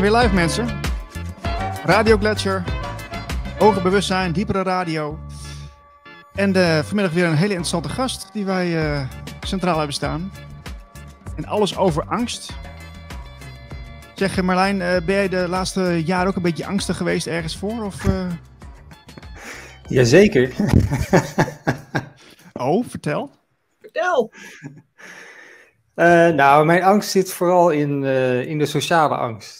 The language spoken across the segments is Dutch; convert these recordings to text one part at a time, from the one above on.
zijn weer live, mensen. Radio Gletscher. Hoger bewustzijn, diepere radio. En uh, vanmiddag weer een hele interessante gast die wij uh, centraal hebben staan. En alles over angst. Zeg Marlijn, uh, ben jij de laatste jaren ook een beetje angstig geweest ergens voor? Of, Jazeker. oh, vertel. Vertel. nou, mijn angst zit vooral in, in de sociale angst.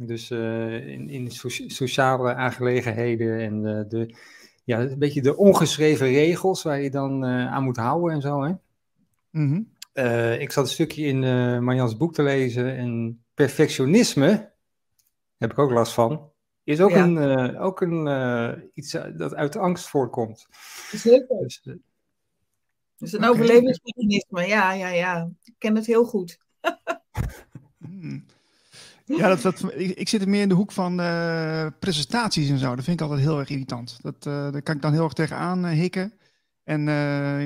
Dus uh, in, in sociale aangelegenheden en de, de, ja, een beetje de ongeschreven regels waar je dan uh, aan moet houden en zo. Hè? Mm -hmm. uh, ik zat een stukje in Marjans boek te lezen en perfectionisme, heb ik ook last van, is ook ja. een, ook een iets dat uit angst voortkomt. Zeker. Dus, dus een okay. overlevingsmechanisme, ja, ja, ja. Ik ken het heel goed. mm. Ja, dat, dat, ik, ik, zit er meer in de hoek van uh, presentaties en zo. Dat vind ik altijd heel erg irritant. Dat, uh, daar kan ik dan heel erg tegenaan uh, hikken. En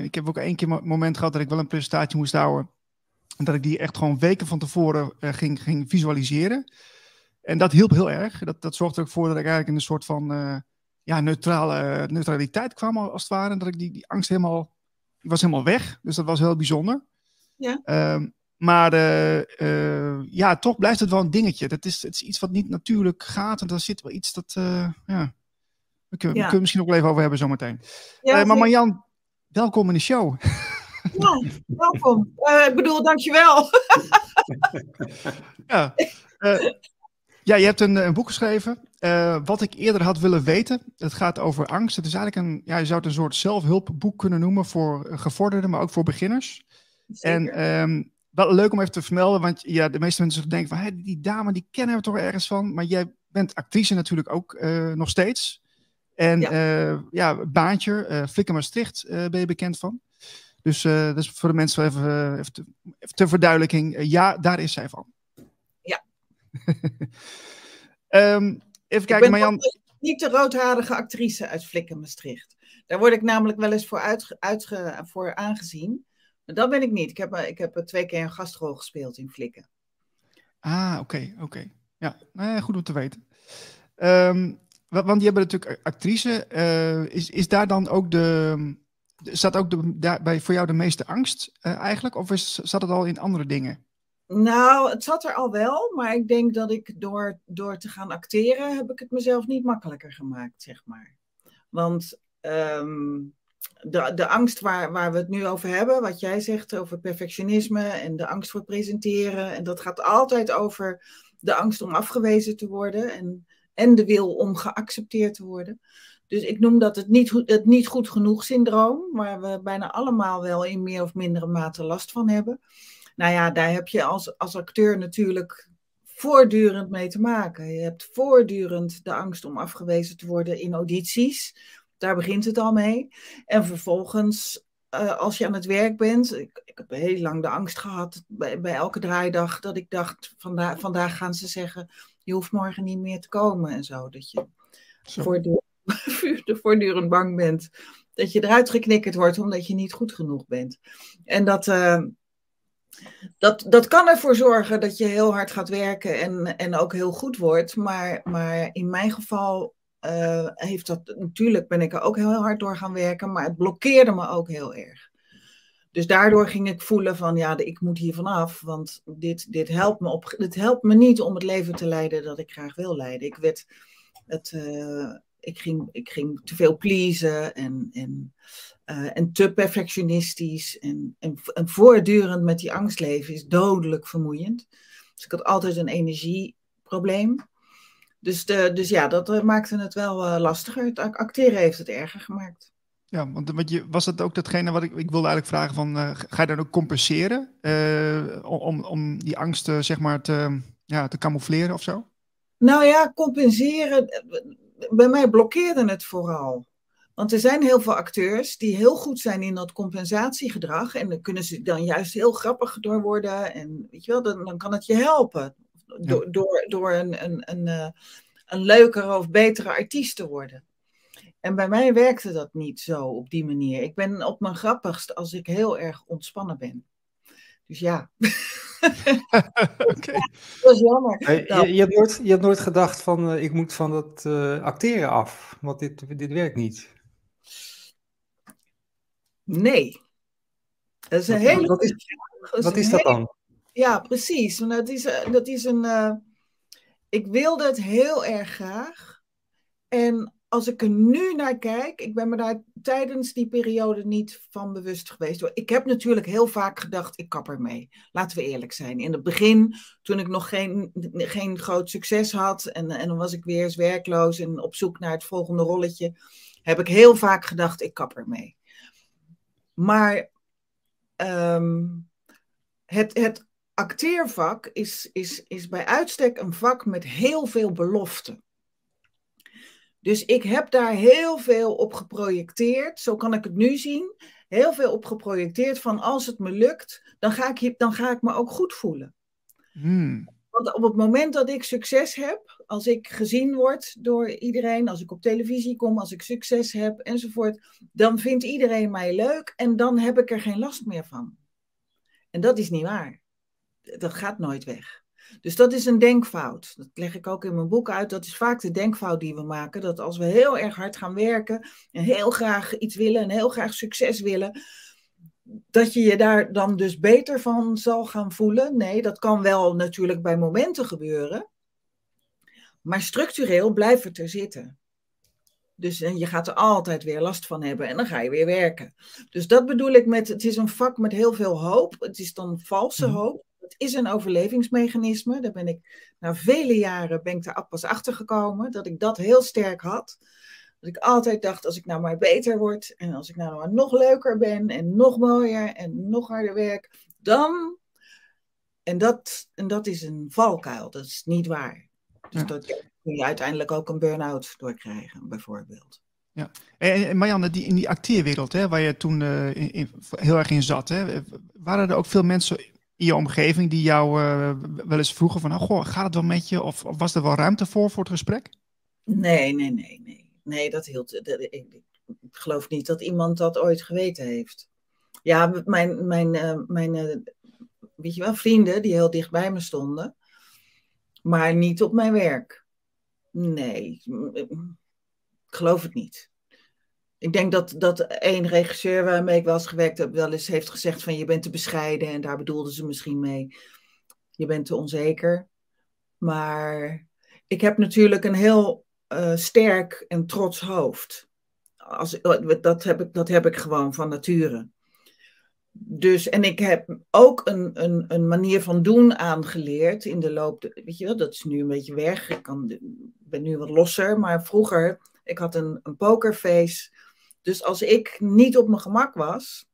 ik heb ook één keer een moment gehad dat ik wel een presentatie moest houden. En dat ik die echt gewoon weken van tevoren ging, ging visualiseren. En dat hielp heel erg. Dat, dat zorgde er ook voor dat ik eigenlijk in een soort van ja, neutrale, neutraliteit kwam, als het ware. En dat ik die, die angst helemaal, die was helemaal weg. Dus dat was heel bijzonder. Ja. Um, maar uh, uh, ja, toch blijft het wel een dingetje. Dat is, het is iets wat niet natuurlijk gaat. En daar zit wel iets dat. Uh, ja. We kunnen, ja. we kunnen misschien nog wel even over hebben zometeen. Ja, maar Marjan, welkom in de show. Ja, welkom. ik bedoel, dankjewel. ja. ja, je hebt een, een boek geschreven. wat ik eerder had willen weten. Het gaat over angst. Het is eigenlijk een. Ja, je zou het een soort zelfhulpboek kunnen noemen voor gevorderden, maar ook voor beginners. Zeker. En um, wel leuk om even te vermelden, want ja, de meeste mensen denken van, hey, die dame, die kennen we toch ergens van. Maar jij bent actrice natuurlijk ook uh, nog steeds. En ja, uh, ja Baantje, uh, Flikker Maastricht ben je bekend van. Dus, dus voor de mensen even, even, te, even ter verduidelijking, ja, daar is zij van. Ja. um, even kijken, Marjan. Niet de roodharige actrice uit Flikker Maastricht. Daar word ik namelijk wel eens voor, uitge, uitge, voor aangezien. Dat ben ik niet. Ik heb, ik heb twee keer een gastrol gespeeld in Flikken. Ah, oké, oké. Okay. Ja, goed om te weten. Um, want die hebben natuurlijk actrice. Uh, is, is daar dan ook de. Staat ook de, daarbij voor jou de meeste angst uh, eigenlijk? Of is, zat het al in andere dingen? Nou, het zat er al wel, maar ik denk dat ik door, door te gaan acteren heb ik het mezelf niet makkelijker gemaakt, zeg maar. Want um, de, de angst waar, waar we het nu over hebben, wat jij zegt over perfectionisme en de angst voor presenteren. En dat gaat altijd over de angst om afgewezen te worden en, en de wil om geaccepteerd te worden. Dus ik noem dat het niet, het niet goed genoeg syndroom, waar we bijna allemaal wel in meer of mindere mate last van hebben. Nou ja, daar heb je als, als acteur natuurlijk voortdurend mee te maken. Je hebt voortdurend de angst om afgewezen te worden in audities daar begint het al mee. En vervolgens, uh, als je aan het werk bent, ik, ik heb heel lang de angst gehad bij, bij elke draaidag dat ik dacht, vanda vandaag gaan ze zeggen, je hoeft morgen niet meer te komen en zo. Dat je voortdurend, voortdurend bang bent dat je eruit geknikkerd wordt omdat je niet goed genoeg bent. En dat, uh, dat, dat kan ervoor zorgen dat je heel hard gaat werken en, en ook heel goed wordt. Maar, maar in mijn geval uh, heeft dat, natuurlijk ben ik er ook heel hard door gaan werken, maar het blokkeerde me ook heel erg. Dus daardoor ging ik voelen van, ja, ik moet hier vanaf, want dit, dit, helpt me op, dit helpt me niet om het leven te leiden dat ik graag wil leiden. Ik werd, het, uh, ik ging, ik ging te veel pleasen en, en, uh, en te perfectionistisch en, en, en voortdurend met die angst leven is dodelijk vermoeiend. Dus ik had altijd een energieprobleem. Dus, de, dus ja, dat uh, maakte het wel uh, lastiger. Het acteren heeft het erger gemaakt. Ja, want, want je, was dat ook datgene wat ik, ik wilde eigenlijk vragen van, uh, ga je dan ook compenseren om, om die angst zeg maar te, ja, te camoufleren of zo? Nou ja, compenseren, bij mij blokkeerde het vooral. Want er zijn heel veel acteurs die heel goed zijn in dat compensatiegedrag. En dan kunnen ze dan juist heel grappig door worden. En weet je wel, dan, dan kan het je helpen. Door, door, door een, een, een, eh, een leukere of betere artiest te worden. En bij mij werkte dat niet zo op die manier. Ik ben op mijn grappigst als ik heel erg ontspannen ben. Dus ja. Oké. Dat is jammer. Eh, Nou, Je, je, hebt nooit, je hebt nooit gedacht van eh, ik moet van dat eh, acteren af, want dit, dit werkt niet. nee. Dat is een Wat- hele wat is- Wat is dat hele- dan? Ja, precies. Dat is, eh, dat is een. eh, ik wilde het heel erg graag. En als ik er nu naar kijk, ik ben me daar tijdens die periode niet van bewust geweest. Ik heb natuurlijk heel vaak gedacht, ik kap ermee. Laten we eerlijk zijn. In het begin, toen ik nog geen, geen groot succes had en, en dan was ik weer eens werkloos en op zoek naar het volgende rolletje, heb ik heel vaak gedacht, ik kap ermee. Maar ehm, het, het acteervak is, is, is bij uitstek een vak met heel veel beloften. Dus ik heb daar heel veel op geprojecteerd, zo kan ik het nu zien. Heel veel op geprojecteerd van als het me lukt, dan ga ik, dan ga ik me ook goed voelen. Hmm. Want op het moment dat ik succes heb, als ik gezien word door iedereen, als ik op televisie kom, als ik succes heb enzovoort, dan vindt iedereen mij leuk en dan heb ik er geen last meer van. En dat is niet waar. Dat gaat nooit weg. Dus dat is een denkfout. Dat leg ik ook in mijn boek uit. Dat is vaak de denkfout die we maken. Dat als we heel erg hard gaan werken en heel graag iets willen en heel graag succes willen, dat je je daar dan dus beter van zal gaan voelen. Nee, dat kan wel natuurlijk bij momenten gebeuren. Maar structureel blijft het er zitten. Dus en je gaat er altijd weer last van hebben en dan ga je weer werken. Dus dat bedoel ik met, het is een vak met heel veel hoop. Het is dan valse Mhm. hoop. Het is een overlevingsmechanisme. Daar ben ik na vele jaren ben ik daar pas achter gekomen dat ik dat heel sterk had. Dat ik altijd dacht, als ik nou maar beter word en als ik nou maar nog leuker ben en nog mooier en nog harder werk, dan. En dat, en dat is een valkuil, dat is niet waar. Dus Ja. dat kun je uiteindelijk ook een burn-out door krijgen, bijvoorbeeld. En, en Marianne, die, in die acteerwereld, hè, waar je toen eh, in- in- heel erg in zat, hè, waren er ook veel mensen in je omgeving die jou eh, wel eens vroegen van, oh, gaat het wel met je? Of, was er wel ruimte voor, voor het gesprek? Nee, nee, nee, nee. Nee, dat hield. Dat, ik, geloof niet dat iemand dat ooit geweten heeft. Ja, mijn, mijn, eh, mijn eh, weet je wel, vrienden die heel dicht bij me stonden, maar niet op mijn werk. Nee, ik geloof het niet. Ik denk dat, dat één regisseur waarmee ik wel eens gewerkt heb, wel eens heeft gezegd van je bent te bescheiden en daar bedoelden ze misschien mee. Je bent te onzeker. Maar ik heb natuurlijk een heel eh, sterk en trots hoofd. Als, dat, heb ik, dat heb ik gewoon van nature. Dus, en ik heb ook een, een, een manier van doen aangeleerd in de loop. weet je wel, dat is nu een beetje weg. Ik kan, ben nu wat losser. Maar vroeger, ik had een, een pokerface. Dus als ik niet op mijn gemak was,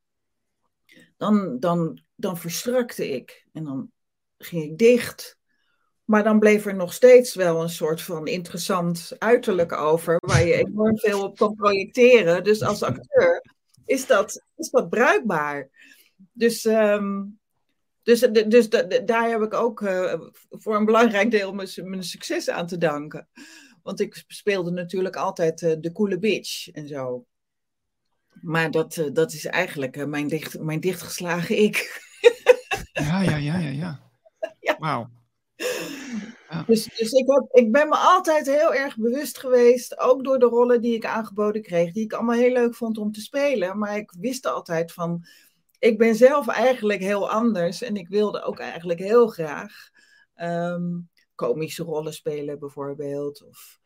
dan, dan, dan verstrakte ik. En dan ging ik dicht. Maar dan bleef er nog steeds wel een soort van interessant uiterlijk over, waar je enorm veel op kan projecteren. Dus als acteur is dat, is dat bruikbaar. Dus, ehm, dus, dus da- daar heb ik ook eh, voor een belangrijk deel mijn, mijn succes aan te danken. Want ik speelde natuurlijk altijd eh, de coole bitch en zo. Maar dat, eh, dat is eigenlijk eh, mijn, dicht, mijn dichtgeslagen ik. Ja, ja, ja, ja, ja. Ja. Wauw. Dus, dus ik, heb, ik ben me altijd heel erg bewust geweest, ook door de rollen die ik aangeboden kreeg, die ik allemaal heel leuk vond om te spelen. Maar ik wist altijd van, ik ben zelf eigenlijk heel anders en ik wilde ook eigenlijk heel graag ehm, komische rollen spelen bijvoorbeeld, of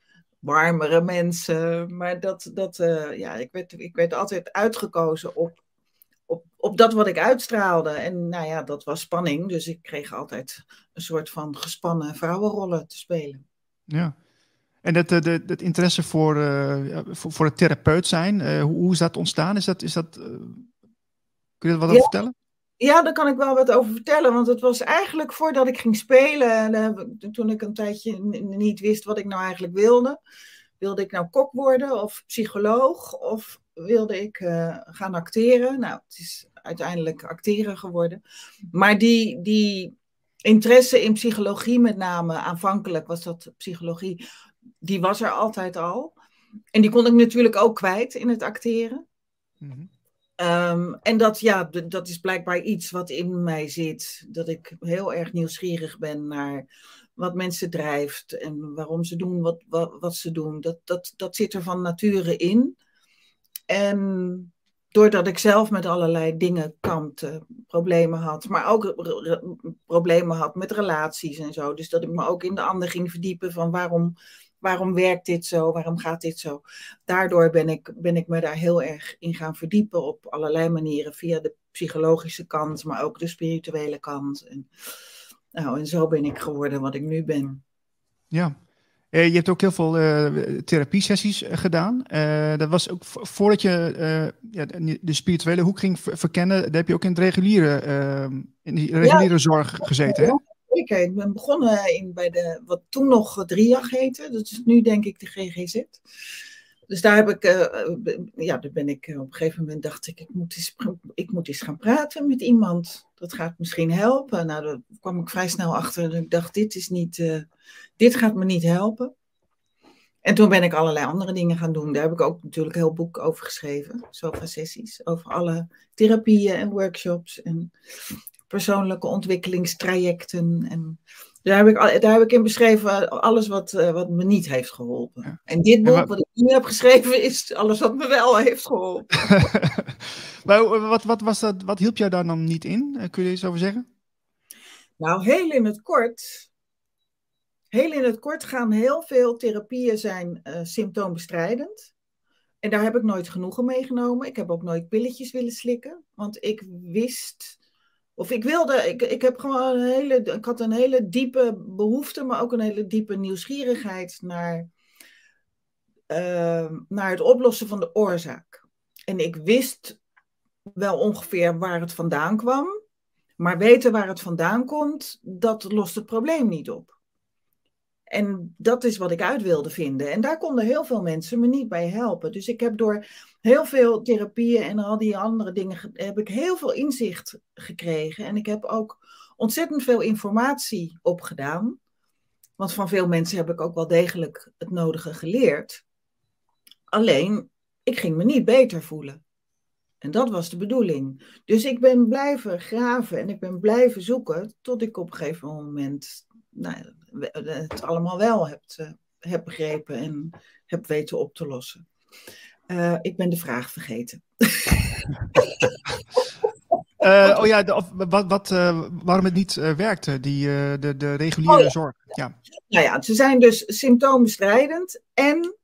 warmere mensen. Maar dat, dat eh, ja, ik werd, ik werd altijd uitgekozen op, op, op dat wat ik uitstraalde. En nou ja, dat was spanning, dus ik kreeg altijd een soort van gespannen vrouwenrollen te spelen. Ja. En dat, dat, dat interesse voor, eh, voor, voor het therapeut zijn, eh, hoe, hoe is dat ontstaan? Is dat, is dat, kun je er wat over Ja. vertellen? Ja, daar kan ik wel wat over vertellen. Want het was eigenlijk voordat ik ging spelen, en, eh, toen ik een tijdje niet wist wat ik nou eigenlijk wilde. Wilde ik nou kok worden of psycholoog of wilde ik eh, gaan acteren? Nou, het is uiteindelijk acteren geworden. Maar die, die interesse in psychologie met name, aanvankelijk was dat psychologie, die was er altijd al. En die kon ik natuurlijk ook kwijt in het acteren. Mhm. Ehm, en dat, ja, dat is blijkbaar iets wat in mij zit. Dat ik heel erg nieuwsgierig ben naar wat mensen drijft en waarom ze doen wat, wat, wat ze doen. Dat, dat, dat zit er van nature in. En doordat ik zelf met allerlei dingen kampte, problemen had, maar ook problemen had met relaties en zo. Dus dat ik me ook in de ander ging verdiepen van waarom, waarom werkt dit zo, waarom gaat dit zo. Daardoor ben ik, ben ik me daar heel erg in gaan verdiepen op allerlei manieren, via de psychologische kant, maar ook de spirituele kant. En, nou, en zo ben ik geworden wat ik nu ben. Ja, uh, je hebt ook heel veel uh, therapiesessies uh, gedaan. dat was ook voordat je ja, de spirituele hoek ging verkennen. Daar heb je ook in, het reguliere, in de reguliere zorg gezeten. Ja, Ik ben begonnen in, bij de, wat toen nog DRIAG heette. Dat is nu denk ik de GGZ. Dus daar heb ik, ja, daar ben ik op een gegeven moment dacht ik, ik moet, eens, ik moet eens gaan praten met iemand. Dat gaat misschien helpen. Nou, daar kwam ik vrij snel achter. En ik dacht, dit is niet dit gaat me niet helpen. En toen ben ik allerlei andere dingen gaan doen. Daar heb ik ook natuurlijk heel boek over geschreven. Zoveel sessies. Over alle therapieën en workshops en persoonlijke ontwikkelingstrajecten. En daar heb ik, daar heb ik in beschreven alles wat, eh, wat me niet heeft geholpen. En dit boek, wat ik nu heb geschreven, is alles wat me wel heeft geholpen. maar wat, wat, was dat, wat hielp jou daar dan niet in? Eh, kun je er iets over zeggen? Nou, heel in het kort Heel in het kort gaan heel veel therapieën zijn uh, symptoombestrijdend. En daar heb ik nooit genoegen mee genomen. Ik heb ook nooit pilletjes willen slikken. Want ik wist, of ik wilde, ik, ik, heb gewoon een hele, ik had een hele diepe behoefte, maar ook een hele diepe nieuwsgierigheid naar, uh, naar het oplossen van de oorzaak. En ik wist wel ongeveer waar het vandaan kwam. Maar weten waar het vandaan komt, dat lost het probleem niet op. En dat is wat ik uit wilde vinden. En daar konden heel veel mensen me niet bij helpen. Dus ik heb door heel veel therapieën en al die andere dingen, heb ik heel veel inzicht gekregen. En ik heb ook ontzettend veel informatie opgedaan. Want van veel mensen heb ik ook wel degelijk het nodige geleerd. Alleen, ik ging me niet beter voelen. En dat was de bedoeling. Dus ik ben blijven graven en ik ben blijven zoeken tot ik op een gegeven moment nou, het allemaal wel hebt, uh, heb begrepen en heb weten op te lossen. Uh, ik ben de vraag vergeten. Uh, oh ja, de, wat, wat, uh, waarom het niet werkte, die, de, de reguliere oh, ja. zorg. Ja. Nou ja, ze zijn dus symptoombestrijdend en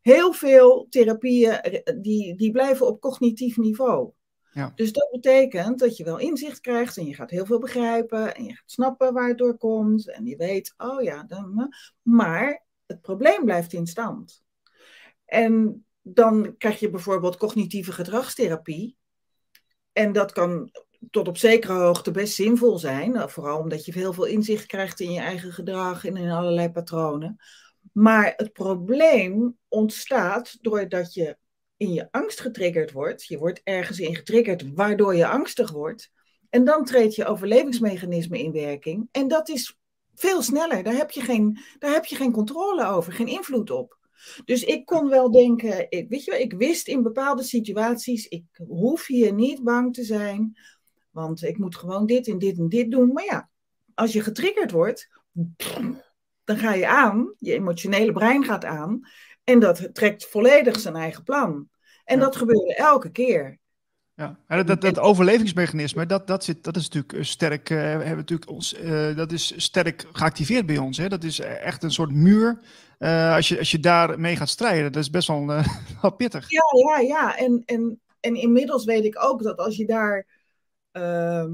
heel veel therapieën die, die blijven op cognitief niveau. Ja. Dus dat betekent dat je wel inzicht krijgt en je gaat heel veel begrijpen en je gaat snappen waar het door komt en je weet, oh ja, dan, maar het probleem blijft in stand. En dan krijg je bijvoorbeeld cognitieve gedragstherapie. En dat kan tot op zekere hoogte best zinvol zijn, vooral omdat je heel veel inzicht krijgt in je eigen gedrag en in allerlei patronen. Maar het probleem ontstaat doordat je in je angst getriggerd wordt. Je wordt ergens in getriggerd waardoor je angstig wordt. En dan treedt je overlevingsmechanisme in werking. En dat is veel sneller. Daar heb je geen, daar heb je geen controle over, geen invloed op. Dus ik kon wel denken, ik, weet je wel, ik wist in bepaalde situaties, ik hoef hier niet bang te zijn, want ik moet gewoon dit en dit en dit doen. Maar ja, als je getriggerd wordt, dan ga je aan, je emotionele brein gaat aan en dat trekt volledig zijn eigen plan. En dat gebeurde elke keer. Ja, dat, dat, dat, overlevingsmechanisme, dat, dat, zit, dat is natuurlijk eh, sterk, uh, hebben natuurlijk ons, uh, dat is sterk geactiveerd bij ons. Hè? Dat is echt een soort muur. Uh, als, je, als je daar mee gaat strijden, dat is best wel, wel pittig. Ja, ja, ja. En, en, en inmiddels weet ik ook dat als je daar, uh,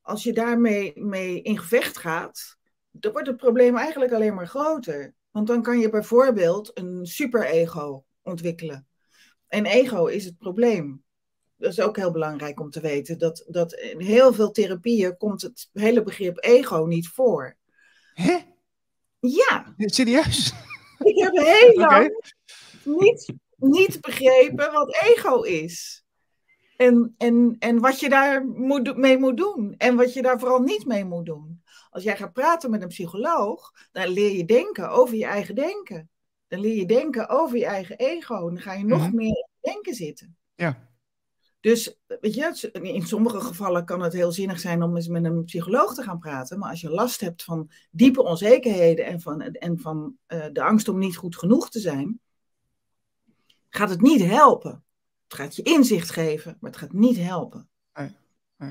als je daarmee mee in gevecht gaat, dan wordt het probleem eigenlijk alleen maar groter. Want dan kan je bijvoorbeeld een superego ontwikkelen. En ego is het probleem. Dat is ook heel belangrijk om te weten. Dat, dat in heel veel therapieën komt het hele begrip ego niet voor. Hè? Ja. Serieus? Ik heb heel lang niet, niet begrepen wat ego is. En, en, en wat je daar moet, mee moet doen. En wat je daar vooral niet mee moet doen. Als jij gaat praten met een psycholoog, dan leer je denken over je eigen denken. Dan leer je denken over je eigen ego. En dan ga je nog mhm. meer in denken zitten. Ja. Dus weet je, in sommige gevallen kan het heel zinnig zijn om eens met een psycholoog te gaan praten. Maar als je last hebt van diepe onzekerheden en van, en van uh, de angst om niet goed genoeg te zijn, gaat het niet helpen. Het gaat je inzicht geven, maar het gaat niet helpen. Nee, nee.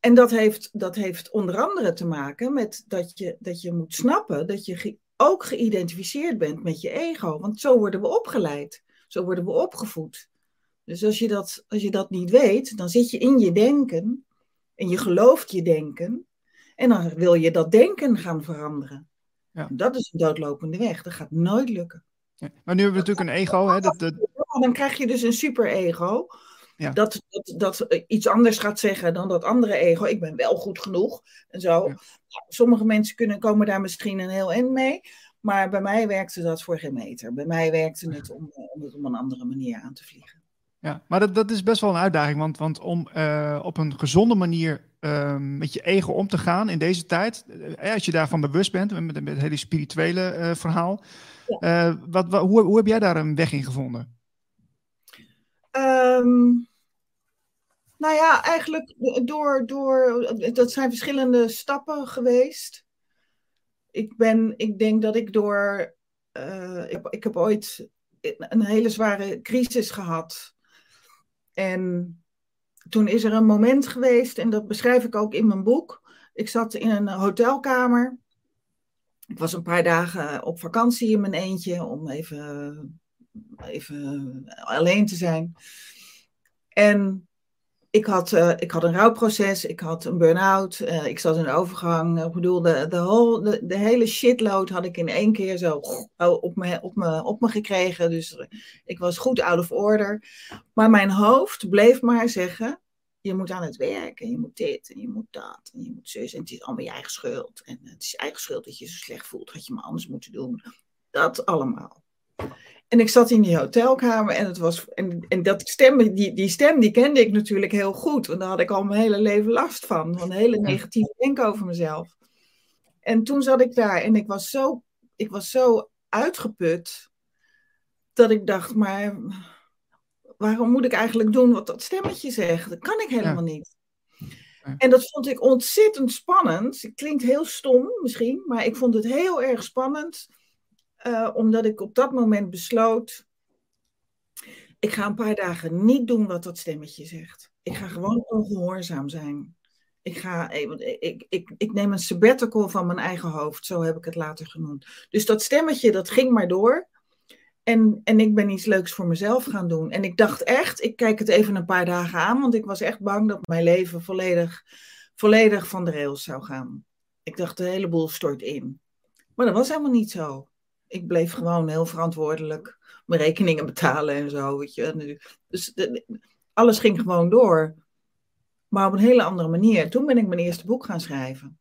En dat heeft, dat heeft onder andere te maken met dat je, dat je moet snappen dat je ge, ook geïdentificeerd bent met je ego. Want zo worden we opgeleid, zo worden we opgevoed. Dus als je, dat, als je dat niet weet, dan zit je in je denken en je gelooft je denken. En dan wil je dat denken gaan veranderen. Ja. Dat is een doodlopende weg. Dat gaat nooit lukken. Ja. Maar nu hebben we natuurlijk een ego. Hè? Dat, dat... Dan krijg je dus een superego. Ja. Dat, dat, dat iets anders gaat zeggen dan dat andere ego. Ik ben wel goed genoeg en zo. Ja. Sommige mensen kunnen, komen daar misschien een heel eind mee. Maar bij mij werkte dat voor geen meter. Bij mij werkte het om, om het op een andere manier aan te vliegen. Ja, maar dat, dat is best wel een uitdaging. Want, want om uh, op een gezonde manier uh, met je ego om te gaan in deze tijd. Uh, als je daarvan bewust bent, met, met het hele spirituele verhaal. Ja. Wat, wat, hoe, hoe heb jij daar een weg in gevonden? Um, nou ja, eigenlijk door, door. Dat zijn verschillende stappen geweest. Ik, ben, ik denk dat ik door. ik, heb, ik heb ooit een hele zware crisis gehad. En toen is er een moment geweest, en dat beschrijf ik ook in mijn boek. Ik zat in een hotelkamer. Ik was een paar dagen op vakantie in mijn eentje om even, even alleen te zijn. En ik had, uh, ik had een rouwproces, ik had een burn-out, uh, ik zat in een overgang. Ik bedoel, de, de, de, de, hele shitload had ik in één keer zo op me, op, me, op me gekregen. Dus ik was goed out of order. Maar mijn hoofd bleef maar zeggen, je moet aan het werk en je moet dit en je moet dat en je moet zus. En het is allemaal je eigen schuld. En het is je eigen schuld dat je je zo slecht voelt, had je maar anders moeten doen. Dat allemaal. En ik zat in die hotelkamer en, het was, en, en dat stem, die, die stem die kende ik natuurlijk heel goed. Want daar had ik al mijn hele leven last van. Van hele negatieve denken over mezelf. En toen zat ik daar en ik was zo, ik was zo uitgeput. Dat ik dacht, maar waarom moet ik eigenlijk doen wat dat stemmetje zegt? Dat kan ik helemaal ja. niet. En dat vond ik ontzettend spannend. Het klinkt heel stom misschien, maar ik vond het heel erg spannend uh, omdat ik op dat moment besloot, ik ga een paar dagen niet doen wat dat stemmetje zegt. Ik ga gewoon ongehoorzaam zijn. Ik, ga, ik, ik, ik neem een sabbatical van mijn eigen hoofd, zo heb ik het later genoemd. Dus dat stemmetje, dat ging maar door. En, en ik ben iets leuks voor mezelf gaan doen. En ik dacht echt, ik kijk het even een paar dagen aan, want ik was echt bang dat mijn leven volledig, volledig van de rails zou gaan. Ik dacht, de hele boel stort in. Maar dat was helemaal niet zo ik bleef gewoon heel verantwoordelijk mijn rekeningen betalen en zo. Weet je. Dus alles ging gewoon door. Maar op een hele andere manier. Toen ben ik mijn eerste boek gaan schrijven.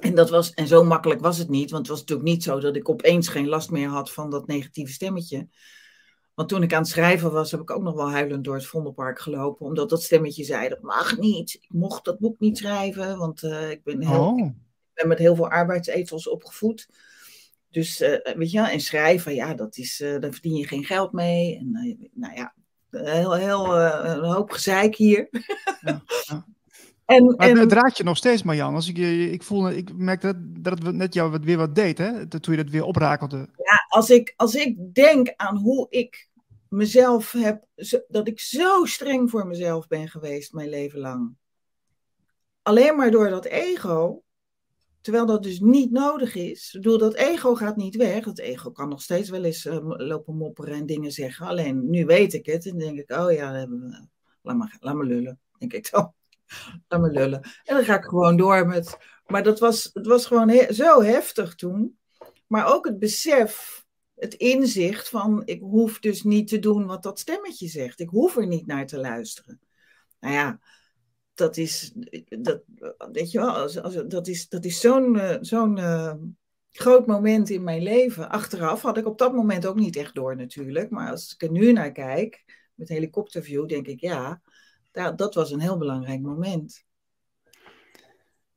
En, dat was, en zo makkelijk was het niet, want het was natuurlijk niet zo dat ik opeens geen last meer had van dat negatieve stemmetje. Want toen ik aan het schrijven was, heb ik ook nog wel huilend door het Vondelpark gelopen, omdat dat stemmetje zei, dat mag niet, ik mocht dat boek niet schrijven, want uh, ik ben, heel, Oh. ik ben met heel veel arbeidsethos opgevoed. Dus uh, weet je, en schrijven, ja, dat is, uh, daar verdien je geen geld mee. En uh, nou ja, heel, heel een hoop gezeik hier. Ja, ja. En, maar en, het raakt je nog steeds, Marjan. Als ik, ik, voel, ik merk dat, dat het net jou weer wat deed, hè? toen je dat weer oprakelde. Ja, als ik, als ik denk aan hoe ik mezelf heb, dat ik zo streng voor mezelf ben geweest mijn leven lang. Alleen maar door dat ego, Terwijl dat dus niet nodig is. Ik bedoel, dat ego gaat niet weg. Dat ego kan nog steeds wel eens uh, lopen mopperen en dingen zeggen. Alleen nu weet ik het. En denk ik, oh ja, we, laat, maar, laat maar lullen. Denk ik dan. laat maar lullen. En dan ga ik gewoon door met. Maar dat was, het was gewoon zo heftig toen. Maar ook het besef, het inzicht van ik hoef dus niet te doen wat dat stemmetje zegt. Ik hoef er niet naar te luisteren. Nou ja, dat is, dat, weet je wel, als, als, dat is, dat is zo'n uh, zo'n uh, groot moment in mijn leven. Achteraf had ik op dat moment ook niet echt door natuurlijk. Maar als ik er nu naar kijk, met helikopterview, denk ik ja, dat, dat was een heel belangrijk moment.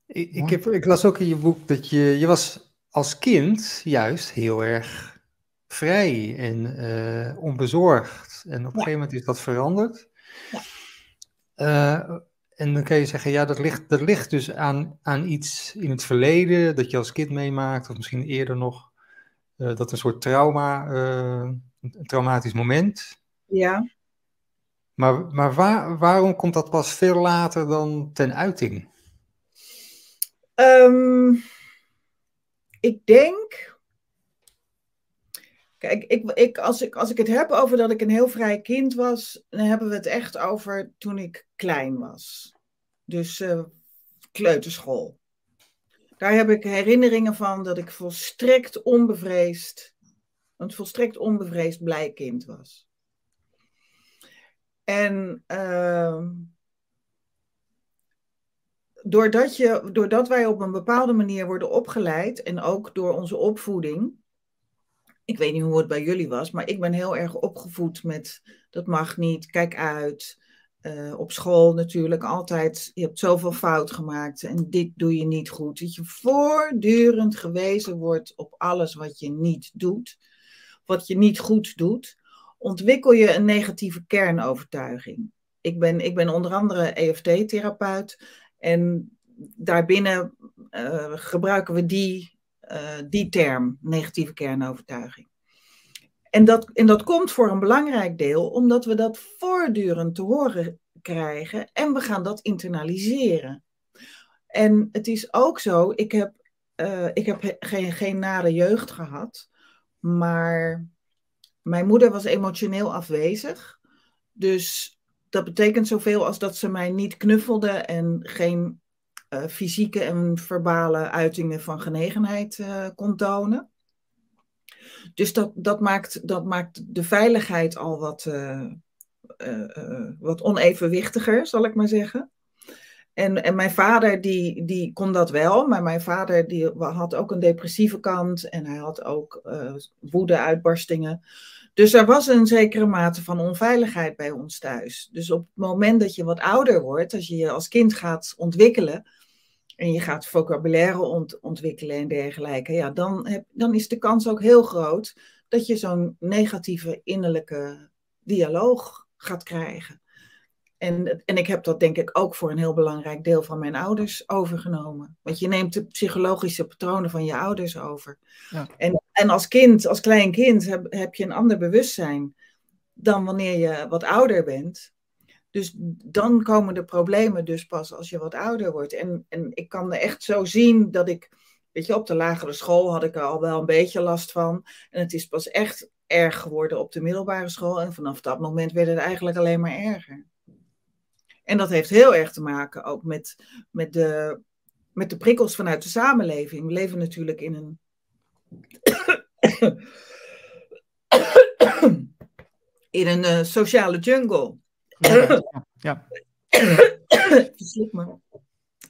Ik, ik, heb, ik las ook in je boek dat je, je was als kind juist heel erg vrij en uh, onbezorgd. En op een gegeven moment is dat veranderd. Ja. Uh, en dan kan je zeggen, ja, dat ligt, dat ligt dus aan, aan iets in het verleden dat je als kind meemaakt, of misschien eerder nog, uh, dat een soort trauma, uh, een traumatisch moment. Ja. Maar, maar waar, waarom komt dat pas veel later dan ten uiting? Um, ik denk. Kijk, ik, ik, als, ik, als ik het heb over dat ik een heel vrij kind was, dan hebben we het echt over toen ik klein was. Dus uh, kleuterschool. Daar heb ik herinneringen van dat ik volstrekt onbevreesd, een volstrekt onbevreesd blij kind was. En uh, doordat, je, doordat wij op een bepaalde manier worden opgeleid en ook door onze opvoeding. Ik weet niet hoe het bij jullie was, maar ik ben heel erg opgevoed met dat mag niet, kijk uit. Uh, op school natuurlijk altijd, je hebt zoveel fout gemaakt en dit doe je niet goed. Dat je voortdurend gewezen wordt op alles wat je niet doet, wat je niet goed doet, ontwikkel je een negatieve kernovertuiging. Ik ben, ik ben onder andere EFT-therapeut en daarbinnen uh, gebruiken we die, die term, negatieve kernovertuiging. En dat, en dat komt voor een belangrijk deel omdat we dat voortdurend te horen krijgen en we gaan dat internaliseren. En het is ook zo, ik heb, uh, ik heb geen, geen nare jeugd gehad, maar mijn moeder was emotioneel afwezig. Dus dat betekent zoveel als dat ze mij niet knuffelde en geen uh, fysieke en verbale uitingen van genegenheid uh, kon tonen. Dus dat, dat, maakt, dat maakt de veiligheid al wat, uh, wat onevenwichtiger, zal ik maar zeggen. En, en mijn vader die, die kon dat wel, maar mijn vader die had ook een depressieve kant en hij had ook woede-uitbarstingen. Dus er was een zekere mate van onveiligheid bij ons thuis. Dus op het moment dat je wat ouder wordt, als je je als kind gaat ontwikkelen en je gaat vocabulaire ont ontwikkelen en dergelijke, ja, dan, heb, dan is de kans ook heel groot dat je zo'n negatieve innerlijke dialoog gaat krijgen. En, en ik heb dat denk ik ook voor een heel belangrijk deel van mijn ouders overgenomen. Want je neemt de psychologische patronen van je ouders over. Ja. En, en als kind, als klein kind, heb, heb je een ander bewustzijn dan wanneer je wat ouder bent. Dus dan komen de problemen dus pas als je wat ouder wordt. En, en ik kan er echt zo zien dat ik, weet je, op de lagere school had ik er al wel een beetje last van. En het is pas echt erg geworden op de middelbare school. En vanaf dat moment werd het eigenlijk alleen maar erger. En dat heeft heel erg te maken ook met, met, de, met de prikkels vanuit de samenleving. We leven natuurlijk in een. in een uh, sociale jungle. Ja. ja. Verslik me.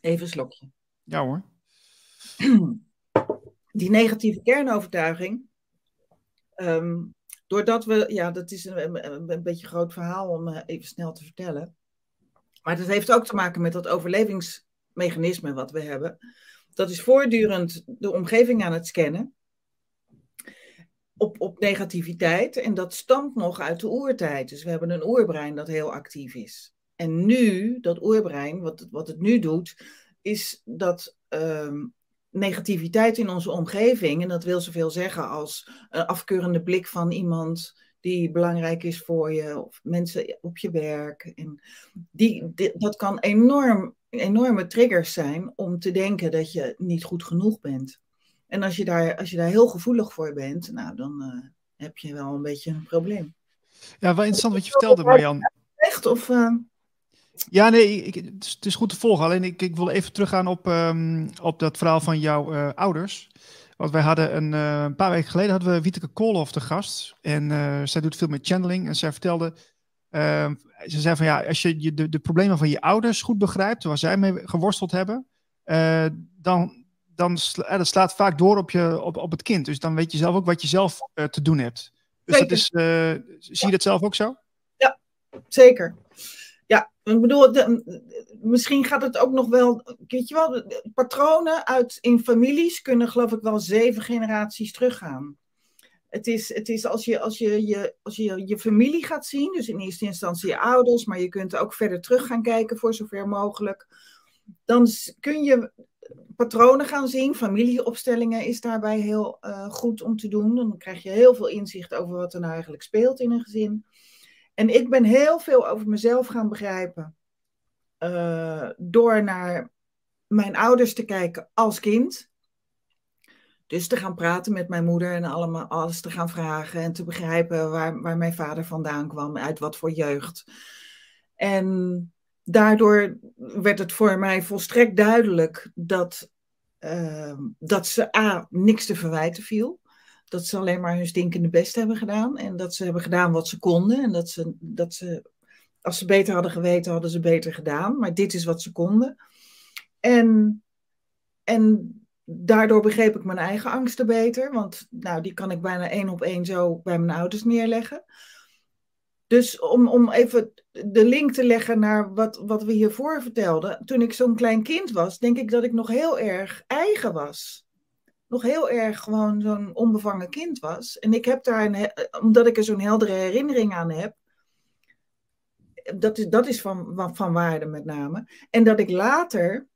Even een slokje. Ja hoor. Die negatieve kernovertuiging. Um, doordat we, ja, dat is een, een, een beetje een groot verhaal om uh, even snel te vertellen. Maar dat heeft ook te maken met dat overlevingsmechanisme wat we hebben. Dat is voortdurend de omgeving aan het scannen. Op, op negativiteit. En dat stamt nog uit de oertijd. Dus we hebben een oerbrein dat heel actief is. En nu, dat oerbrein, wat, wat het nu doet, is dat um, negativiteit in onze omgeving, en dat wil zoveel zeggen als een afkeurende blik van iemand die belangrijk is voor je, of mensen op je werk. En die, dat kan enorm, enorme triggers zijn om te denken dat je niet goed genoeg bent. En als je daar, als je daar heel gevoelig voor bent, nou, dan uh, heb je wel een beetje een probleem. Ja, wel interessant wat je vertelde, Marjan. Echt? Of, uh... Ja, nee, ik, het, is, goed te volgen. Alleen ik, ik wil even teruggaan op, um, op dat verhaal van jouw uh, ouders. Want wij hadden een, een, paar weken geleden hadden we Wieteke Koolhof te gast. En zij doet veel met channeling. En zij vertelde, uh, ze zei van ja, als je de, de problemen van je ouders goed begrijpt, waar zij mee geworsteld hebben, dan, dan sla, dat slaat vaak door op, je, op, op het kind. Dus dan weet je zelf ook wat je zelf te doen hebt. Dus zeker. dat is, zie je dat zelf ook zo? Ja, zeker. Ja, ik bedoel, de, misschien gaat het ook nog wel, weet je wel, patronen uit in families kunnen geloof ik wel zeven generaties teruggaan. Het is, het is als, je, als, je, je, als je je familie gaat zien, dus in eerste instantie je ouders, maar je kunt ook verder terug gaan kijken voor zover mogelijk. Dan kun je patronen gaan zien. Familieopstellingen is daarbij heel uh, goed om te doen. Dan krijg je heel veel inzicht over wat er nou eigenlijk speelt in een gezin. En ik ben heel veel over mezelf gaan begrijpen. Uh, door naar mijn ouders te kijken als kind. Dus te gaan praten met mijn moeder en allemaal alles te gaan vragen en te begrijpen waar, waar mijn vader vandaan kwam, uit wat voor jeugd. En daardoor werd het voor mij volstrekt duidelijk dat, uh, dat ze A, niks te verwijten viel. Dat ze alleen maar hun stinkende best hebben gedaan. En dat ze hebben gedaan wat ze konden. En dat ze, dat ze, als ze beter hadden geweten, hadden ze beter gedaan. Maar dit is wat ze konden. En, en daardoor begreep ik mijn eigen angsten beter. Want nou, die kan ik bijna één op één zo bij mijn ouders neerleggen. Dus om, om even de link te leggen naar wat, wat we hiervoor vertelden. Toen ik zo'n klein kind was, denk ik dat ik nog heel erg eigen was. Nog heel erg gewoon zo'n onbevangen kind was. En ik heb daar, een, omdat ik er zo'n heldere herinnering aan heb. Dat is, dat is van, van waarde met name. En dat ik later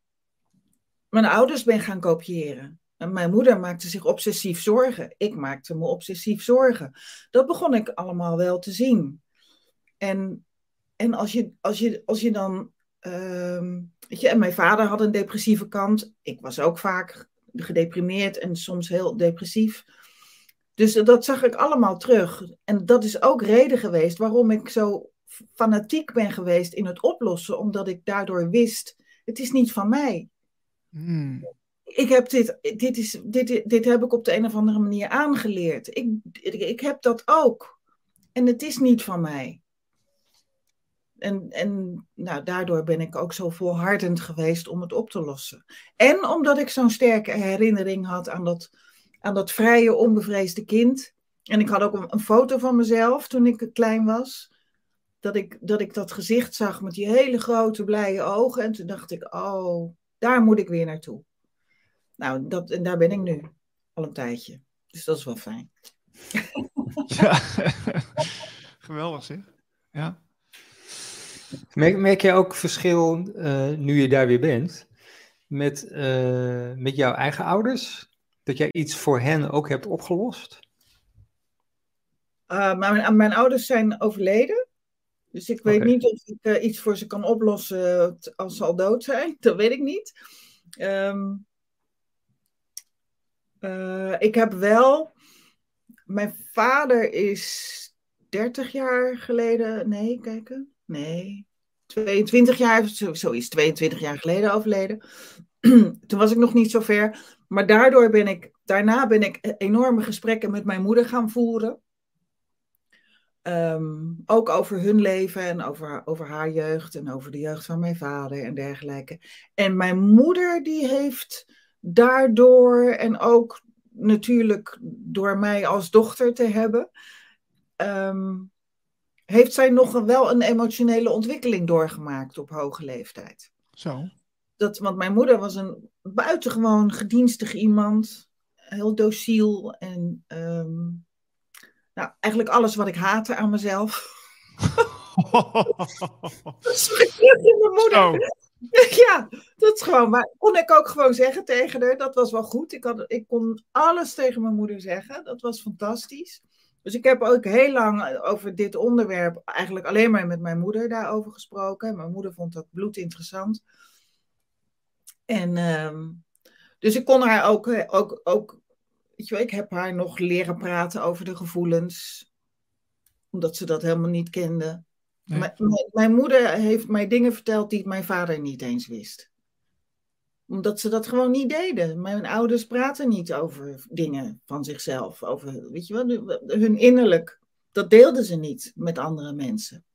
mijn ouders ben gaan kopiëren. En mijn moeder maakte zich obsessief zorgen. Ik maakte me obsessief zorgen. Dat begon ik allemaal wel te zien. En, en als, je, als, je, als je dan. Uh, weet je, en mijn vader had een depressieve kant. Ik was ook vaak gedeprimeerd en soms heel depressief. Dus dat zag ik allemaal terug. En dat is ook reden geweest waarom ik zo fanatiek ben geweest in het oplossen, omdat ik daardoor wist: het is niet van mij. Hmm. Ik heb dit, dit, is, dit, dit heb ik op de een of andere manier aangeleerd. Ik, ik heb dat ook. En het is niet van mij. En, en nou, daardoor ben ik ook zo volhardend geweest om het op te lossen. En omdat ik zo'n sterke herinnering had aan dat, aan dat vrije, onbevreesde kind. En ik had ook een, foto van mezelf toen ik klein was. Dat ik, dat ik dat gezicht zag met die hele grote, blije ogen. En toen dacht ik, oh, daar moet ik weer naartoe. Nou, dat, en daar ben ik nu al een tijdje. Dus dat is wel fijn. Geweldig zeg. Ja. Merk, merk je ook verschil, uh, nu je daar weer bent, met, uh, met jouw eigen ouders? Dat jij iets voor hen ook hebt opgelost? Uh, mijn, mijn ouders zijn overleden. Dus ik weet niet of ik iets voor ze kan oplossen als ze al dood zijn. Dat weet ik niet. Um, ik heb wel. Mijn vader is 30 jaar geleden. Nee, kijken. Nee, 22 jaar, zo is 22 jaar geleden overleden. Toen was ik nog niet zo ver. Maar daardoor ben ik, daarna ben ik enorme gesprekken met mijn moeder gaan voeren. Ehm, ook over hun leven en over, over haar jeugd en over de jeugd van mijn vader en dergelijke. En mijn moeder die heeft daardoor en ook natuurlijk door mij als dochter te hebben, um, heeft zij nog wel een emotionele ontwikkeling doorgemaakt op hoge leeftijd. Zo. Dat, want mijn moeder was een buitengewoon gedienstig iemand, heel dociel en um, nou, eigenlijk alles wat ik haatte aan mezelf. mijn moeder. Ja, dat is gewoon. Maar kon ik ook gewoon zeggen tegen haar. Dat was wel goed. Ik, had, ik kon alles tegen mijn moeder zeggen. Dat was fantastisch. Dus ik heb ook heel lang over dit onderwerp eigenlijk alleen maar met mijn moeder daarover gesproken. Mijn moeder vond dat bloedinteressant. En uh, dus ik kon haar ook, ook, ook weet je wel, ik heb haar nog leren praten over de gevoelens, omdat ze dat helemaal niet kende. Mijn, mijn moeder heeft mij dingen verteld die mijn vader niet eens wist omdat ze dat gewoon niet deden. Mijn ouders praten niet over dingen van zichzelf. Over, weet je wel, hun innerlijk. Dat deelden ze niet met andere mensen.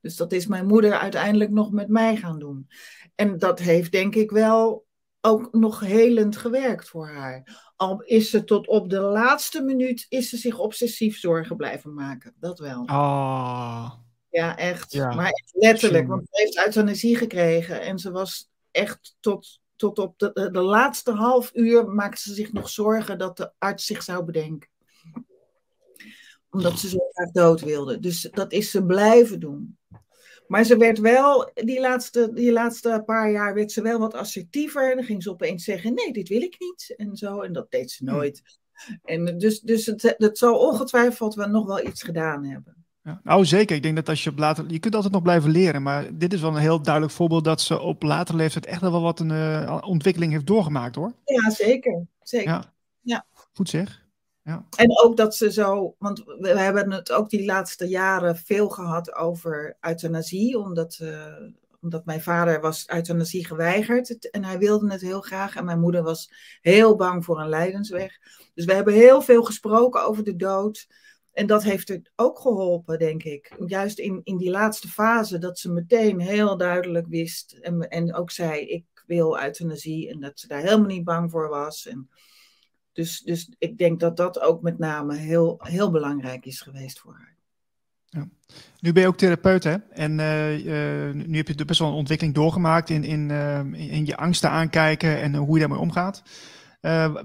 Dus dat is mijn moeder uiteindelijk nog met mij gaan doen. En dat heeft denk ik wel ook nog helend gewerkt voor haar. Al is ze tot op de laatste minuut is ze zich obsessief zorgen blijven maken. Dat wel. Oh. Ja, echt. Maar letterlijk, want ze heeft euthanasie gekregen en ze was echt tot tot op de, de, laatste half uur maakte ze zich nog zorgen dat de arts zich zou bedenken. Omdat ze zo graag dood wilde. Dus dat is ze blijven doen. Maar ze werd wel, die laatste, die laatste paar jaar werd ze wel wat assertiever. En dan ging ze opeens zeggen, nee, dit wil ik niet. En zo, en dat deed ze nooit. En dus, dus het, het zal ongetwijfeld wel nog wel iets gedaan hebben. Ja, nou, zeker. Ik denk dat als je op later... Je kunt altijd nog blijven leren, maar dit is wel een heel duidelijk voorbeeld dat ze op latere leeftijd echt wel wat een uh, ontwikkeling heeft doorgemaakt, hoor. Ja, zeker. zeker. Ja. ja. Goed zeg. Ja. En ook dat ze zo, want we hebben het ook die laatste jaren veel gehad over euthanasie, omdat, uh, omdat mijn vader was euthanasie geweigerd en hij wilde het heel graag en mijn moeder was heel bang voor een lijdensweg. Dus we hebben heel veel gesproken over de dood. En dat heeft er ook geholpen, denk ik. Juist in, in die laatste fase, dat ze meteen heel duidelijk wist. En, en ook zei: Ik wil euthanasie. En dat ze daar helemaal niet bang voor was. En dus, dus ik denk dat dat ook met name heel, heel belangrijk is geweest voor haar. Ja. Nu ben je ook therapeut, hè? En uh, uh, nu heb je best wel een ontwikkeling doorgemaakt in, in, uh, in je angsten aankijken en hoe je daarmee omgaat.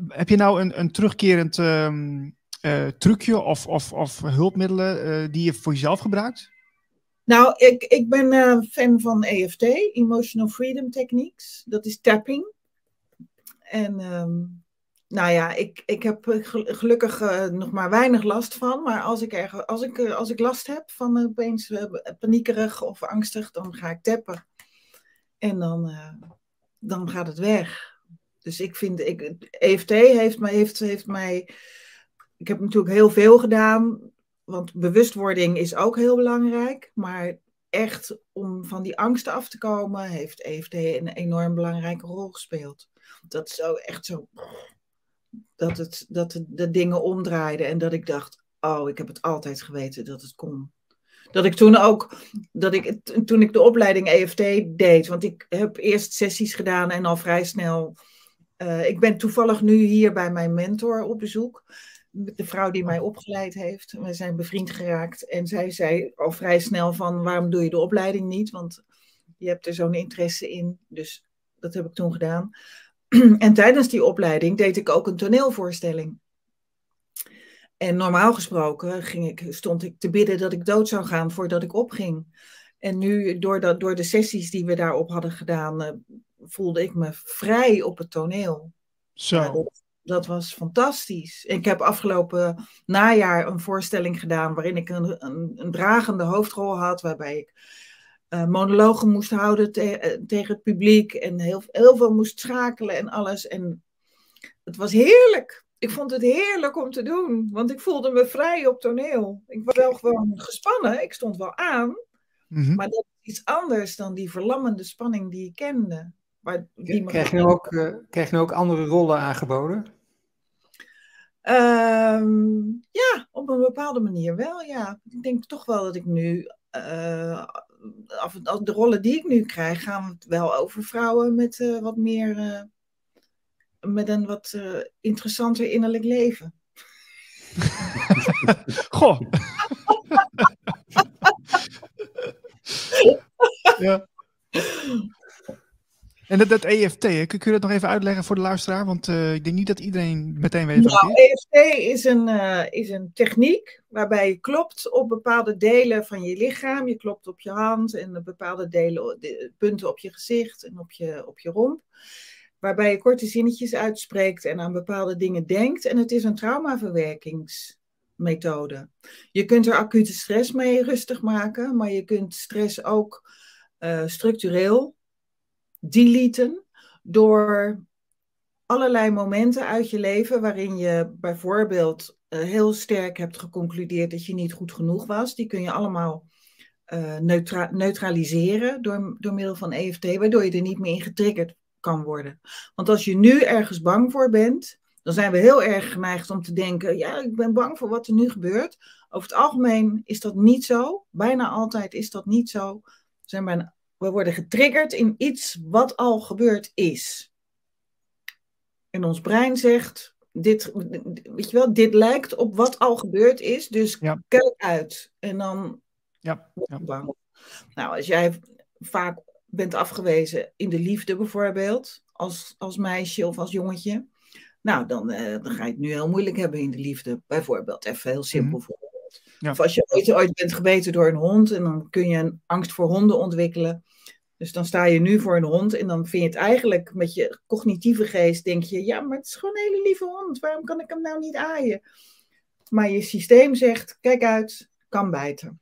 heb je nou een, een terugkerend ehm, trucje of, of, of hulpmiddelen die je voor jezelf gebruikt? Nou, ik, ik ben fan van EFT, Emotional Freedom Techniques. Dat is tapping. En um, nou ja, ik, ik heb gelukkig uh, nog maar weinig last van. Maar als ik, erg, als ik, uh, als ik last heb van uh, opeens paniekerig of angstig, dan ga ik tappen. En dan, dan gaat het weg. Dus ik vind, ik, EFT heeft mij, heeft, heeft mij. Ik heb natuurlijk heel veel gedaan. Want bewustwording is ook heel belangrijk. Maar echt om van die angsten af te komen, heeft EFT een enorm belangrijke rol gespeeld. Dat is zo echt zo dat, het, dat de, dingen omdraaiden en dat ik dacht, oh, ik heb het altijd geweten dat het kon. Dat ik toen ook, dat ik, toen ik de opleiding EFT deed, want ik heb eerst sessies gedaan en al vrij snel. Uh, ik ben toevallig nu hier bij mijn mentor op bezoek. De vrouw die mij opgeleid heeft. We zijn bevriend geraakt. En zij zei al vrij snel van, waarom doe je de opleiding niet? Want je hebt er zo'n interesse in. Dus dat heb ik toen gedaan. en tijdens die opleiding deed ik ook een toneelvoorstelling. En normaal gesproken ging ik, stond ik te bidden dat ik dood zou gaan voordat ik opging. En nu, door, dat, door de sessies die we daarop hadden gedaan, uh, voelde ik me vrij op het toneel. Zo. dat, dat, was fantastisch. Ik heb afgelopen najaar een voorstelling gedaan waarin ik een, een, een dragende hoofdrol had, waarbij ik uh, monologen moest houden te tegen het publiek en heel, heel veel moest schakelen en alles. En het was heerlijk. Ik vond het heerlijk om te doen, want ik voelde me vrij op toneel. Ik was wel gewoon gespannen, ik stond wel aan, mm-hmm. maar dat is iets anders dan die verlammende spanning die ik kende. Maar die krijg, je ook, uh, krijg je nu ook andere rollen aangeboden? Um, ja, op een bepaalde manier wel, ja. Ik denk toch wel dat ik nu uh, af, de rollen die ik nu krijg, gaan het wel over vrouwen met uh, wat meer, uh, met een wat uh, interessanter innerlijk leven. Goh. ja. En dat, dat EFT, kun je dat nog even uitleggen voor de luisteraar? Want uh, ik denk niet dat iedereen meteen weet wat nou, het is. EFT is een, uh, is een techniek waarbij je klopt op bepaalde delen van je lichaam. Je klopt op je hand en op bepaalde delen, de, punten op je gezicht en op je, op je romp. Waarbij je korte zinnetjes uitspreekt en aan bepaalde dingen denkt. En het is een traumaverwerkingsmethode. Je kunt er acute stress mee rustig maken, maar je kunt stress ook uh, structureel deleten door allerlei momenten uit je leven waarin je bijvoorbeeld uh, heel sterk hebt geconcludeerd dat je niet goed genoeg was. Die kun je allemaal neutra neutraliseren door, door middel van EFT, waardoor je er niet meer in getriggerd kan worden. Want als je nu ergens bang voor bent, dan zijn we heel erg geneigd om te denken: ja, ik ben bang voor wat er nu gebeurt. Over het algemeen is dat niet zo. Bijna altijd is dat niet zo. We zijn bijna we worden getriggerd in iets wat al gebeurd is. En ons brein zegt, dit, weet je wel, dit lijkt op wat al gebeurd is, dus ja. kijk uit. En dan ja. ja. bang. Nou, als jij vaak bent afgewezen in de liefde bijvoorbeeld, als, als meisje of als jongetje, nou, dan, uh, dan ga je het nu heel moeilijk hebben in de liefde. Bijvoorbeeld, even heel simpel mm. voorbeeld. Ja. Of als je ooit, ooit bent gebeten door een hond en dan kun je een angst voor honden ontwikkelen. Dus dan sta je nu voor een hond en dan vind je het eigenlijk met je cognitieve geest, denk je, ja, maar het is gewoon een hele lieve hond, waarom kan ik hem nou niet aaien? Maar je systeem zegt, kijk uit, kan bijten.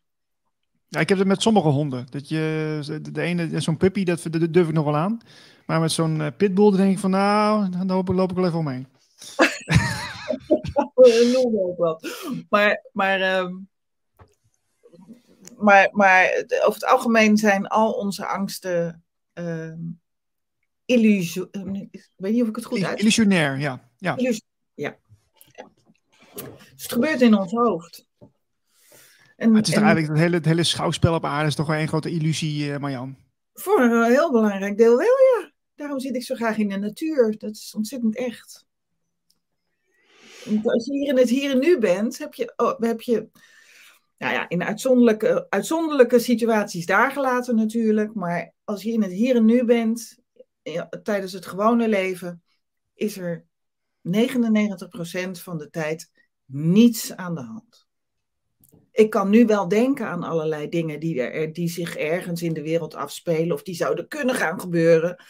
Ja, ik heb het met sommige honden. Dat je, de ene, zo'n puppy, dat, dat durf ik nog wel aan. Maar met zo'n uh, pitbull denk ik van, nou, dan loop, loop ik wel even omheen. Noem ook wat. Maar, maar, um, maar, maar over het algemeen zijn al onze angsten uh, illusie. Ik weet niet of ik het goed uitspreek. Illusionair, ja. Ja. ja. ja. Dus het gebeurt in ons hoofd. En, het is en, eigenlijk het hele, het hele schouwspel op aarde is toch wel een grote illusie, uh, Marjan? Voor een heel belangrijk deel wel, ja. Daarom zit ik zo graag in de natuur. Dat is ontzettend echt. Als je hier in het hier en nu bent, heb je, oh, heb je nou ja, in uitzonderlijke, uitzonderlijke situaties daar gelaten natuurlijk. Maar als je in het hier en nu bent, ja, tijdens het gewone leven, is er 99% van de tijd niets aan de hand. Ik kan nu wel denken aan allerlei dingen die, er, die zich ergens in de wereld afspelen of die zouden kunnen gaan gebeuren.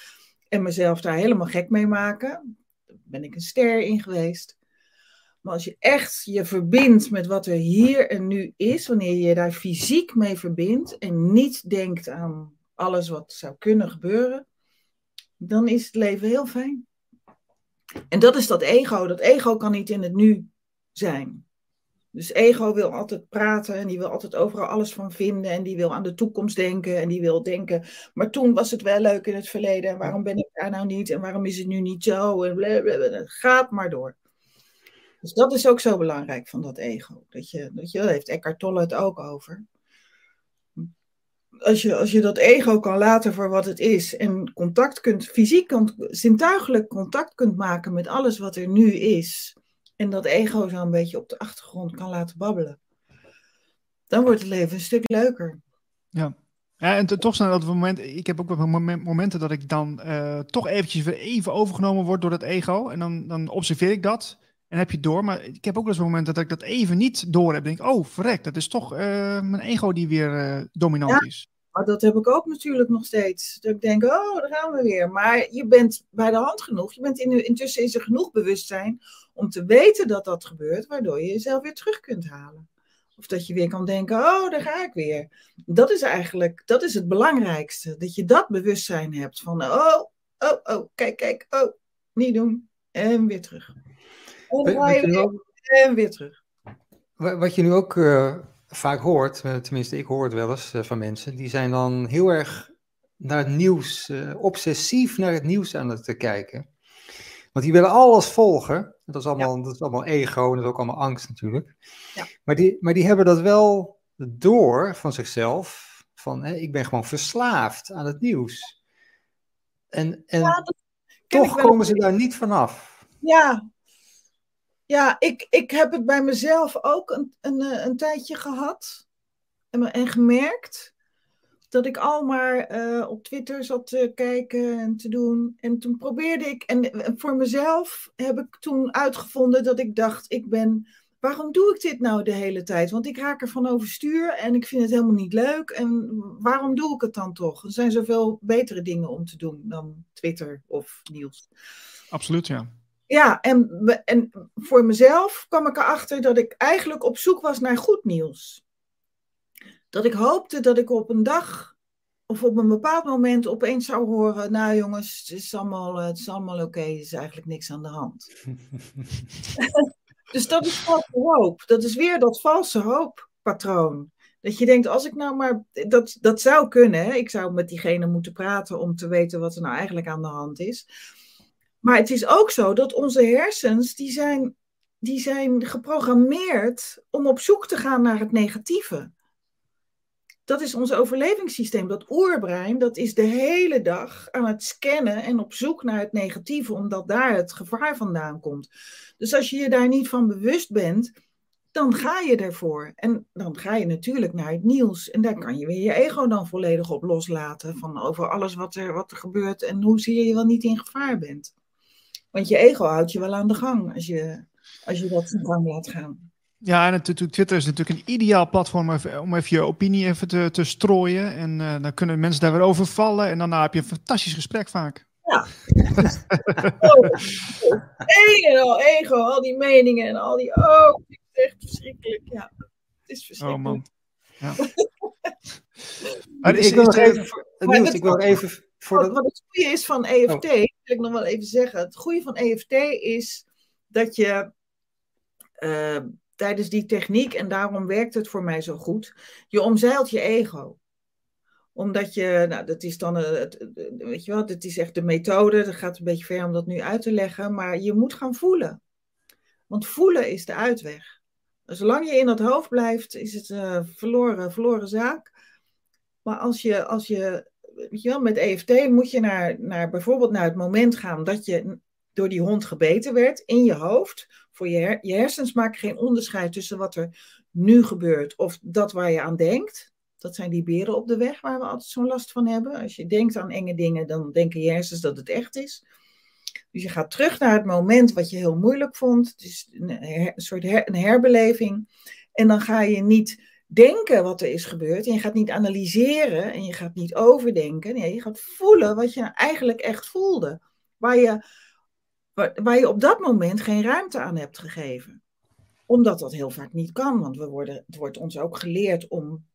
En mezelf daar helemaal gek mee maken. Daar ben ik een ster in geweest. Maar als je echt je verbindt met wat er hier en nu is, wanneer je je daar fysiek mee verbindt en niet denkt aan alles wat zou kunnen gebeuren, dan is het leven heel fijn. En dat is dat ego. Dat ego kan niet in het nu zijn. Dus ego wil altijd praten en die wil altijd overal alles van vinden en die wil aan de toekomst denken en die wil denken, maar toen was het wel leuk in het verleden en waarom ben ik daar nou niet en waarom is het nu niet zo en blablabla. gaat maar door. Dus dat is ook zo belangrijk van dat ego. Dat je, dat je, daar heeft Eckhart Tolle het ook over. Als je, als je dat ego kan laten voor wat het is en contact kunt, fysiek, zintuigelijk contact kunt maken met alles wat er nu is, en dat ego zo een beetje op de achtergrond kan laten babbelen, dan wordt het leven een stuk leuker. Ja. Ja, en toch zijn dat momenten. Ik heb ook wel momenten dat ik dan uh, toch eventjes weer even overgenomen word door dat ego. En dan, dan observeer ik dat. En heb je door. Maar ik heb ook wel eens momenten dat ik dat even niet door heb. Denk, oh, verrek, dat is toch uh, mijn ego die weer uh, dominant ja, is. Maar dat heb ik ook natuurlijk nog steeds. Dat ik denk, oh, daar gaan we weer. Maar je bent bij de hand genoeg. Je bent in, intussen is er genoeg bewustzijn om te weten dat dat gebeurt, waardoor je jezelf weer terug kunt halen. Of dat je weer kan denken, oh, daar ga ik weer. Dat is eigenlijk, dat is het belangrijkste. Dat je dat bewustzijn hebt van, oh, oh, oh, kijk, kijk, oh, niet doen. En weer terug. En, weer, terug. Wat je nu ook uh, vaak hoort, uh, tenminste ik hoor het wel eens uh, van mensen, die zijn dan heel erg naar het nieuws, obsessief naar het nieuws aan het kijken. Want die willen alles volgen. Dat is allemaal, dat is allemaal ego en dat is ook allemaal angst natuurlijk. Ja. Maar, die, maar die hebben dat wel door van zichzelf. Van hè, ik ben gewoon verslaafd aan het nieuws. En, en toch komen ze daar niet vanaf. Ja, ja, ik, ik heb het bij mezelf ook een, een, eh, een tijdje gehad en, en gemerkt dat ik al maar uh, op Twitter zat te kijken en te doen. En toen probeerde ik, en, en voor mezelf heb ik toen uitgevonden dat ik dacht, ik ben, waarom doe ik dit nou de hele tijd? Want ik raak ervan overstuur en ik vind het helemaal niet leuk. En waarom doe ik het dan toch? Er zijn zoveel betere dingen om te doen dan Twitter of nieuws. Absoluut, ja. Ja, en, en voor mezelf kwam ik erachter dat ik eigenlijk op zoek was naar goed nieuws. Dat ik hoopte dat ik op een dag of op een bepaald moment opeens zou horen: Nou jongens, het is allemaal, het is allemaal oké, er is eigenlijk niks aan de hand. dus dat is valse hoop. Dat is weer dat valse hooppatroon. Dat je denkt, als ik nou maar. Dat, dat zou kunnen. Hè? Ik zou met diegene moeten praten om te weten wat er nou eigenlijk aan de hand is. Maar het is ook zo dat onze hersens, die zijn, die zijn geprogrammeerd om op zoek te gaan naar het negatieve. Dat is ons overlevingssysteem. Dat oerbrein, dat is de hele dag aan het scannen en op zoek naar het negatieve, omdat daar het gevaar vandaan komt. Dus als je je daar niet van bewust bent, dan ga je ervoor. En dan ga je natuurlijk naar het nieuws. En daar kan je weer je ego dan volledig op loslaten. Van over alles wat er, wat er gebeurt en hoezeer je wel niet in gevaar bent. Want je ego houdt je wel aan de gang als je, als je dat in gang laat gaan. Ja, en natuurlijk, Twitter is natuurlijk een ideaal platform om even je opinie even te, te strooien. En uh, dan kunnen mensen daar weer over vallen. En daarna heb je een fantastisch gesprek vaak. Ja. oh, ego, ego, al die meningen en al die. Oh, het is echt verschrikkelijk. Ja, het is verschrikkelijk. Oh man. Ja. maar is, ik wil nog even, ik wil even voor wat, het goede is van EFT, oh. wil ik nog wel even zeggen. Het goede van EFT is dat je uh, tijdens die techniek, en daarom werkt het voor mij zo goed, je omzeilt je ego omdat je, nou, dat is dan, het, weet je wel, het is echt de methode. Dat gaat een beetje ver om dat nu uit te leggen. Maar je moet gaan voelen. Want voelen is de uitweg. Zolang je in dat hoofd blijft, is het uh, verloren, verloren zaak. Maar als je, als je, met EFT moet je naar, naar bijvoorbeeld naar het moment gaan dat je door die hond gebeten werd in je hoofd. Voor je, her, hersens maken geen onderscheid tussen wat er nu gebeurt of dat waar je aan denkt. Dat zijn die beren op de weg waar we altijd zo'n last van hebben. Als je denkt aan enge dingen, dan denken je hersens dat het echt is. Dus je gaat terug naar het moment wat je heel moeilijk vond. Het is een, soort een herbeleving. En dan ga je niet denken wat er is gebeurd. En je gaat niet analyseren en je gaat niet overdenken. Nee, je gaat voelen wat je eigenlijk echt voelde. Waar je, waar, je op dat moment geen ruimte aan hebt gegeven. Omdat dat heel vaak niet kan. Want we worden, het wordt ons ook geleerd om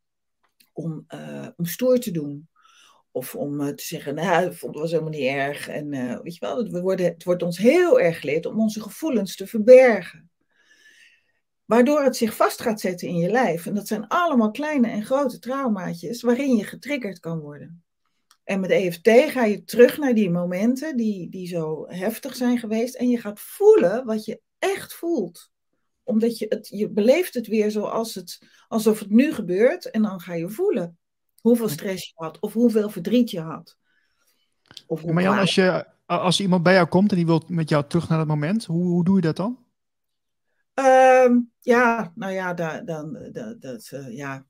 om, uh, om stoer te doen. Of om uh, te zeggen, nou, dat was helemaal niet erg. En uh, weet je wel, we worden, het wordt ons heel erg geleerd om onze gevoelens te verbergen. Waardoor het zich vast gaat zetten in je lijf. En dat zijn allemaal kleine en grote traumaatjes waarin je getriggerd kan worden. En met EFT ga je terug naar die momenten die, die zo heftig zijn geweest. En je gaat voelen wat je echt voelt omdat je het, je beleeft het weer zoals het, alsof het nu gebeurt. En dan ga je voelen hoeveel stress je had of hoeveel verdriet je had. Of maar Jan, als, je, als iemand bij jou komt en die wil met jou terug naar dat moment, hoe, hoe doe je dat dan? Ehm, ja, nou ja, dan, dan, dat, dat, uh, ja,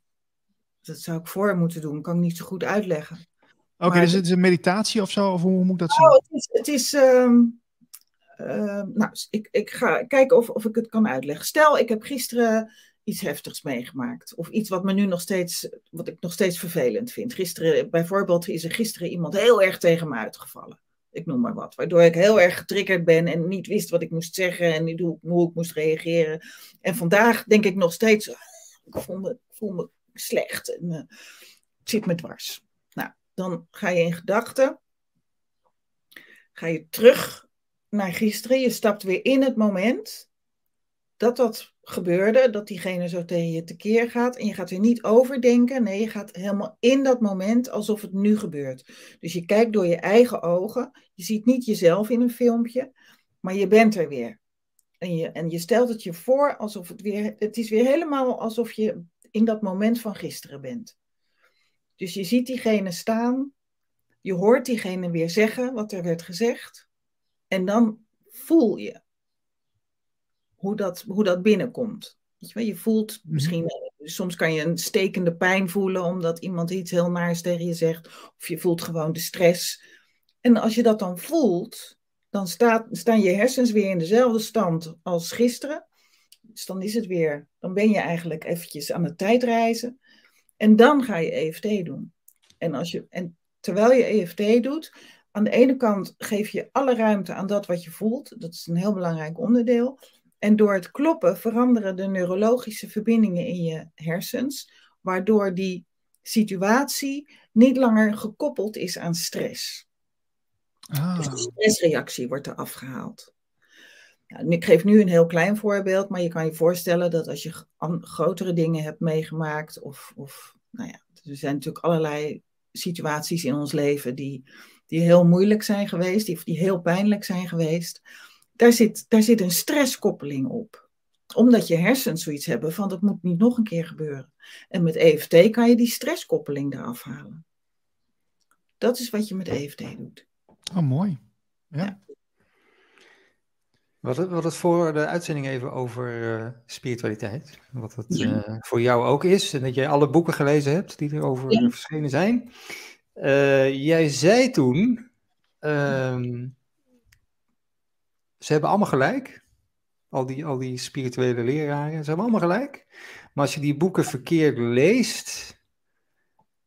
dat zou ik voor moeten doen. Kan ik niet zo goed uitleggen. Oké, dus het is een meditatie of zo? Of hoe, moet ik dat zien? Oh, het is, het is ehm, uh, nou, ik, ik ga kijken of, of ik het kan uitleggen. Stel, ik heb gisteren iets heftigs meegemaakt. Of iets wat me nu nog steeds, wat ik nog steeds vervelend vind. Gisteren, bijvoorbeeld, is er gisteren iemand heel erg tegen me uitgevallen. Ik noem maar wat. Waardoor ik heel erg getriggerd ben en niet wist wat ik moest zeggen en niet hoe, hoe ik moest reageren. En vandaag denk ik nog steeds, ik voel me, voel me slecht en uh, het zit me dwars. Nou, dan ga je in gedachten, ga je terug naar gisteren. Je stapt weer in het moment dat dat gebeurde, dat diegene zo tegen je tekeer gaat. En je gaat weer niet overdenken. Nee, je gaat helemaal in dat moment alsof het nu gebeurt. Dus je kijkt door je eigen ogen. Je ziet niet jezelf in een filmpje, maar je bent er weer. En je, en je stelt het je voor alsof het weer. Het is weer helemaal alsof je in dat moment van gisteren bent. Dus je ziet diegene staan. Je hoort diegene weer zeggen wat er werd gezegd. En dan voel je hoe dat, hoe dat binnenkomt. Weet je, je voelt mhm. misschien, soms kan je een stekende pijn voelen omdat iemand iets heel naars tegen je zegt. Of je voelt gewoon de stress. En als je dat dan voelt, dan staat, staan je hersens weer in dezelfde stand als gisteren. Dus dan is het weer, dan ben je eigenlijk eventjes aan het tijdreizen. En dan ga je EFT doen. En, als je, en terwijl je EFT doet, aan de ene kant geef je alle ruimte aan dat wat je voelt. Dat is een heel belangrijk onderdeel. En door het kloppen veranderen de neurologische verbindingen in je hersens, waardoor die situatie niet langer gekoppeld is aan stress. Ah. Dus de stressreactie wordt er afgehaald. Nou, ik geef nu een heel klein voorbeeld, maar je kan je voorstellen dat als je grotere dingen hebt meegemaakt, of, of nou ja, er zijn natuurlijk allerlei situaties in ons leven die die heel moeilijk zijn geweest, die, die heel pijnlijk zijn geweest, daar zit, daar zit een stresskoppeling op. Omdat je hersens zoiets hebben van dat moet niet nog een keer gebeuren. En met EFT kan je die stresskoppeling eraf halen. Dat is wat je met EFT doet. Oh, mooi. Ja. Wat het, wat het voor de uitzending even over uh, spiritualiteit. Wat het uh, voor jou ook is. En dat jij alle boeken gelezen hebt die erover ja. verschenen zijn. Uh, jij zei toen, um, ze hebben allemaal gelijk. Al die, al die spirituele leraren, ze hebben allemaal gelijk. Maar als je die boeken verkeerd leest,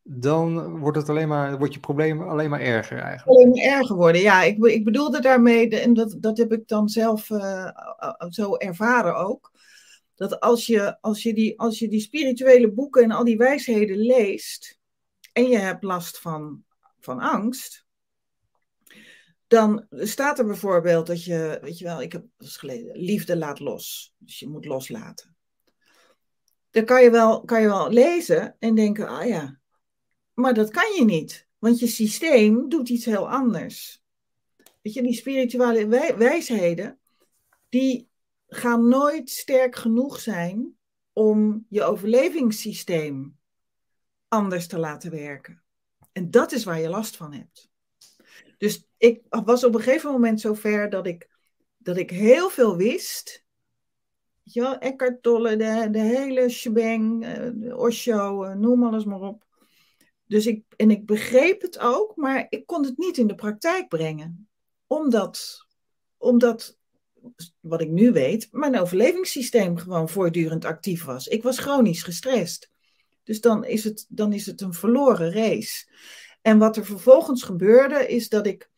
dan wordt, het alleen maar, wordt je probleem alleen maar erger eigenlijk. Alleen erger worden, ja. Ik, ik bedoelde daarmee, en dat, dat heb ik dan zelf uh, zo ervaren ook, dat als je, als, je die, als je die spirituele boeken en al die wijsheden leest, en je hebt last van, van angst, dan staat er bijvoorbeeld dat je, weet je wel, ik heb eens geleden, liefde laat los. Dus je moet loslaten. Dan kan je wel, kan je wel lezen en denken, ah ja, maar dat kan je niet, want je systeem doet iets heel anders. Weet je, die spirituele wijsheden, die gaan nooit sterk genoeg zijn om je overlevingssysteem anders te laten werken. En dat is waar je last van hebt. Dus ik was op een gegeven moment zover dat ik, dat ik heel veel wist. Ja, Eckhart Tolle, de, de hele shebang, uh, Osho, uh, noem alles maar op. Dus ik, en ik begreep het ook, maar ik kon het niet in de praktijk brengen. Omdat, omdat wat ik nu weet, mijn overlevingssysteem gewoon voortdurend actief was. Ik was chronisch gestrest. Dus dan is het, dan is het een verloren race. En wat er vervolgens gebeurde, is dat ik,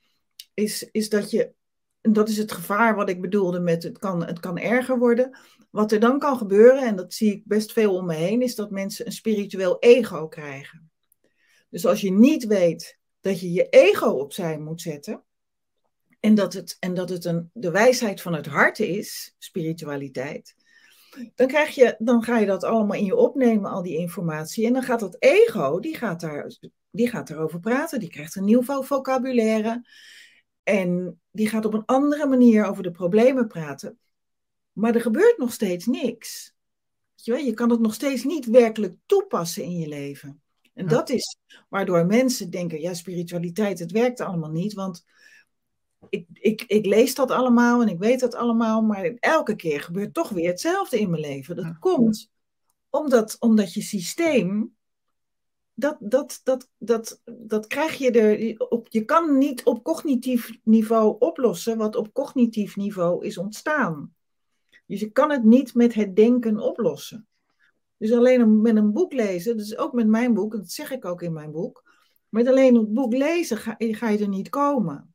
is, is dat je, dat is het gevaar wat ik bedoelde met het kan, het kan erger worden. Wat er dan kan gebeuren, en dat zie ik best veel om me heen, is dat mensen een spiritueel ego krijgen. Dus als je niet weet dat je je ego opzij moet zetten, en dat het, en dat het een, de wijsheid van het hart is, spiritualiteit, dan, krijg je, dan ga je dat allemaal in je opnemen, al die informatie. En dan gaat dat ego, die gaat, daar, die gaat erover praten, die krijgt een nieuw vocabulaire. En die gaat op een andere manier over de problemen praten. Maar er gebeurt nog steeds niks. Je kan het nog steeds niet werkelijk toepassen in je leven. En dat is waardoor mensen denken, ja, spiritualiteit, het werkt allemaal niet. Want ik, ik, ik lees dat allemaal en ik weet dat allemaal, maar elke keer gebeurt toch weer hetzelfde in mijn leven. Dat komt omdat, omdat je systeem, dat, dat, dat, dat, dat krijg je er op. Je kan niet op cognitief niveau oplossen wat op cognitief niveau is ontstaan. Dus je kan het niet met het denken oplossen. Dus alleen met een boek lezen, dus ook met mijn boek, dat zeg ik ook in mijn boek. Met alleen het boek lezen ga, ga je er niet komen.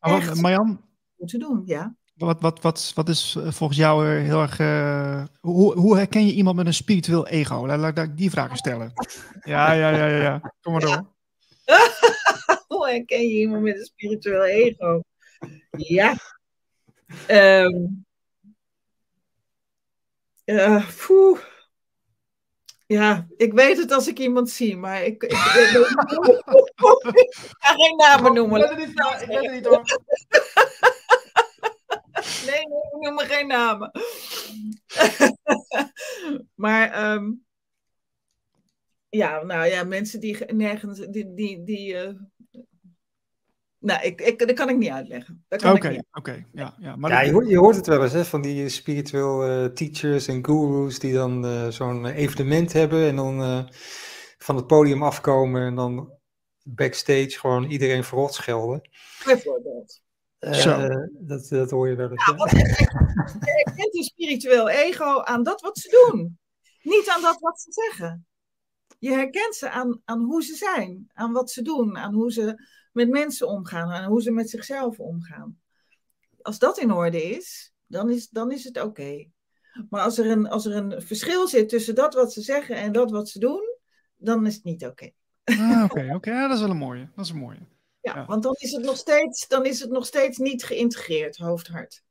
Echt Marjan, moeten doen, ja. Wat, wat, wat, wat is eh, volgens jou heel erg. Uh, hoe, hoe herken je iemand met een spiritueel ego? Laat, ik die vragen stellen. Ja, ja, ja, ja. ja. Kom maar door. hoe herken je iemand met een spiritueel ego? Ja. Um, uh, ja, ik weet het als ik iemand zie, maar ik, ik, ik, ga geen namen noemen. Ik weet het niet, hoor. Nee, nee, ik noem geen namen. maar um, ja, nou ja, mensen die nergens, die, die, die uh, nou, ik, ik, dat kan ik niet uitleggen. Oké, oké. ja, ja, maar ja je, hoort, je hoort het wel eens hè, van die spiritueel uh, teachers en gurus die dan uh, zo'n evenement hebben en dan uh, van het podium afkomen en dan backstage gewoon iedereen verrot schelden. Bijvoorbeeld. dat, dat hoor je wel eens. Ja, je herkent een spiritueel ego aan dat wat ze doen, niet aan dat wat ze zeggen. Je herkent ze aan, aan hoe ze zijn, aan wat ze doen, aan hoe ze met mensen omgaan en hoe ze met zichzelf omgaan. Als dat in orde is, dan is, dan is het oké. Maar als er, een, als er een verschil zit tussen dat wat ze zeggen en dat wat ze doen, dan is het niet oké. Ah, oké, oké. Ja, dat is wel een mooie. Dat is een mooie. Ja, want dan is, het nog steeds, dan is het nog steeds niet geïntegreerd, hoofd-hart.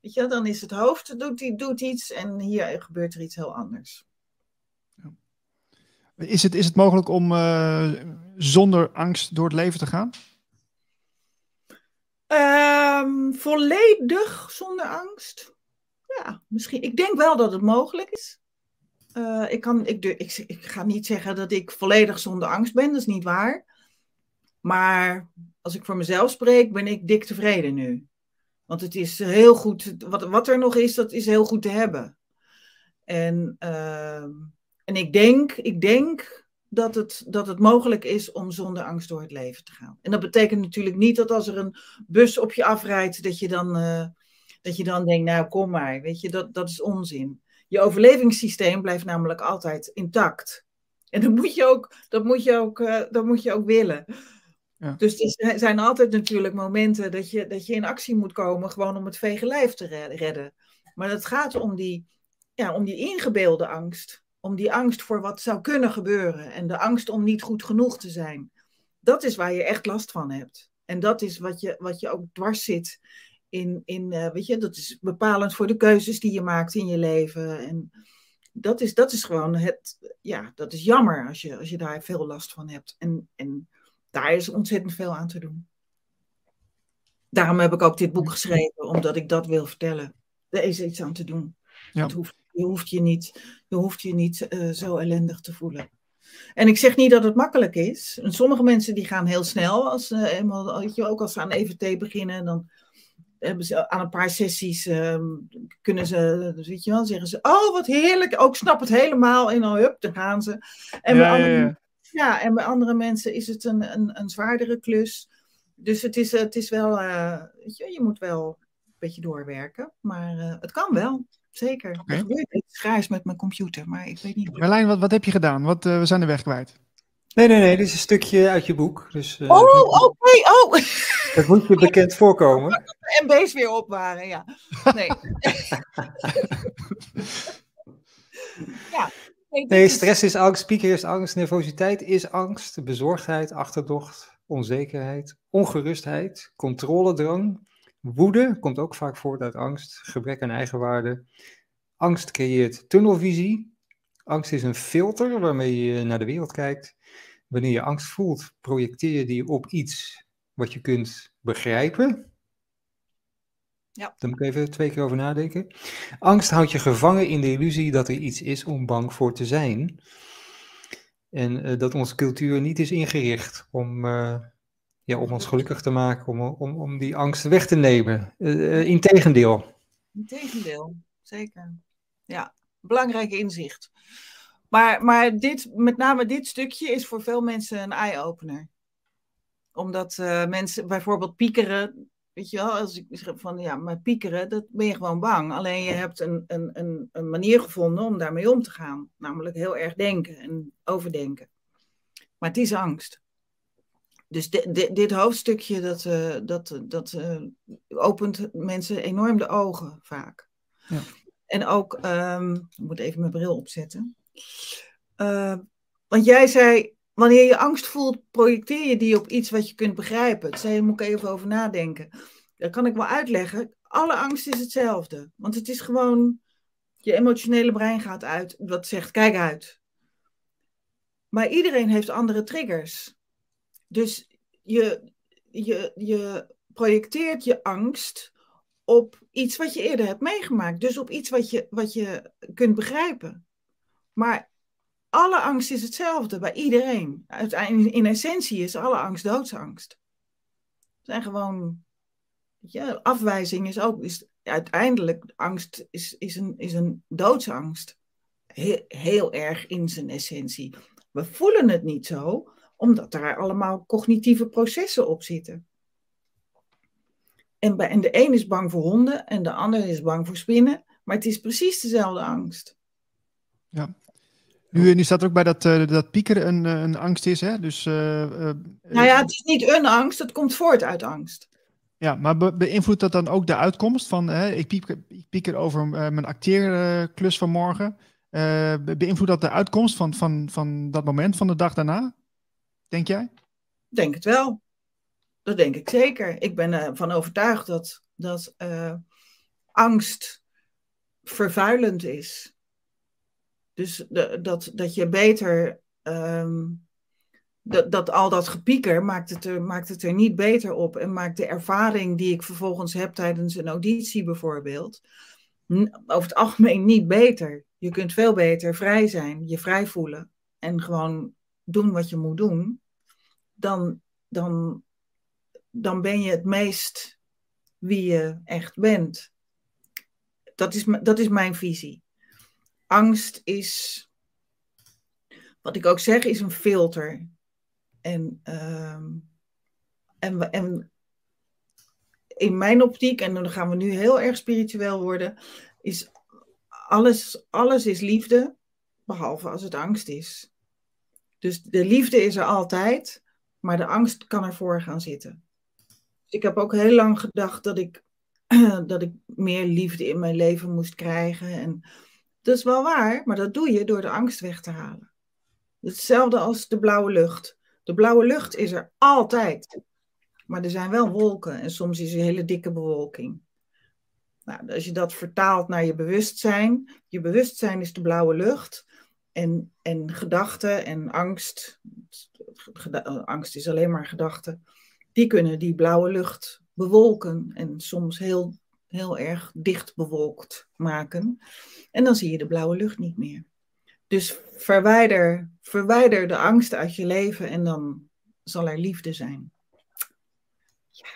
Weet je, dan is het hoofd doet, doet iets en hier gebeurt er iets heel anders. Is het, is het mogelijk om uh, zonder angst door het leven te gaan? Um, volledig zonder angst? Ja, misschien. Ik denk wel dat het mogelijk is. Uh, ik, kan, ik, ik, ik ga niet zeggen dat ik volledig zonder angst ben, dat is niet waar. Maar als ik voor mezelf spreek, ben ik dik tevreden nu. Want het is heel goed, wat, wat er nog is, dat is heel goed te hebben. En uh, en ik denk, ik denk dat, het, dat het mogelijk is om zonder angst door het leven te gaan. En dat betekent natuurlijk niet dat als er een bus op je afrijdt, dat je dan, uh, dat je dan denkt, nou kom maar, weet je, dat, dat is onzin. Je overlevingssysteem blijft namelijk altijd intact. En dat moet je ook, dat moet je ook, uh, dat moet je ook willen. Ja. Dus er zijn altijd natuurlijk momenten dat je, dat je in actie moet komen, gewoon om het vege lijf te redden. Maar het gaat om die, ja, om die ingebeelde angst. Om die angst voor wat zou kunnen gebeuren. En de angst om niet goed genoeg te zijn. Dat is waar je echt last van hebt. En dat is wat je, wat je ook dwars zit in, in uh, weet je, dat is bepalend voor de keuzes die je maakt in je leven. En dat is, dat is gewoon het, ja, dat is jammer als je, als je daar veel last van hebt. En, en daar is ontzettend veel aan te doen. Daarom heb ik ook dit boek geschreven, omdat ik dat wil vertellen. Er is iets aan te doen. Ja. Hoeft, je hoeft je niet, je hoeft je niet uh, zo ellendig te voelen. En ik zeg niet dat het makkelijk is. En sommige mensen die gaan heel snel. Als, uh, eenmaal, weet je, ook als ze aan EVT beginnen, dan hebben ze aan een paar sessies um, kunnen ze, weet je wel, zeggen ze, oh wat heerlijk, ook snap het helemaal en dan hup, dan gaan ze. En, ja, bij, andere, ja, ja. en bij andere mensen is het een, een, een zwaardere klus. Dus het is, het is wel, uh, weet je, je moet wel een beetje doorwerken, maar uh, het kan wel. Zeker. Okay. Er gebeurt iets graars met mijn computer, maar ik weet niet. Marlijn, wat, wat heb je gedaan? Wat, uh, we zijn de weg kwijt. Nee, nee, nee, dit is een stukje uit je boek. Dus, uh, oh, oké, okay, oh. Dat moet je bekend voorkomen. En MB's weer op waren, ja. Nee. ja. Nee, nee stress is angst, pieken is angst, nervositeit is angst, bezorgdheid, achterdocht, onzekerheid, ongerustheid, controledrang, woede komt ook vaak voort uit angst, gebrek aan eigenwaarde. Angst creëert tunnelvisie. Angst is een filter waarmee je naar de wereld kijkt. Wanneer je angst voelt, projecteer je die op iets wat je kunt begrijpen. Ja. Daar moet ik even twee keer over nadenken. Angst houdt je gevangen in de illusie dat er iets is om bang voor te zijn. En uh, dat onze cultuur niet is ingericht om, uh, om ons gelukkig te maken, om, om, om die angst weg te nemen. Uh, integendeel. Integendeel, zeker. Ja, belangrijk inzicht. Maar, maar dit, met name dit stukje is voor veel mensen een eye-opener. Omdat uh, mensen bijvoorbeeld piekeren, weet je wel, als ik zeg van ja, maar piekeren, dat ben je gewoon bang. Alleen je hebt een, een, een, een manier gevonden om daarmee om te gaan. Namelijk heel erg denken en overdenken. Maar het is angst. Dus de, de, dit hoofdstukje, dat, uh, dat, dat uh, opent mensen enorm de ogen vaak. Ja. En ook, um, ik moet even mijn bril opzetten. Uh, want jij zei, wanneer je angst voelt, projecteer je die op iets wat je kunt begrijpen. Daar zei, moet ik even over nadenken. Dat kan ik wel uitleggen. Alle angst is hetzelfde. Want het is gewoon, je emotionele brein gaat uit, dat zegt, kijk uit. Maar iedereen heeft andere triggers. Dus je, je, je projecteert je angst op iets wat je eerder hebt meegemaakt. Dus op iets wat je, wat je kunt begrijpen. Maar alle angst is hetzelfde bij iedereen. In essentie is alle angst doodsangst. Het zijn gewoon. Ja, afwijzing is ook. Is, uiteindelijk, angst is, is, een, is een doodsangst. Heel erg in zijn essentie. We voelen het niet zo, omdat daar allemaal cognitieve processen op zitten. En, bij, en de een is bang voor honden en de ander is bang voor spinnen. Maar het is precies dezelfde angst. Ja. Nu, nu staat er ook bij dat, uh, dat pieker een, eh, een angst is. Hè? Dus, uh, nou ja, het is niet een angst, het komt voort uit angst. Ja, maar be beïnvloedt dat dan ook de uitkomst van, hè, ik, pieker, ik pieker over mijn acteerklus van morgen. Be beïnvloedt dat de uitkomst van, van, van dat moment, van de dag daarna? Denk jij? Denk het wel. Dat denk ik zeker. Ik ben ervan overtuigd dat, dat angst vervuilend is. Dus dat, dat je beter. Um, dat, dat al dat gepieker maakt het, er, maakt het er niet beter op. En maakt de ervaring die ik vervolgens heb tijdens een auditie bijvoorbeeld. over het algemeen niet beter. Je kunt veel beter vrij zijn, je vrij voelen. En gewoon doen wat je moet doen. Dan, dan, dan ben je het meest wie je echt bent. Dat is, dat is mijn visie angst is, wat ik ook zeg, is een filter. En, um, en, en in mijn optiek, en dan gaan we nu heel erg spiritueel worden, is alles, alles is liefde, behalve als het angst is. Dus de liefde is er altijd, maar de angst kan ervoor gaan zitten. Ik heb ook heel lang gedacht dat ik, dat ik meer liefde in mijn leven moest krijgen. En dat is wel waar, maar dat doe je door de angst weg te halen. Hetzelfde als de blauwe lucht. De blauwe lucht is er altijd. Maar er zijn wel wolken en soms is er hele dikke bewolking. Nou, als je dat vertaalt naar je bewustzijn, je bewustzijn is de blauwe lucht en, en gedachten en angst, angst is alleen maar gedachten, die kunnen die blauwe lucht bewolken en soms heel, heel erg dicht bewolkt maken. En dan zie je de blauwe lucht niet meer. Dus verwijder, verwijder de angst uit je leven en dan zal er liefde zijn. Ja.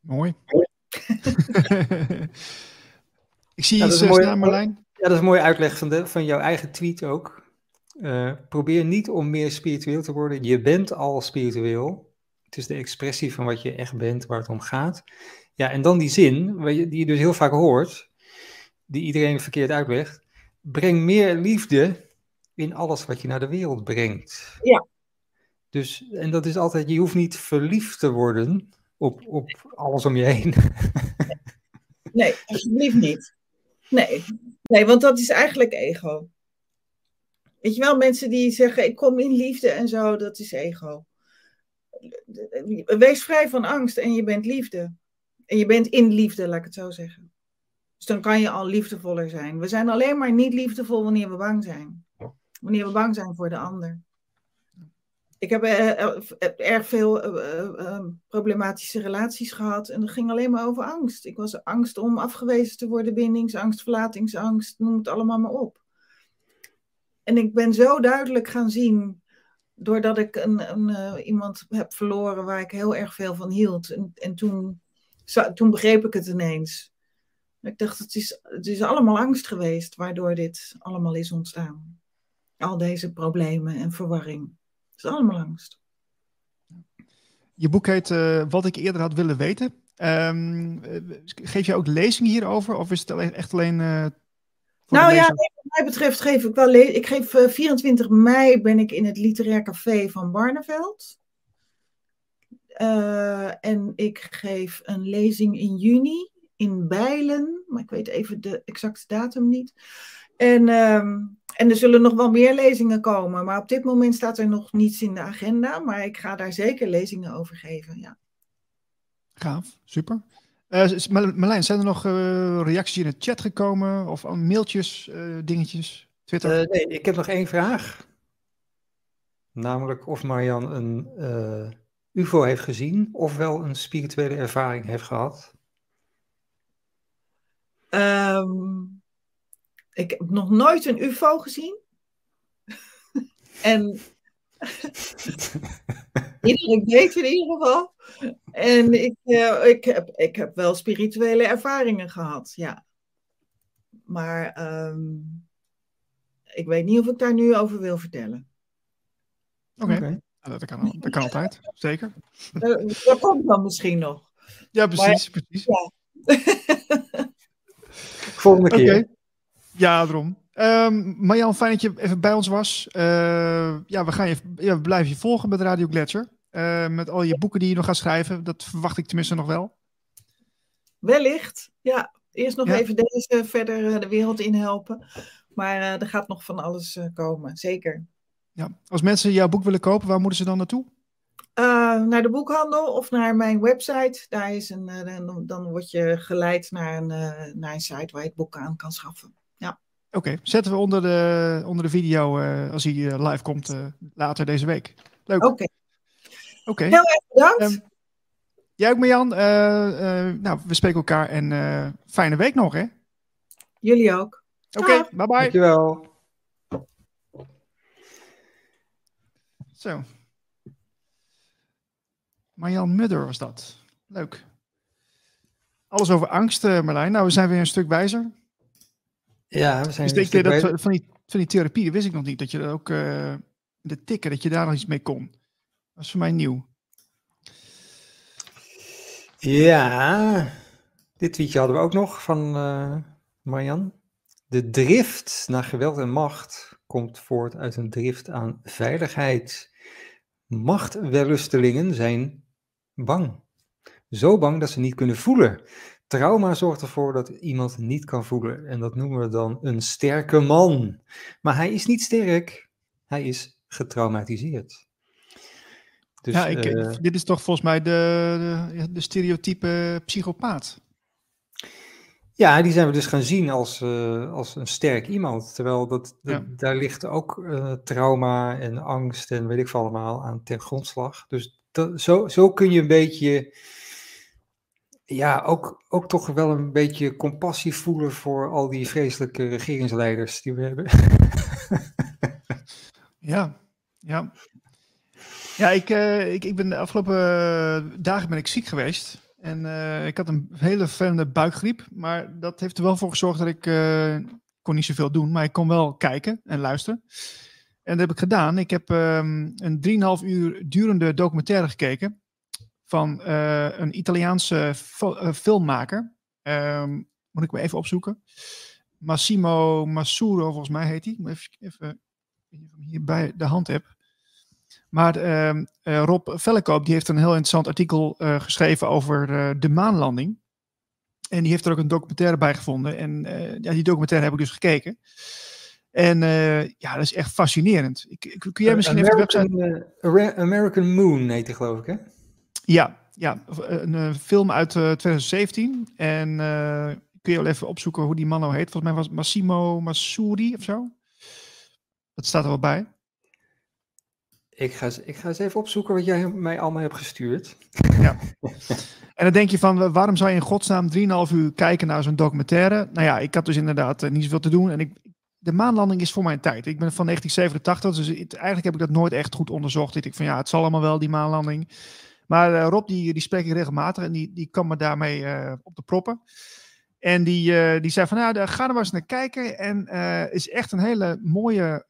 Mooi. Ik zie ja, iets uh, staan, Marlijn. Ja, dat is een mooie uitleg van, de, van jouw eigen tweet ook. Uh, probeer niet om meer spiritueel te worden. Je bent al spiritueel. Het is de expressie van wat je echt bent, waar het om gaat. Ja, en dan die zin, die je dus heel vaak hoort, die iedereen verkeerd uitlegt. Breng meer liefde in alles wat je naar de wereld brengt. Ja. Dus, en dat is altijd, je hoeft niet verliefd te worden op, op alles om je heen. Nee, alsjeblieft niet. Nee. Nee, want dat is eigenlijk ego. Weet je wel, mensen die zeggen ik kom in liefde en zo, dat is ego. Wees vrij van angst en je bent liefde. En je bent in liefde, laat ik het zo zeggen. Dus dan kan je al liefdevoller zijn. We zijn alleen maar niet liefdevol wanneer we bang zijn. Wanneer we bang zijn voor de ander. Ik heb uh, erg veel uh, problematische relaties gehad en dat ging alleen maar over angst. Ik was angst om afgewezen te worden, bindingsangst, verlatingsangst, noem het allemaal maar op. En ik ben zo duidelijk gaan zien, doordat ik een, een iemand heb verloren waar ik heel erg veel van hield. En, en toen, toen begreep ik het ineens. Ik dacht, het is, het is allemaal angst geweest waardoor dit allemaal is ontstaan. Al deze problemen en verwarring. Het is allemaal angst. Je boek heet uh, Wat ik eerder had willen weten. Um, geef je ook lezingen hierover? Of is het echt alleen. Uh, nou ja, wat mij betreft geef ik wel. Ik geef uh, 24 mei ben ik in het Literair Café van Barneveld. en ik geef een lezing in juni in Bijlen. Maar ik weet even de exacte datum niet. En, um, en er zullen nog wel meer lezingen komen. Maar op dit moment staat er nog niets in de agenda. Maar ik ga daar zeker lezingen over geven. Ja. Gaaf, super. Uh, Marlijn, zijn er nog uh, reacties in de chat gekomen? Of mailtjes, uh, dingetjes, Twitter? nee, ik heb nog één vraag. Namelijk of Marian een UFO heeft gezien, of wel een spirituele ervaring heeft gehad. Um, ik heb nog nooit een UFO gezien. en iedereen weet in ieder geval. En ik, uh, ik, heb, ik heb wel spirituele ervaringen gehad, ja. Maar um, ik weet niet of ik daar nu over wil vertellen. Oké, okay. okay. dat, kan, dat kan altijd, zeker. Dat, dat komt dan misschien nog. Ja, precies. Maar, precies. Ja. Volgende keer. Okay. Ja, daarom. Um, Marjan, fijn dat je even bij ons was. Uh, ja, we, gaan je, ja, we blijven je volgen met Radio Gletscher. Uh, met al je boeken die je nog gaat schrijven. Dat verwacht ik tenminste nog wel. Wellicht, ja. Eerst nog ja. even deze verder de wereld in helpen. Maar uh, er gaat nog van alles komen, zeker. Ja. Als mensen jouw boek willen kopen, waar moeten ze dan naartoe? naar de boekhandel of naar mijn website. Daar is een, dan, dan word je geleid naar een, naar een site waar je het boek aan kan schaffen. Oké, okay. zetten we onder de, onder de video uh, als hij uh, live komt uh, later deze week. Leuk. Oké. Okay. Oké. Okay. Heel erg bedankt. Um, jij ook Marjan. nou, we spreken elkaar en fijne week nog hè. Jullie ook. Oké, okay, bye bye. Dankjewel. Zo. Marjan Mudder was dat. Leuk. Alles over angst, Marlijn. Nou, we zijn weer een stuk wijzer. Ja, we zijn dus denk je dat van die, van die therapie, dat wist ik nog niet, dat je er ook uh, de tikken, dat je daar nog iets mee kon. Dat is voor mij nieuw. Ja, dit tweetje hadden we ook nog van uh, Marjan. De drift naar geweld en macht komt voort uit een drift aan veiligheid. Machtwellustelingen zijn bang. Zo bang dat ze niet kunnen voelen. Trauma zorgt ervoor dat iemand niet kan voelen. En dat noemen we dan een sterke man. Maar hij is niet sterk. Hij is getraumatiseerd. Dus, ja, ik, uh, dit is toch volgens mij de, de, de stereotype psychopaat. Ja, die zijn we dus gaan zien als, uh, als een sterk iemand. Terwijl dat, daar ligt ook uh, trauma en angst en weet ik veel allemaal aan ten grondslag. Dus dat, zo, zo kun je een beetje ja, ook, ook toch wel een beetje compassie voelen voor al die vreselijke regeringsleiders die we hebben. ja, ja. Ja, ik, uh, ik, ik ben de afgelopen dagen ben ik ziek geweest. En uh, ik had een hele vervelende buikgriep. Maar dat heeft er wel voor gezorgd dat ik kon niet zoveel doen. Maar ik kon wel kijken en luisteren. En dat heb ik gedaan. Ik heb um, een 3,5 uur durende documentaire gekeken van uh, een Italiaanse uh, filmmaker. Um, moet ik me even opzoeken. Massimo Massuro, volgens mij heet hij. Ik moet even, even hier bij de hand heb. Maar uh, Rob Vellekoop die heeft een heel interessant artikel geschreven over de maanlanding. En die heeft er ook een documentaire bij gevonden. En ja, die documentaire heb ik dus gekeken. En ja, dat is echt fascinerend. Ik, kun jij misschien even de website... American Moon heet hij geloof ik, hè? Ja, ja een, een film uit uh, 2017. En uh, kun je wel even opzoeken hoe die man nou heet. Volgens mij was Massimo Massuri of zo. Dat staat er wel bij. Ik ga, ik ga eens even opzoeken wat jij mij allemaal hebt gestuurd. Ja. En dan denk je van, waarom zou je in godsnaam 3,5 uur kijken naar zo'n documentaire? Nou ja, ik had dus inderdaad niet zoveel te doen. En ik, de maanlanding is voor mijn tijd. Ik ben van 1987, dus het, eigenlijk heb ik dat nooit echt goed onderzocht. Ik denk van, ja, het zal allemaal wel, die maanlanding. Maar uh, Rob, die, die spreek ik regelmatig en die, die kan me daarmee uh, op de proppen. En die, uh, die zei van, nou, ga er maar eens naar kijken. En is echt een hele mooie,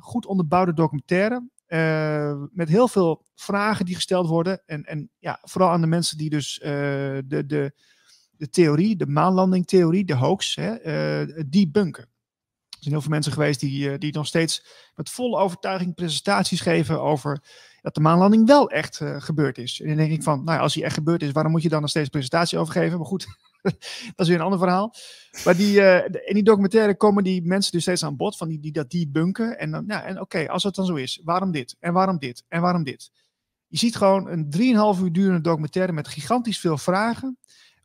goed onderbouwde documentaire. met heel veel vragen die gesteld worden. En, en ja, vooral aan de mensen die dus de, de, de theorie, de maanlandingtheorie, de hoax, hè, die bunken. Er zijn heel veel mensen geweest die, die nog steeds met volle overtuiging presentaties geven over dat de maanlanding wel echt uh, gebeurd is. En dan denk ik van, nou als die echt gebeurd is, waarom moet je dan nog steeds presentatie over geven? Maar goed, dat is weer een ander verhaal. Maar die, uh, in die documentaire komen die mensen dus steeds aan bod, van die, die dat debunken. En dan, ja, en oké, als het dan zo is, waarom dit? En waarom dit? En waarom dit? Je ziet gewoon een 3,5 uur durende documentaire met gigantisch veel vragen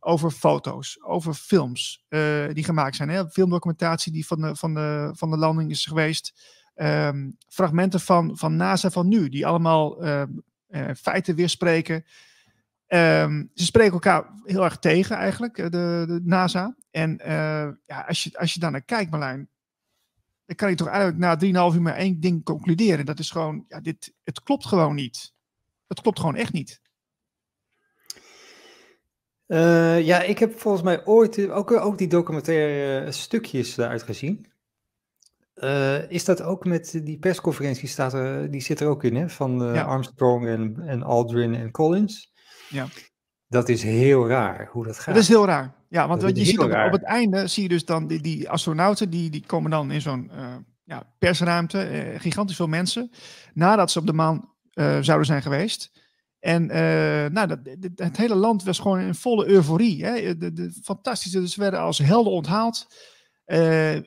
over foto's, over films uh, die gemaakt zijn. Filmdocumentatie die van de, van, de, van de landing is geweest um, fragmenten van, van NASA van nu, die allemaal uh, uh, feiten weerspreken. Um, ze spreken elkaar heel erg tegen eigenlijk, de, de NASA. En ja, als, je, als je daar naar kijkt, Marlijn, dan kan je toch eigenlijk na 3,5 uur maar één ding concluderen. Dat is gewoon, ja, dit, het klopt gewoon niet. Het klopt gewoon echt niet. Uh, ja, ik heb volgens mij ooit ook, ook die documentaire stukjes daaruit gezien. Uh, is dat ook met die persconferentie, staat er, die zit er ook in, hè? Van ja. Armstrong en, en Aldrin en Collins. Ja. Dat is heel raar hoe dat gaat. Dat is heel raar. Ja, want wat je ziet op, op, het einde, zie je dus dan die, die astronauten, die, die komen dan in zo'n uh, ja, persruimte, gigantisch veel mensen, nadat ze op de maan zouden zijn geweest. En nou, dat, het hele land was gewoon in volle euforie. Hè? De, fantastische, ze werden als helden onthaald. Uh,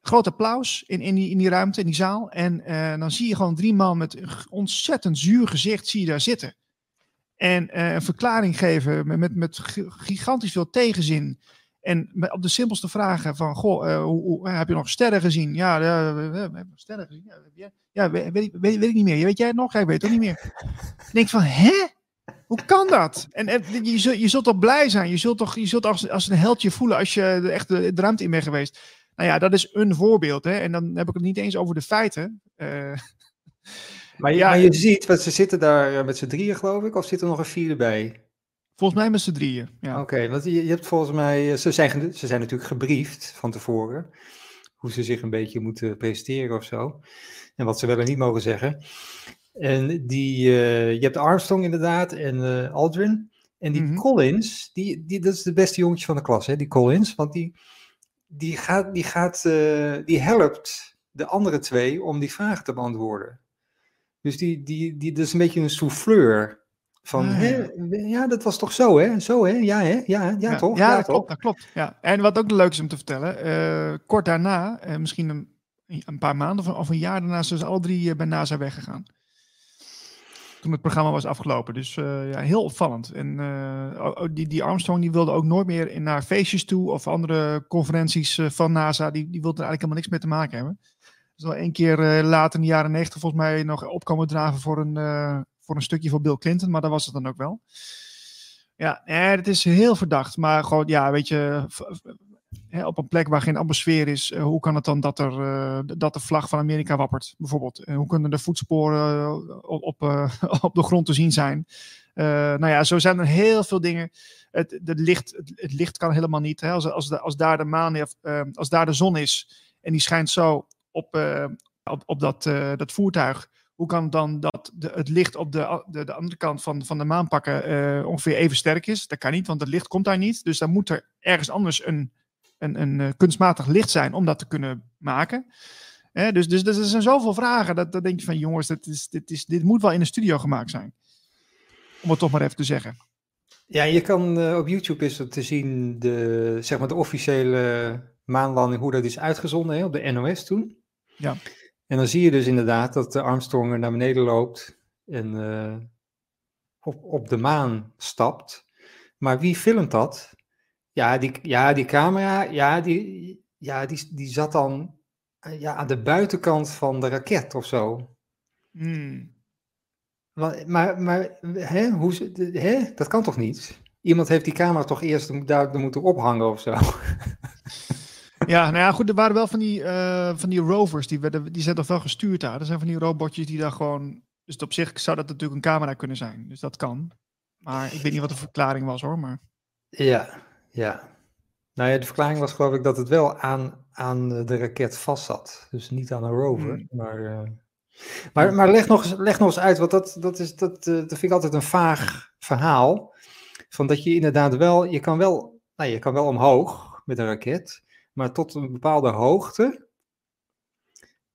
groot applaus in, in, die, in die ruimte, in die zaal. En uh, dan zie je gewoon drie man met een ontzettend zuur gezicht zie je daar zitten. En een verklaring geven met, met, met, gigantisch veel tegenzin. En op de simpelste vragen van, goh, uh, hoe, hoe, heb je nog sterren gezien? Ja, we hebben sterren gezien. Ja, ja weet, weet, ik niet meer. Weet jij het nog? Ja, ik weet het ook niet meer. ik denk van, hè? Hoe kan dat? En, en je, zult, je zult toch blij zijn? Je zult toch je zult als, als een heldje voelen als je echt de, de ruimte in bent geweest. Nou ja, dat is een voorbeeld. Hè? En dan heb ik het niet eens over de feiten. Uh, maar, je, ja, maar je ziet, want ze zitten daar eh, met z'n drieën, geloof ik, of zit er nog een vierde bij? Volgens mij met z'n drieën. Ja. Oké, okay, want je, je, hebt volgens mij, eh, ze zijn, ze zijn natuurlijk gebriefd van tevoren, hoe ze zich een beetje moeten presenteren of zo. En wat ze wel en niet mogen zeggen. En die, uh, je hebt Armstrong inderdaad en uh, Aldrin. En die Mhm. Collins, die, die, dat is de beste jongetje van de klas, hè, die Collins. Want die, die, gaat, die, gaat, eh, die helpt de andere twee om die vragen te beantwoorden. Dus die, die, die, dat is een beetje een souffleur. Van, Ah, hè, ja, dat was toch zo, hè? Zo, hè? Ja, hè? Ja, ja, toch? Ja, dat toch? klopt. Dat klopt ja. En wat ook leuk is om te vertellen, eh, kort daarna, eh, misschien een, een paar maanden of, een jaar daarna, zijn ze alle drie eh, bij NASA weggegaan. Toen het programma was afgelopen. Dus ja, heel opvallend. En die, die Armstrong die wilde ook nooit meer in, naar feestjes toe of andere conferenties van NASA. Die, die wilde er eigenlijk helemaal niks mee te maken hebben. Dus wel één keer later in de jaren negentig volgens mij nog opkomen draven voor een, voor een stukje voor Bill Clinton. Maar dat was het dan ook wel. Ja, nee, het is heel verdacht. Maar gewoon, ja, weet je, op een plek waar geen atmosfeer is, eh, hoe kan het dan dat, er, eh, dat de vlag van Amerika wappert, bijvoorbeeld? En hoe kunnen de voetsporen eh, op, op, eh, op de grond te zien zijn? Eh, nou ja, zo zijn er heel veel dingen. Het, het, licht, het, licht kan helemaal niet. Hè? Als, als, als daar de maan, eh, als daar de zon is en die schijnt zo op, eh, op, op dat, eh, dat voertuig, hoe kan dan dat de, het licht op de, de, de andere kant van, van de maan pakken eh, ongeveer even sterk is? Dat kan niet, want het licht komt daar niet. Dus dan moet er ergens anders een, een, een eh, kunstmatig licht zijn om dat te kunnen maken. Dus, dus, dus er zijn zoveel vragen. Dat, dat denk je van jongens, dit, is, dit, is, dit moet wel in de studio gemaakt zijn. Om het toch maar even te zeggen. Ja, je kan eh, op YouTube is er te zien de, zeg maar de officiële maanlanding, hoe dat is uitgezonden hè, op de NOS toen. Ja. En dan zie je dus inderdaad dat de Armstrong er naar beneden loopt en eh, op, op de maan stapt. Maar wie filmt dat? Ja, die, ja, die camera, ja, die, ja, die, die zat dan eh, ja, aan de buitenkant van de raket of zo. Hmm. Maar, maar, hè, hoe, hè, dat kan toch niet? Iemand heeft die camera toch eerst daar moeten ophangen of zo? Ja, nou ja, goed, er waren wel van die, eh, van die rovers, die, werden, die zijn toch wel gestuurd daar. Er zijn van die robotjes die daar gewoon... Dus op zich zou dat natuurlijk een camera kunnen zijn. Dus dat kan. Maar ik weet niet wat de verklaring was hoor. Maar Ja, ja. Nou ja, de verklaring was geloof ik dat het wel aan, aan de raket vast zat. Dus niet aan een rover. Hmm. Maar, eh, maar, maar leg, nog eens, leg nog eens uit, want dat, dat, is, dat, eh, dat vind ik altijd een vaag verhaal. Van dat je inderdaad wel, je kan wel, nou, je kan wel omhoog met een raket, maar tot een bepaalde hoogte.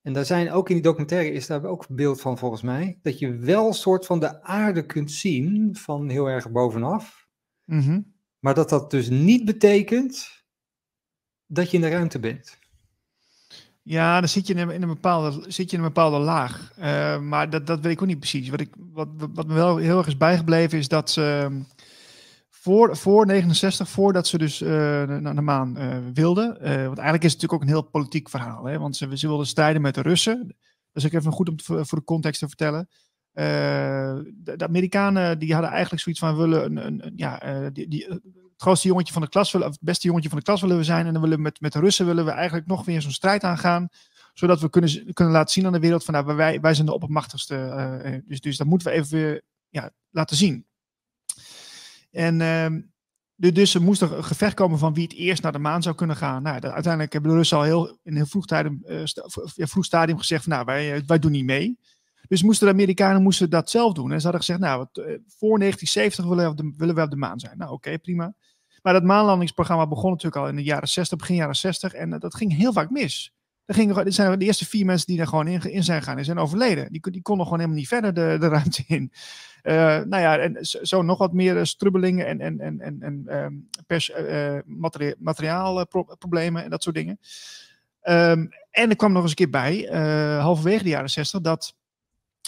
En daar zijn ook in die documentaire is daar ook beeld van volgens mij, dat je wel een soort van de aarde kunt zien van heel erg bovenaf. Mhm. Maar dat dat dus niet betekent dat je in de ruimte bent. Ja, dan zit je in een, bepaalde, zit je in een bepaalde laag. Eh, maar dat, dat weet ik ook niet precies. Wat, ik, wat, wat me wel heel erg is bijgebleven is dat ze voor, voor 69, voordat ze dus eh, naar de maan eh, wilden. eh, want eigenlijk is het natuurlijk ook een heel politiek verhaal. Hè, want ze, wilden strijden met de Russen. Is ook even goed om voor, de context te vertellen. De, de Amerikanen die hadden eigenlijk zoiets van willen een, een, ja, die, die, het grootste jongetje van de klas willen, het beste jongetje van de klas willen we zijn. En dan willen we met, met de Russen willen we eigenlijk nog weer zo'n strijd aangaan. Zodat we kunnen, kunnen laten zien aan de wereld van nou, wij, wij zijn de oppermachtigste. dus, dus dat moeten we even weer ja, laten zien. En du- dus er moest een gevecht komen van wie het eerst naar de maan zou kunnen gaan. Nou, uiteindelijk hebben de Russen al heel, in een heel vroeg, v- ja, vroeg stadium gezegd van nou, wij, eh, wij doen niet mee. Dus moesten de Amerikanen moesten dat zelf doen. En ze hadden gezegd, nou, wat, eh, voor 1970 willen we, op de, willen we op de maan zijn. Nou, oké, prima. Maar dat maanlandingsprogramma begon natuurlijk al in de jaren 60, begin jaren 60. En dat ging heel vaak mis. Er gingen, dit zijn de eerste vier mensen die er gewoon in, zijn gegaan. Die zijn overleden. Die, die konden gewoon helemaal niet verder de, de ruimte in. Eh, nou ja, en zo, nog wat meer eh, strubbelingen en, en, en, en, en ehm, pers, eh, materia- materiaalproblemen en dat soort dingen. Ehm, en er kwam nog eens een keer bij, halverwege de jaren 60, dat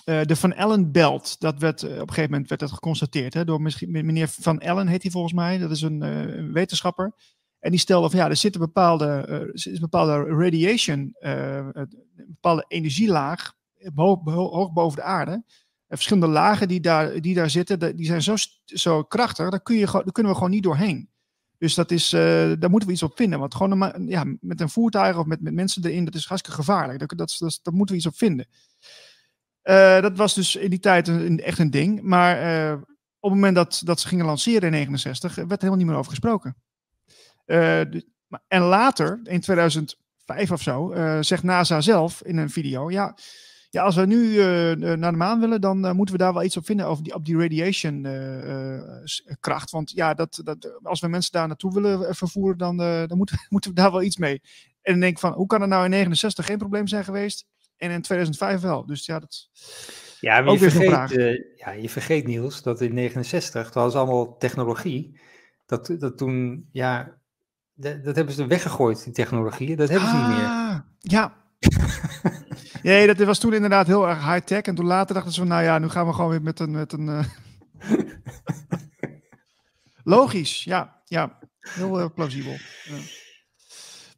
de Van Allen belt. Dat werd op een gegeven moment werd dat geconstateerd hè, door misschien, meneer Van Allen heet hij volgens mij. Dat is een, een wetenschapper. En die stelde van ja, er zit een bepaalde, eh, bepaalde radiation, eh, een bepaalde energielaag hoog, hoog boven de aarde. En verschillende lagen die daar, die daar zitten, die zijn zo, zo krachtig, daar, kun je, kunnen we gewoon niet doorheen. Dus dat is, eh, daar moeten we iets op vinden. Want gewoon ja, met een voertuig of met, met mensen erin, dat is hartstikke gevaarlijk. Dat, dat, dat, daar moeten we iets op vinden. Dat was dus in die tijd een, echt een ding. Maar op het moment dat, dat ze gingen lanceren in 69, werd er helemaal niet meer over gesproken. Eh, dus- en later, in 2005 of zo, eh, zegt NASA zelf in een video: ja, Ja, als we nu naar de maan willen, dan moeten we daar wel iets op vinden over die, op die radiation kracht. Want ja, dat, dat, als we mensen daar naartoe willen vervoeren, dan, dan moeten, moeten we daar wel iets mee. En dan denk ik van, hoe kan het nou in 69 geen probleem zijn geweest en in 2005 wel? Dus ja, dat ja, maar je, vergeet, ja, je vergeet Niels dat in 69, dat was allemaal technologie, dat, dat toen, ja, dat, dat hebben ze weggegooid, die technologie. Dat hebben ze niet meer. Ah, ja. nee, dat was toen inderdaad heel erg high-tech. En toen later dachten ze van, nou ja, nu gaan we gewoon weer met een... Met een uh... Logisch, ja. Ja, heel uh, plausibel. Ja.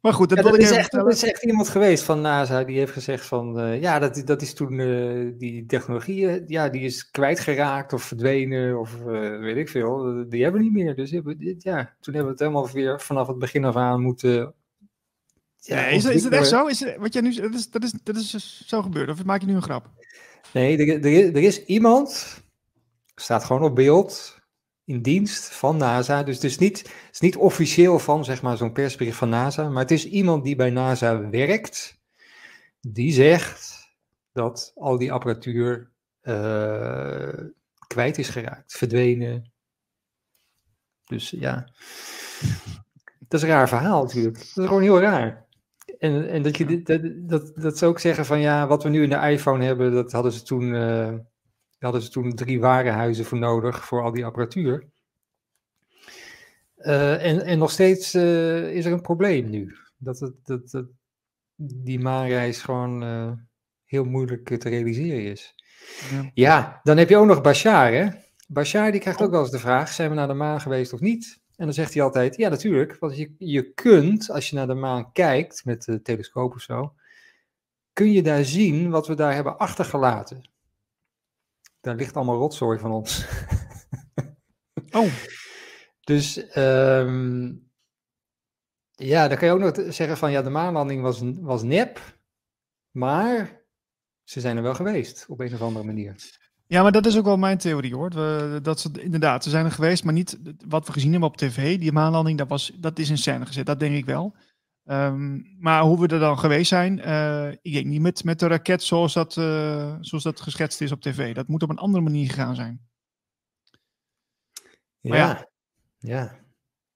Maar goed, dat ja, wil ik is echt, Er is echt iemand geweest van NASA die heeft gezegd van, uh, ja, dat, dat is toen uh, die technologie, ja, die is kwijtgeraakt of verdwenen of uh, weet ik veel. Die hebben we niet meer. Dus ja, toen hebben we het helemaal weer vanaf het begin af aan moeten... Ja, is, is het echt zo? Is het, wat jij nu, dat, is, dat, is, dat is zo gebeurd of maak je nu een grap? Nee, er, er, er is iemand, staat gewoon op beeld, in dienst van NASA. Dus het is niet, het is niet officieel van zeg maar, zo'n persbericht van NASA, maar het is iemand die bij NASA werkt, die zegt dat al die apparatuur uh, kwijt is geraakt, verdwenen. Dus ja, dat is een raar verhaal natuurlijk. Dat is gewoon heel raar. En, en dat, je, dat, dat, dat ze ook zeggen van ja, wat we nu in de iPhone hebben, dat hadden ze toen uh, daar hadden ze toen drie warenhuizen voor nodig voor al die apparatuur. Uh, en, en nog steeds uh, is er een probleem nu. Dat, het, dat, dat die maanreis gewoon uh, heel moeilijk te realiseren is. Ja. ja. dan heb je ook nog Bashar, hè? Bashar die krijgt ook wel eens de vraag, zijn we naar de maan geweest of niet? En dan zegt hij altijd, ja natuurlijk, want je, je kunt, als je naar de maan kijkt met de telescoop of zo, kun je daar zien wat we daar hebben achtergelaten daar ligt allemaal rotzooi van ons. oh. Dus ehm, ja, dan kan je ook nog zeggen van ja, de maanlanding was, was nep, maar ze zijn er wel geweest op een of andere manier. Ja, maar dat is ook wel mijn theorie hoor. We, dat ze inderdaad, ze zijn er geweest, maar niet wat we gezien hebben op tv. Die maanlanding, dat, was, dat is in scène gezet, dat denk ik wel. Um, maar hoe we er dan geweest zijn, uh, ik denk niet met, met de raket zoals dat, uh, zoals dat geschetst is op tv. Dat moet op een andere manier gegaan zijn. Ja, ja, ja.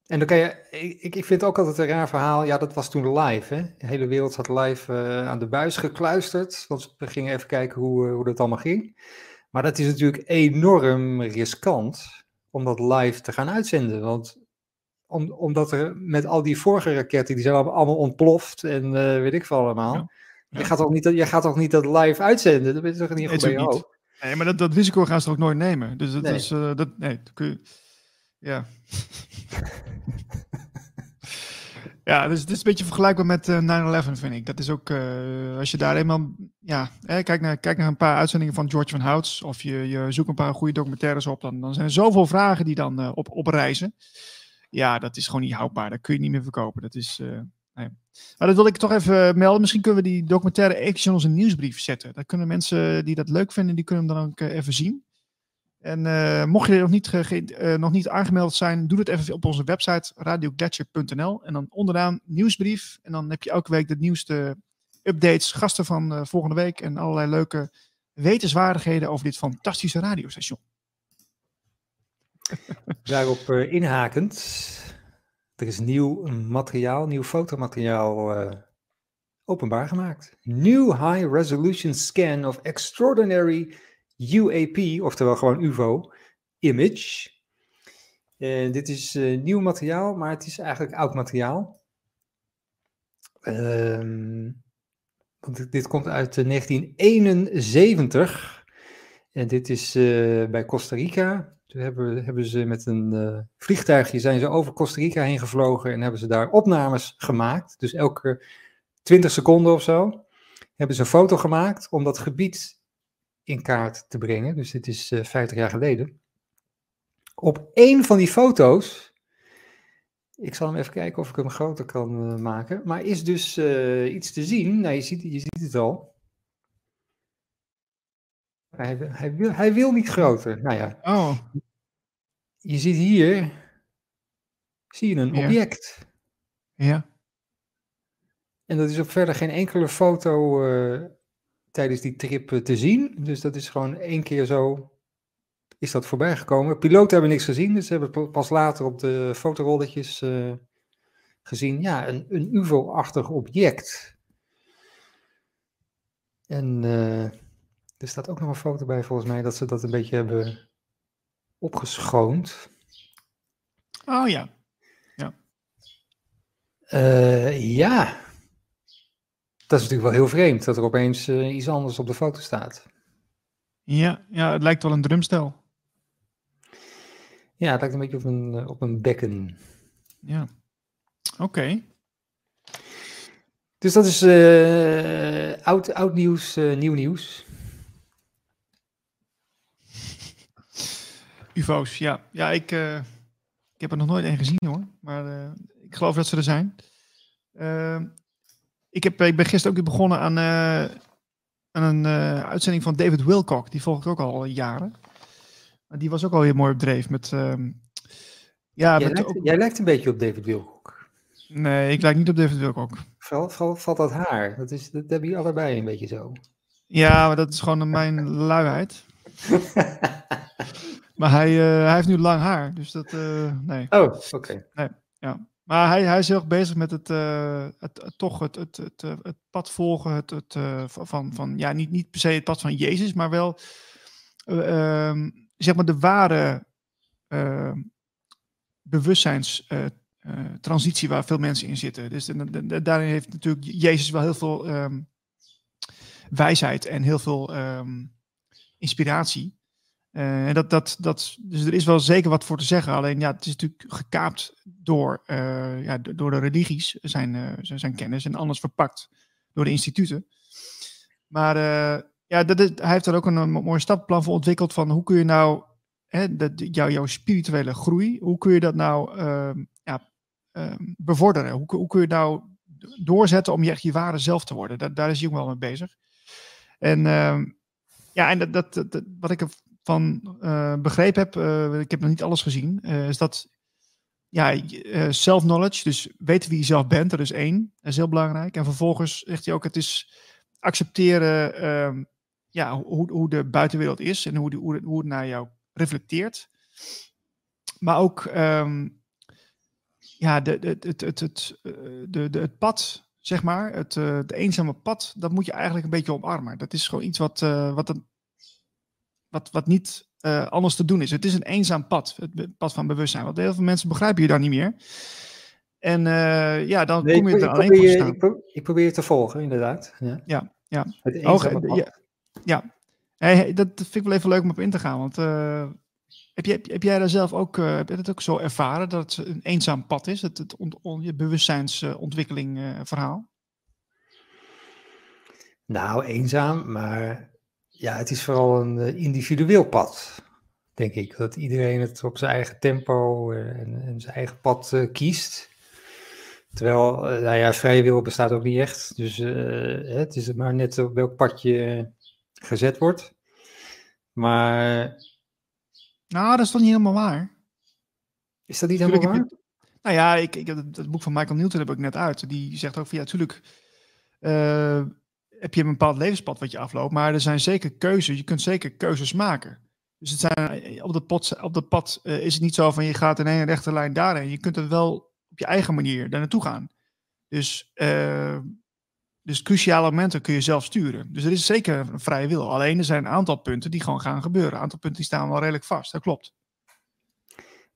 En dan kan je, ik, ik vind ook altijd een raar verhaal. Ja, dat was toen live. Hè? De hele wereld zat live uh, aan de buis gekluisterd. Want we gingen even kijken hoe, hoe dat allemaal ging. Maar dat is natuurlijk enorm riskant om dat live te gaan uitzenden. Want om, omdat er met al die vorige raketten, die zijn allemaal ontploft en uh, weet ik veel allemaal. Je, gaat toch niet, je gaat toch niet dat live uitzenden? Dat is toch niet goed bij jou? Nee, maar dat, dat risico gaan ze toch ook nooit nemen? Dus dat is, uh, dat, nee, dat kun je, ja. ja, dus het is een beetje vergelijkbaar met uh, 9-11, vind ik. Dat is ook, uh, als je daar eenmaal, ja, hè, kijk, naar, kijk naar een paar uitzendingen van George van Houts, of je, je zoekt een paar goede documentaires op, dan, dan zijn er zoveel vragen die dan uh, op, oprijzen ja, dat is gewoon niet houdbaar. Dat kun je niet meer verkopen. Dat is, uh. Maar dat wil ik toch even melden. Misschien kunnen we die documentaire eventjes in onze nieuwsbrief zetten. Dan kunnen mensen die dat leuk vinden, die kunnen hem dan ook uh, even zien. En mocht je nog niet, nog niet aangemeld zijn, doe het even op onze website radioglacier.nl en dan onderaan nieuwsbrief. En dan heb je elke week de nieuwste updates, gasten van volgende week en allerlei leuke wetenswaardigheden over dit fantastische radiostation. Daarop uh, inhakend, er is nieuw materiaal, nieuw fotomateriaal uh, openbaar gemaakt. New High Resolution Scan of Extraordinary UAP, oftewel gewoon UVO, image. Uh, dit is nieuw materiaal, maar het is eigenlijk oud materiaal. Ehm, want dit komt uit 1971. En dit is bij Costa Rica. Toen hebben, hebben ze met een uh, vliegtuigje zijn ze over Costa Rica heen gevlogen en hebben ze daar opnames gemaakt. Dus elke 20 seconden of zo hebben ze een foto gemaakt om dat gebied in kaart te brengen. Dus dit is uh, eh, 50 jaar geleden. Op één van die foto's, ik zal hem even kijken of ik hem groter kan uh, maken, maar is dus iets te zien. Nou, je ziet, je ziet het al. Hij, hij, wil, hij wil niet groter. Nou ja. Oh. Je ziet hier, zie je een object. Ja. En dat is op verder geen enkele foto uh, tijdens die trip te zien. Dus dat is gewoon één keer zo, is dat voorbij gekomen. Piloten hebben niks gezien, dus ze hebben pas later op de fotorolletjes gezien. Ja, een, een UFO-achtig object. En er staat ook nog een foto bij volgens mij dat ze dat een beetje hebben opgeschoond. Oh ja. Ja. Uh, ja. Dat is natuurlijk wel heel vreemd dat er opeens uh, iets anders op de foto staat. Ja, ja, het lijkt wel een drumstel. Ja, het lijkt een beetje op een, uh, op een bekken. Ja. Oké. Okay. Dus dat is oud, oud nieuws, nieuw nieuws. UFO's, ja. Ja, ik, uh, ik heb er nog nooit één gezien hoor. Maar uh, ik geloof dat ze er zijn. Uh, ik, heb, ik ben gisteren ook weer begonnen aan, aan een uitzending van David Wilcock. Die volg ik ook al jaren. Maar die was ook al heel mooi op dreef met... ehm, ja, jij, met lijkt, ook... jij lijkt een beetje op David Wilcock. Nee, ik lijk niet op David Wilcock. Valt, valt dat haar? Dat, is, dat hebben jullie allebei een beetje zo. Ja, maar dat is gewoon mijn luiheid. Maar hij, uh, hij heeft nu lang haar, dus dat, uh, nee. Oh, oké. Nee, ja. Maar hij, hij is heel erg bezig met het, uh, het, het, toch het, het, het, het pad volgen, het, het, van, van, ja, niet, niet per se het pad van Jezus, maar wel, ehm, zeg maar, de ware ehm, bewustzijnstransitie waar veel mensen in zitten. Dus de, de, daarin heeft natuurlijk Jezus wel heel veel um, wijsheid en heel veel inspiratie. Uh, en dat, dat, dat, dus er is wel zeker wat voor te zeggen. Alleen ja, het is natuurlijk gekaapt door, uh, ja, door de religies, zijn, uh, zijn kennis, en anders verpakt door de instituten. Maar ja, dat is, hij heeft er ook een, een mooi stappenplan voor ontwikkeld van hoe kun je nou hè, jouw spirituele groei, hoe kun je dat nou ehm, ja, ehm, bevorderen? Hoe, hoe kun je nou doorzetten om je echt je ware zelf te worden? Daar, daar is ook wel mee bezig. En ehm, ja, en dat, dat, dat, wat ik van uh, begrepen heb, uh, ik heb nog niet alles gezien, uh, is dat ja, self-knowledge, dus weten wie je zelf bent, dat is één, dat is heel belangrijk. En vervolgens zegt hij ook, het is accepteren ehm, ja, hoe, hoe de buitenwereld is en hoe, de, hoe, hoe het naar jou reflecteert. Maar ook um, ja, de, de, het, het, het, de, de, het pad, zeg maar, het de eenzame pad, dat moet je eigenlijk een beetje omarmen. Dat is gewoon iets wat, wat een wat, wat niet uh, anders te doen is. Het is een eenzaam pad, het pad van bewustzijn. Want heel veel mensen begrijpen je daar niet meer. En uh, ja, dan nee, kom je er alleen voor te staan. Ik, pro ik, probeer je te volgen, inderdaad. Ja, ja. ja. Het eenzame oh, pad. Ja, ja. Hey, dat vind ik wel even leuk om op in te gaan. Want uh, heb, je, heb, jij daar zelf ook, heb je dat ook zo ervaren, dat het een eenzaam pad is? Het, het on, on, je bewustzijnsontwikkeling verhaal? Nou, eenzaam, maar ja, het is vooral een eh, individueel pad, denk ik. Dat iedereen het op zijn eigen tempo eh, en, en zijn eigen pad uh, kiest. Terwijl, nou ja, vrije wil bestaat ook niet echt. Dus het is maar net op welk pad je gezet wordt. Maar... Nou, dat is toch niet helemaal waar? Is dat niet helemaal waar? nou ja, ik, ik, het, het, boek van Michael Newton heb ik net uit. Die zegt ook van, ja, natuurlijk heb je een bepaald levenspad wat je afloopt, maar er zijn zeker keuzes. Je kunt zeker keuzes maken. Dus het zijn, op, dat pad, op dat pad uh, is het niet zo van je gaat in één rechte lijn daarheen. Je kunt het wel op je eigen manier daar naartoe gaan. Dus, uh, dus cruciale momenten kun je zelf sturen. Dus er is zeker een vrije wil. Alleen er zijn een aantal punten die gewoon gaan gebeuren. Een aantal punten die staan wel redelijk vast. Dat klopt.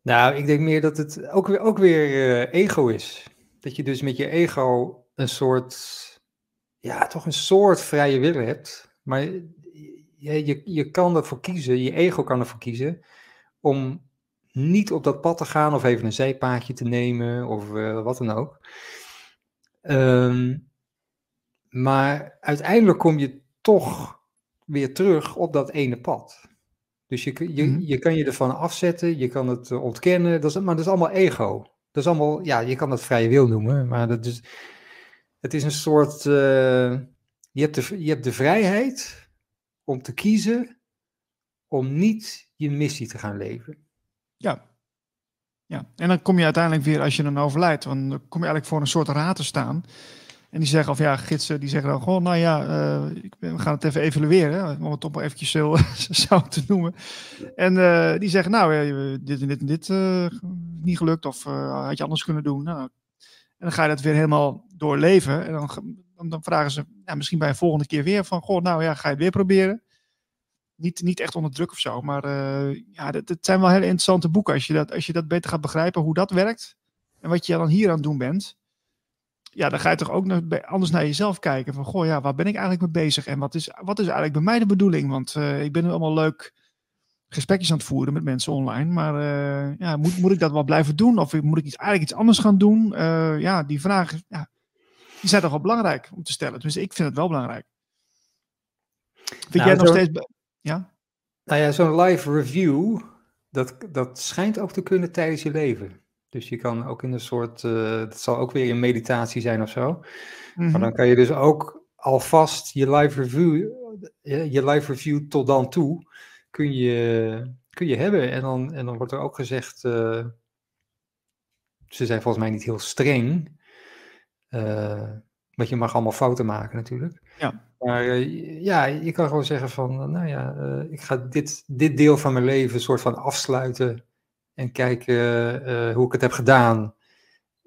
Nou, ik denk meer dat het ook weer, ook weer ego is. Dat je dus met je ego een soort ja, toch een soort vrije wil hebt. Maar je, je, je kan ervoor kiezen, je ego kan ervoor kiezen om niet op dat pad te gaan of even een zijpaadje te nemen of uh, wat dan ook. Um, maar uiteindelijk kom je toch weer terug op dat ene pad. Dus je, je, -hmm. je kan je ervan afzetten, je kan het ontkennen, dat is, maar dat is allemaal ego. Dat is allemaal, ja, je kan dat vrije wil noemen, maar dat is, het is een soort. Uh, je, hebt de, je hebt de vrijheid om te kiezen om niet je missie te gaan leven. Ja. Ja, en dan kom je uiteindelijk weer, als je dan overlijdt, dan kom je eigenlijk voor een soort raad te staan. En die zeggen, of ja, gidsen, die zeggen dan gewoon, nou ja, uh, we gaan het even evalueren, om het toch maar eventjes zo, zo te noemen. En uh, die zeggen, nou, dit en dit en dit niet gelukt, of had je anders kunnen doen. Nou, en dan ga je dat weer helemaal doorleven. En dan, dan, vragen ze, ja, misschien bij een volgende keer weer van, goh, nou ja, ga je het weer proberen. Niet, niet echt onder druk of zo, maar ja, het zijn wel hele interessante boeken als je, dat, als je dat beter gaat begrijpen, hoe dat werkt. En wat je dan hier aan het doen bent ja, dan ga je toch ook nog anders naar jezelf kijken. Van, goh, ja, waar ben ik eigenlijk mee bezig? En wat is, wat is eigenlijk bij mij de bedoeling? Want uh, ik ben nu allemaal leuk gesprekjes aan het voeren met mensen online. Maar uh, ja, moet, moet ik dat wel blijven doen? Of moet ik iets, eigenlijk iets anders gaan doen? Ja, die ja, die zijn toch wel belangrijk om te stellen. Dus ik vind het wel belangrijk. Vind nou, jij nog steeds... Ja? Nou ja, zo'n live review, dat, dat schijnt ook te kunnen tijdens je leven. Dus je kan ook in een soort, uh, dat zal ook weer een meditatie zijn of zo. Maar dan mhm. kan je dus ook alvast je live review, eh, je live review tot dan toe, kun je, kun je hebben. En dan, en dan wordt er ook gezegd, uh, ze zijn volgens mij niet heel streng, want je mag allemaal fouten maken natuurlijk. Ja. Maar ja, je kan gewoon zeggen van, nou ja, ik ga dit, dit deel van mijn leven soort van afsluiten en kijken uh, hoe ik het heb gedaan.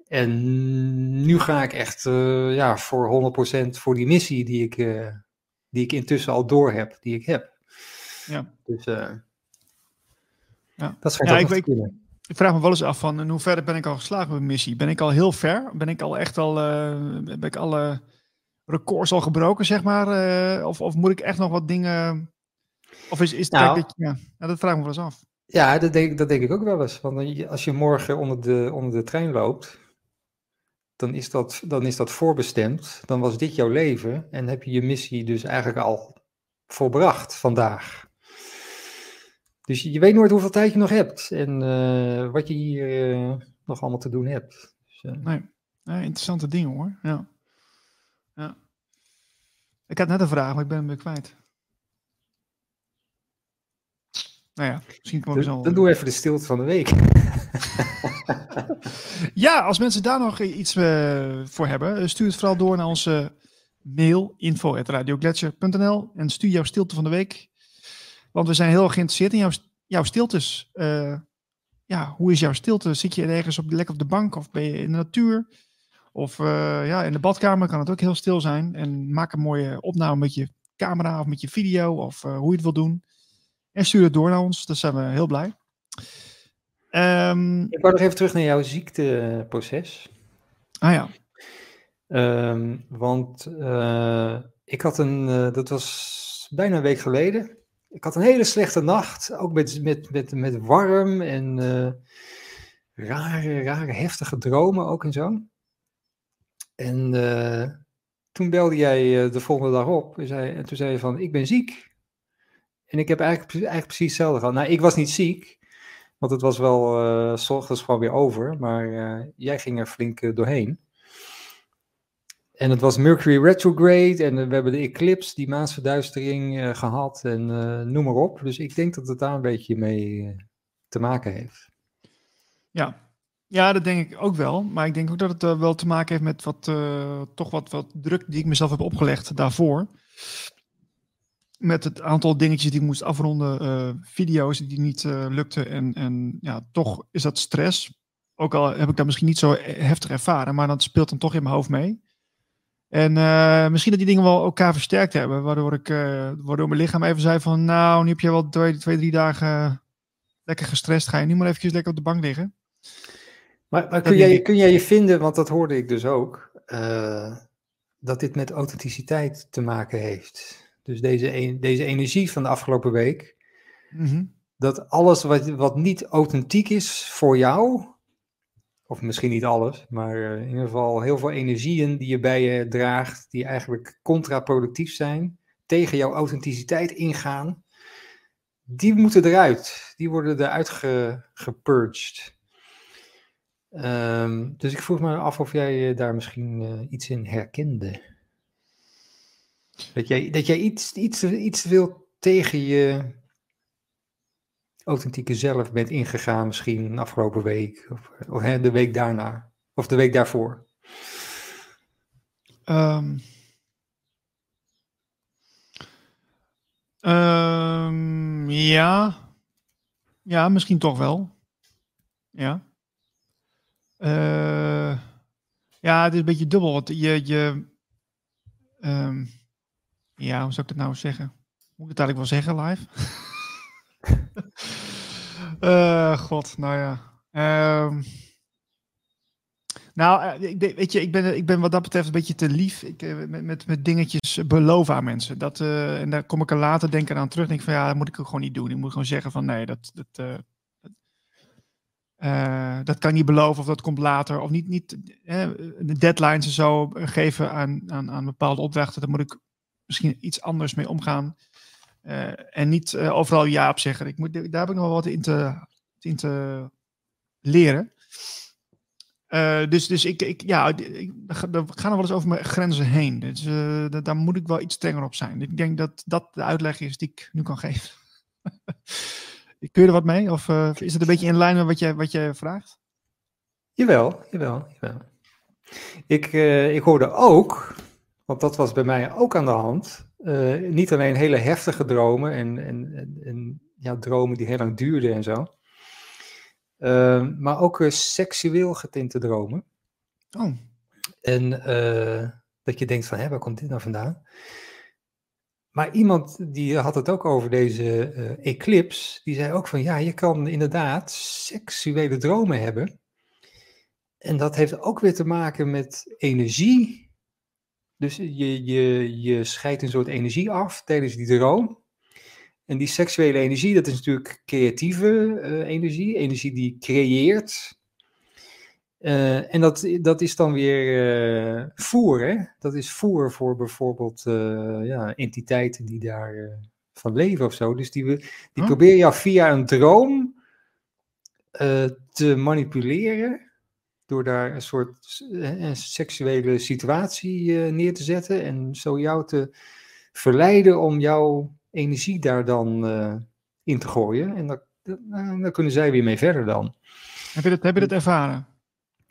En nu ga ik echt uh, ja, voor 100% voor die missie die ik, uh, die ik intussen al door heb, die ik heb. Ja. Dus ja. dat schijnt ja, ik, ik, ik, vraag me wel eens af van in hoeverre ben ik al geslaagd met mijn missie? Ben ik al heel ver? Ben ik al echt al, ben ik alle records al gebroken, zeg maar? of, of moet ik echt nog wat dingen... Of is, is het nou, dat, ja, dat vraag ik me wel eens af. Ja, dat denk, dat denk ik ook wel eens. Want als je morgen onder de, onder de trein loopt, dan is, dat, dan is dat voorbestemd. Dan was dit jouw leven en heb je je missie dus eigenlijk al volbracht vandaag. Dus je, weet nooit hoeveel tijd je nog hebt en uh, wat je hier uh, nog allemaal te doen hebt. Dus, uh... nee. nee, interessante dingen hoor. Ja. ja. Ik had net een vraag, maar ik ben hem weer kwijt. Nou ja, misschien komen we zo... Dan doe even de stilte van de week. ja, als mensen daar nog iets voor hebben, eh, stuur het vooral door naar onze mail info.radioglacier.nl en stuur jouw stilte van de week. Want we zijn heel geïnteresseerd in jouw, jouw stiltes. Uh, ja, hoe is jouw stilte? Zit je ergens op, lekker op de bank of ben je in de natuur? Of uh, ja, in de badkamer kan het ook heel stil zijn. En maak een mooie opname met je camera of met je video of hoe je het wil doen. En stuur het door naar ons. Daar zijn we heel blij. Um, ik wou nog even terug naar jouw ziekteproces. Ah ja. Um, want uh, ik had een, uh, dat was bijna een week geleden. Ik had een hele slechte nacht, ook met, met, met, met warm en uh, rare, rare, heftige dromen ook en zo. En toen belde jij de volgende dag op en, zei, en toen zei je van, ik ben ziek. En ik heb eigenlijk, eigenlijk precies hetzelfde gehad. Nou, ik was niet ziek, want het was wel uh, s ochtends gewoon weer over. Maar jij ging er flink doorheen. En het was Mercury retrograde en we hebben de eclipse, die maansverduistering gehad en noem maar op. Dus ik denk dat het daar een beetje mee te maken heeft. Ja. ja, dat denk ik ook wel. Maar ik denk ook dat het wel te maken heeft met wat, toch wat, wat druk die ik mezelf heb opgelegd daarvoor met het aantal dingetjes die ik moest afronden, video's die niet lukten. En, en ja, toch is dat stress. Ook al heb ik dat misschien niet zo heftig ervaren, maar dat speelt dan toch in mijn hoofd mee. En uh, misschien dat die dingen wel elkaar versterkt hebben, waardoor, ik, waardoor mijn lichaam even zei van, nou, nu heb je wel twee, twee drie dagen lekker gestrest, ga je nu maar eventjes lekker op de bank liggen. Maar, maar kun, jij, kun jij je vinden, want dat hoorde ik dus ook, dat dit met authenticiteit te maken heeft? Dus deze, deze energie van de afgelopen week. Mhm. Dat alles wat, wat niet authentiek is voor jou, of misschien niet alles, maar eh, in ieder geval heel veel energieën die je bij je draagt, die eigenlijk contraproductief zijn, tegen jouw authenticiteit ingaan, die moeten eruit. Die worden eruit ge, gepurged. Um, dus ik vroeg me af of jij daar misschien uh, iets in herkende. Dat jij, dat jij iets, iets, iets wil tegen je authentieke zelf bent ingegaan, misschien de afgelopen week, of, of hè, de week daarna, of de week daarvoor. Ehm, ja. Ja, misschien toch wel. Ja. Eh, ja, het is een beetje dubbel. Want je. je ehm, ja, hoe zou ik dat nou zeggen? Moet ik het eigenlijk wel zeggen live? Eh, God, nou ja. Ehm, nou, eh, ik, weet je, ik ben, ik ben wat dat betreft een beetje te lief ik, eh, met, met, met dingetjes beloven aan mensen. Dat, uh, en daar kom ik er later denken aan terug. Denk van ja, dat moet ik ook gewoon niet doen. Ik moet gewoon zeggen van nee, dat, dat, uh, uh, dat kan niet beloven of dat komt later. Of niet, niet de deadlines en zo geven aan, aan, aan bepaalde opdrachten. Daar moet ik misschien iets anders mee omgaan. En niet overal ja op zeggen. Ik moet, daar heb ik nog wel wat in te, in te leren. Uh, dus, dus ik, ik, ja, ik, ga er wel eens over mijn grenzen heen. Dus daar moet ik wel iets strenger op zijn. Ik denk dat dat de uitleg is die ik nu kan geven. Kun je er wat mee? Of is het een beetje in lijn met wat je, wat je vraagt? Jawel, jawel, jawel. Ik, ik hoorde ook, want dat was bij mij ook aan de hand, niet alleen hele heftige dromen en, en, en, en ja, dromen die heel lang duurden en zo. Uh, maar ook uh, seksueel getinte dromen. Oh. En dat je denkt van, hé, waar komt dit nou vandaan? Maar iemand die had het ook over deze eclipse, die zei ook van, ja, je kan inderdaad seksuele dromen hebben. En dat heeft ook weer te maken met energie. Dus je, je, je scheidt een soort energie af tijdens die droom. En die seksuele energie, dat is natuurlijk creatieve uh, energie, energie die creëert. Uh, en dat, dat is dan weer uh, voer, hè? Dat is voer voor bijvoorbeeld ja, entiteiten die daar van leven of zo. Dus die, we, die oh. probeer je via een droom te manipuleren. Door daar een soort een seksuele situatie neer te zetten. En zo jou te verleiden om jou energie daar dan uh, in te gooien. En dan, dan kunnen zij weer mee verder dan. Heb je dat, heb je dat ervaren?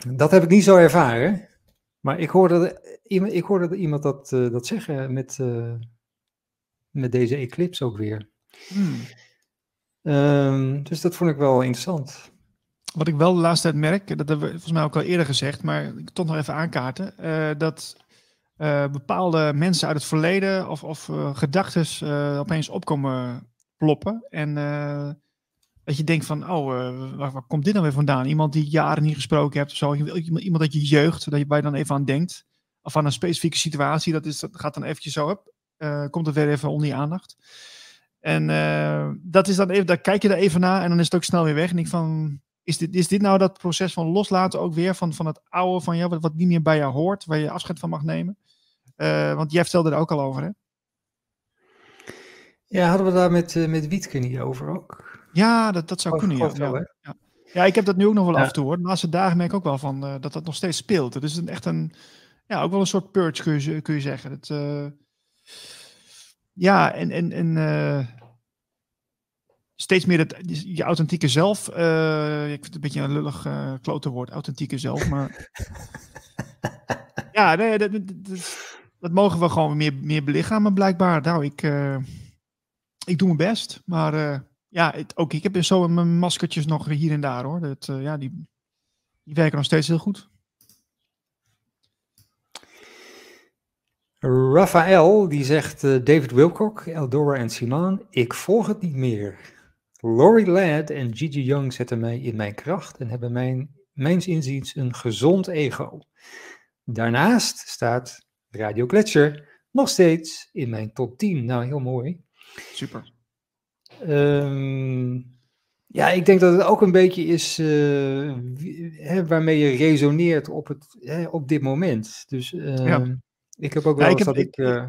Dat heb ik niet zo ervaren. Maar ik hoorde, ik hoorde iemand dat, uh, dat zeggen met, uh, met deze eclipse ook weer. Hmm. Um, dus dat vond ik wel interessant. Wat ik wel de laatste tijd merk, dat hebben we volgens mij ook al eerder gezegd, maar ik toch nog even aankaarten, uh, dat uh, bepaalde mensen uit het verleden of, of uh, gedachten opeens opkomen ploppen. En dat je denkt van, oh, waar, waar, komt dit nou weer vandaan? Iemand die jaren niet gesproken hebt of zo. Iemand dat je jeugd, dat je, je dan even aan denkt. Of aan een specifieke situatie. Dat, is, dat gaat dan eventjes zo op. komt het weer even onder je aandacht. En dat is dan even, daar kijk je er even naar en dan is het ook snel weer weg. En ik van, is dit, is dit nou dat proces van loslaten ook weer van, van het oude, van ja, wat, wat niet meer bij jou hoort, waar je afscheid van mag nemen? Uh, want jij vertelde er ook al over, hè? Ja, hadden we daar met, uh, met Wietke niet over ook? Ja, dat, dat zou of, kunnen, ja. Wel, ja. ja. ik heb dat nu ook nog wel ja. af en toe, hoor. De laatste dagen merk ik ook wel van uh, dat dat nog steeds speelt. Dus het is echt een, ja, ook wel een soort purge, kun je, kun je zeggen. Het, ja, en, en, en steeds meer het, je authentieke zelf. Uh, ik vind het een beetje een lullig uh, klote woord, authentieke zelf. Maar ja, nee, dat, dat, dat, mogen we gewoon meer, meer belichamen blijkbaar. Nou, ik, uh, ik doe mijn best. Maar ja, het, ook ik heb zo mijn maskertjes nog hier en daar hoor. Dat, ja, die, die werken nog steeds heel goed. Raphaël, die zegt David Wilcock, Eldora en Simon, ik volg het niet meer. Laurie Ladd en Gigi Young zetten mij in mijn kracht en hebben mijn, mijns inziens een gezond ego. Daarnaast staat Radio Gletscher nog steeds in mijn top 10. Nou, heel mooi. Super. Um, ja, ik denk dat het ook een beetje is uh, hè, waarmee je resoneert op, het, hè, op dit moment. Dus uh, ja. ik heb ook wel ja, eens dat ik... ik uh,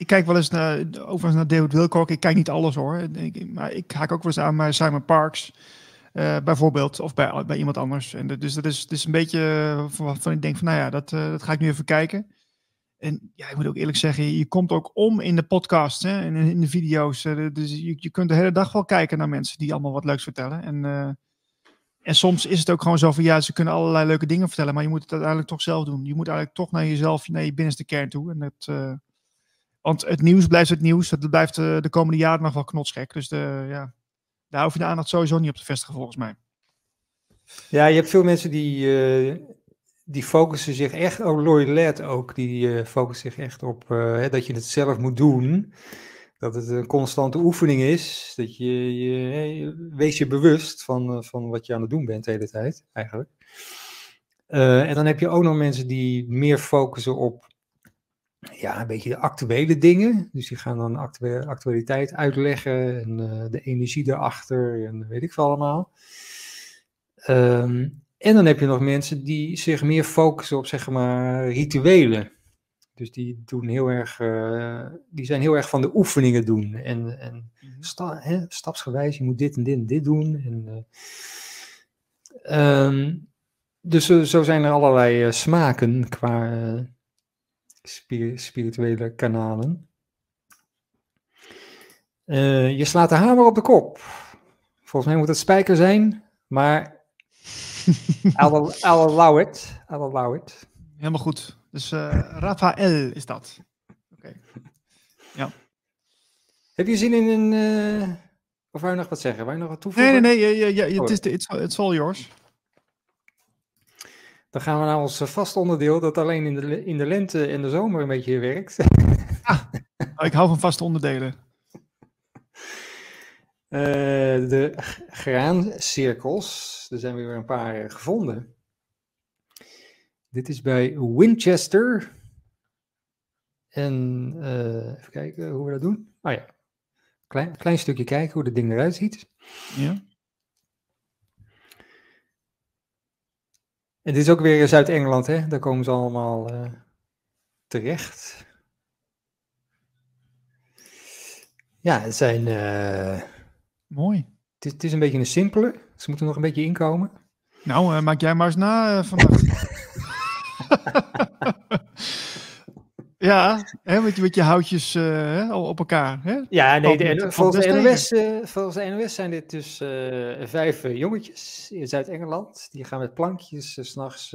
ik kijk wel eens naar, overigens naar David Wilcock. Ik kijk niet alles hoor. Ik, maar ik haak ook wel eens aan bij Simon Parks. Uh, bijvoorbeeld, of bij, bij iemand anders. En dus dat is, een beetje van ik denk van, nou ja, dat, uh, dat ga ik nu even kijken. En ja, ik moet ook eerlijk zeggen, je komt ook om in de podcast hè, en in de video's. Dus je, je kunt de hele dag wel kijken naar mensen die allemaal wat leuks vertellen. En En soms is het ook gewoon zo van ja, ze kunnen allerlei leuke dingen vertellen, maar je moet het uiteindelijk toch zelf doen. Je moet eigenlijk toch naar jezelf, naar je binnenste kern toe. En dat, want het nieuws blijft het nieuws. Het blijft uh, de komende jaren nog wel knotsgek. Dus de, ja, daar hoef je de aandacht sowieso niet op te vestigen, volgens mij. Ja, je hebt veel mensen die, uh, die focussen zich echt, oh, Lord ook, die uh, focussen zich echt op dat je het zelf moet doen dat het een constante oefening is. Dat je, je wees je bewust van, eh, van wat je aan het doen bent de hele tijd, eigenlijk. En dan heb je ook nog mensen die meer focussen op ja, een beetje de actuele dingen. Dus die gaan dan actuele, actualiteit uitleggen en uh, de energie erachter en weet ik veel allemaal. Um, en dan heb je nog mensen die zich meer focussen op zeg maar rituelen. Dus die, doen heel erg, uh, die zijn heel erg van de oefeningen doen. En, en sta, hè, stapsgewijs, je moet dit en dit en dit doen. En, uh, um, dus zo, zijn er allerlei smaken qua spirituele kanalen. je slaat de hamer op de kop. Volgens mij moet het spijker zijn, maar I'll, I'll allow it. I'll allow it. Helemaal goed. Dus uh, Rafael is dat. Oké. Ja. Heb je zin in een. Uh, of wou je nog wat zeggen? Wou je nog wat toevoegen? Nee, nee, nee. Ja, ja, ja, het is it's, all yours. Dan gaan we naar ons vaste onderdeel dat alleen in de, in de lente en de zomer een beetje werkt. Ah, ik hou van vaste onderdelen. Uh, de graancirkels. Er zijn weer een paar gevonden. Dit is bij Winchester. En uh, even kijken hoe we dat doen. Oh ja, klein, klein stukje kijken hoe het ding eruit ziet. Ja. En dit is ook weer Zuid-Engeland, hè? Daar komen ze allemaal uh, terecht. Ja, het zijn. Uh, Mooi. Het is, het is, een beetje een simpele. Ze moeten nog een beetje inkomen. Nou, maak jij maar eens na vandaag. ja, hè, met, je, met je houtjes uh, op elkaar. Hè? Ja, nee, de, volgens, de NOS, uh, volgens de NOS zijn dit dus uh, vijf jongetjes in Zuid-Engeland. Die gaan met plankjes s s'nachts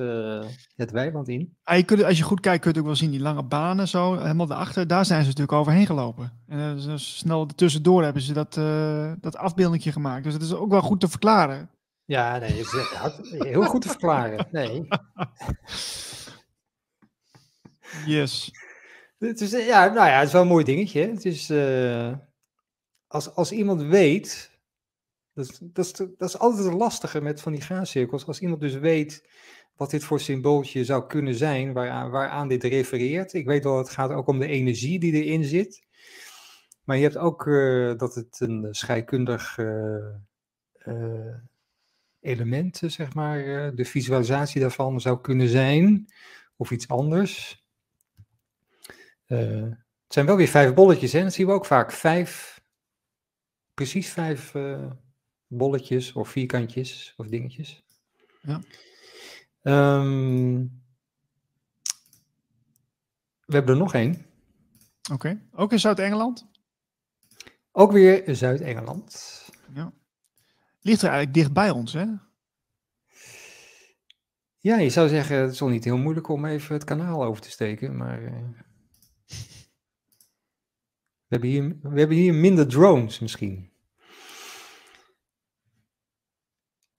het weiland in. Ah, je kunt, als je goed kijkt, kun je ook wel zien die lange banen zo, helemaal daarachter. Daar zijn ze natuurlijk overheen gelopen. En dus snel tussendoor hebben ze dat, dat afbeeldingje gemaakt. Dus dat is ook wel goed te verklaren. Ja, nee, heel goed te verklaren. Nee. Yes. Het is, ja, nou ja, het is wel een mooi dingetje. Het is, uh, als, als iemand weet, dat dat, dat is altijd het lastige met van die graancirkels. Als iemand dus weet wat dit voor symbooltje zou kunnen zijn, waaraan, waaraan dit refereert. Ik weet wel, het gaat ook om de energie die erin zit. Maar je hebt ook uh, dat het een scheikundig element, zeg maar, de visualisatie daarvan zou kunnen zijn. Of iets anders. Uh, het zijn wel weer vijf bolletjes, hè? Dat zien we ook vaak. Vijf, precies vijf uh, bolletjes of vierkantjes of dingetjes. Ja. Um, we hebben er nog één. Oké, okay. ook in Zuid-Engeland? Ook weer Zuid-Engeland. Ja. Ligt er eigenlijk dicht bij ons, hè? Ja, je zou zeggen, het is wel niet heel moeilijk om even het kanaal over te steken, maar... We hebben hier, we hebben hier minder drones misschien.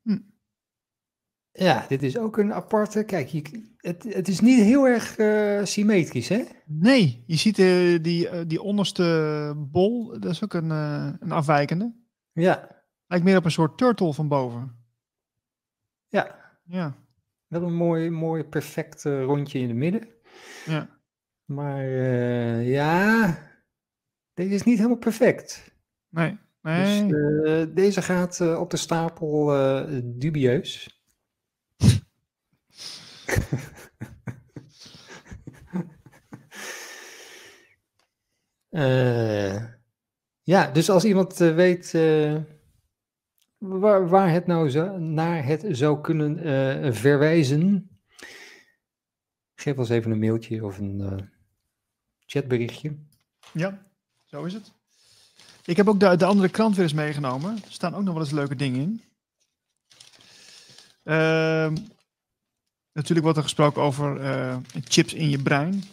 Hm. Ja, dit is ook een aparte. Kijk, je, het, het is niet heel erg uh, symmetrisch, hè? Nee, je ziet uh, die, uh, die onderste bol, dat is ook een, een afwijkende. Ja. Lijkt meer op een soort turtle van boven. Ja. Ja. Wel een mooi, mooi perfect rondje in het midden. Ja. Maar ja, deze is niet helemaal perfect. Nee. nee. Dus, uh, deze gaat uh, op de stapel dubieus. ja, dus als iemand weet waar, waar, het nou zo, naar het zou kunnen verwijzen, geef ons even een mailtje of een chatberichtje. Ja. Zo is het. Ik heb ook de, de andere krant weer eens meegenomen. Er staan ook nog wel eens leuke dingen in. Ehm, natuurlijk wordt er gesproken over eh, chips in je brein.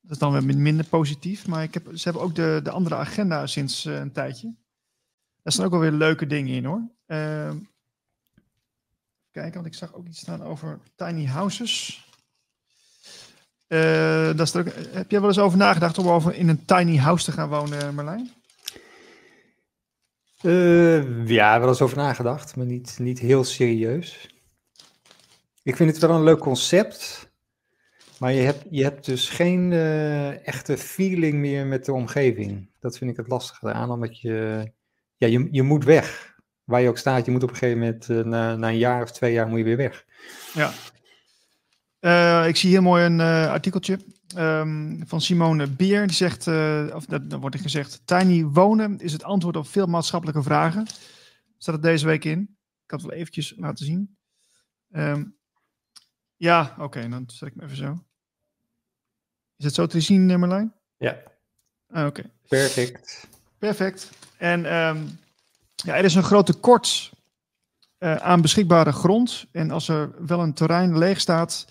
Dat is dan weer minder positief. Maar ik heb, ze hebben ook de, de andere agenda sinds eh, een tijdje. Daar staan ook wel weer leuke dingen in hoor. Ehm, kijken, want ik zag ook iets staan over tiny houses. Daar staat ook, heb jij wel eens over nagedacht om over in een tiny house te gaan wonen, Marlijn? Eh, ja, wel eens over nagedacht, maar niet, niet heel serieus. Ik vind het wel een leuk concept, maar je hebt, je hebt dus geen eh, echte feeling meer met de omgeving. Dat vind ik het lastige eraan, omdat je, ja, je, je moet weg. Waar je ook staat, je moet op een gegeven moment, uh, na, na een jaar of twee jaar, moet je weer weg. Ja. Uh, ik zie hier mooi een artikeltje um, van Simone Bier. Die zegt, uh, of dat, dan wordt er gezegd, tiny wonen is het antwoord op veel maatschappelijke vragen. Staat het deze week in. Ik had het wel eventjes laten zien. Um, ja, oké, okay, dan zet ik hem even zo. Is het zo te zien, Marlijn? Ja. Ah, oké. Okay. Perfect. Perfect. En um, ja, er is een groot tekort aan beschikbare grond. En als er wel een terrein leeg staat,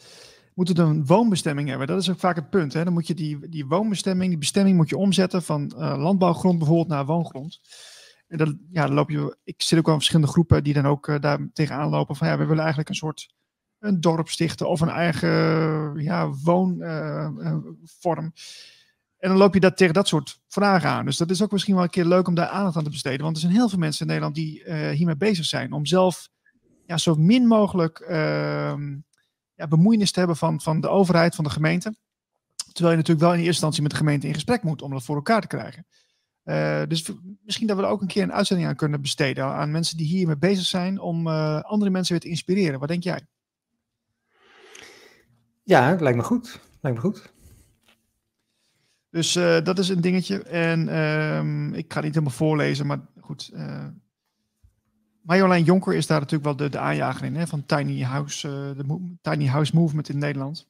moet het een woonbestemming hebben. Dat is ook vaak het punt. Hè? Dan moet je die, die woonbestemming, die bestemming moet je omzetten van uh, landbouwgrond bijvoorbeeld naar woongrond. En dan, ja, dan loop je, ik zit ook al in verschillende groepen die dan ook uh, daar tegenaan lopen van ja, we willen eigenlijk een soort een dorp stichten of een eigen ja, woonvorm. Uh, en dan loop je dat tegen dat soort vragen aan. Dus dat is ook misschien wel een keer leuk om daar aandacht aan te besteden. Want er zijn heel veel mensen in Nederland die hiermee bezig zijn. Om zelf ja, zo min mogelijk uh, ja, bemoeienis te hebben van, van de overheid, van de gemeente. Terwijl je natuurlijk wel in eerste instantie met de gemeente in gesprek moet om dat voor elkaar te krijgen. Uh, dus misschien dat we er ook een keer een uitzending aan kunnen besteden. Aan mensen die hiermee bezig zijn om uh, andere mensen weer te inspireren. Wat denk jij? Ja, lijkt me goed. Lijkt me goed. Dus uh, dat is een dingetje. En um, ik ga niet helemaal voorlezen, maar goed. Marjolein Jonker is daar natuurlijk wel de, de aanjager in, hè, van Tiny House, uh, de Tiny House Movement in Nederland.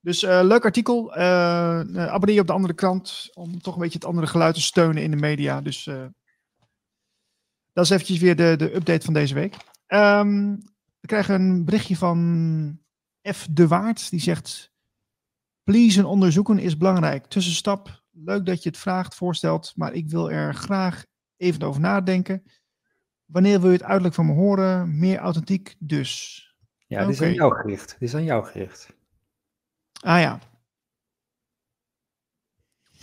Dus leuk artikel. abonneer je op de andere krant om toch een beetje het andere geluid te steunen in de media. Dus dat is eventjes weer de, de update van deze week. Um, we krijgen een berichtje van F. De Waard. Die zegt, pleasen onderzoeken is belangrijk. Tussenstap, leuk dat je het vraagt, voorstelt, maar ik wil er graag even over nadenken. Wanneer wil je het uiterlijk van me horen? Meer authentiek dus. Ja, dit okay. is aan jou gericht. Dit is aan jou gericht. Ah ja.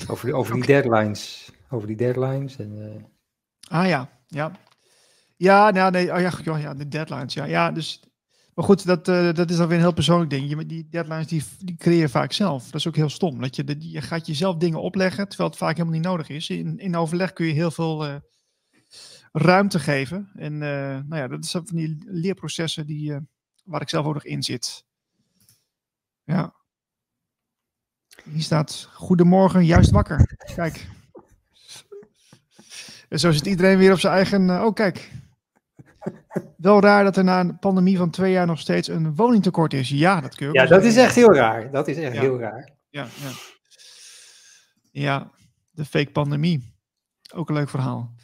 Over, die, over die deadlines. Over die deadlines. En, uh... Ah ja, ja. Ja, nou, nee, oh, ja, ja, de deadlines. Ja, ja dus maar goed, dat, uh, dat is dan weer een heel persoonlijk ding. Je, die deadlines die, die creëer je vaak zelf. Dat is ook heel stom. Dat je, je gaat jezelf dingen opleggen, terwijl het vaak helemaal niet nodig is. In, in overleg kun je heel veel uh, ruimte geven. En uh, nou ja, dat is van die leerprocessen die, waar ik zelf ook nog in zit. Ja. Hier staat, goedemorgen, juist wakker. Kijk. En zo zit iedereen weer op zijn eigen, oh kijk, wel raar dat er na een pandemie van twee jaar nog steeds een woningtekort is. Ja, dat kun je Ja, dat is echt heel raar. Dat is echt ja. heel raar. Ja, ja. ja, de fake pandemie. Ook een leuk verhaal.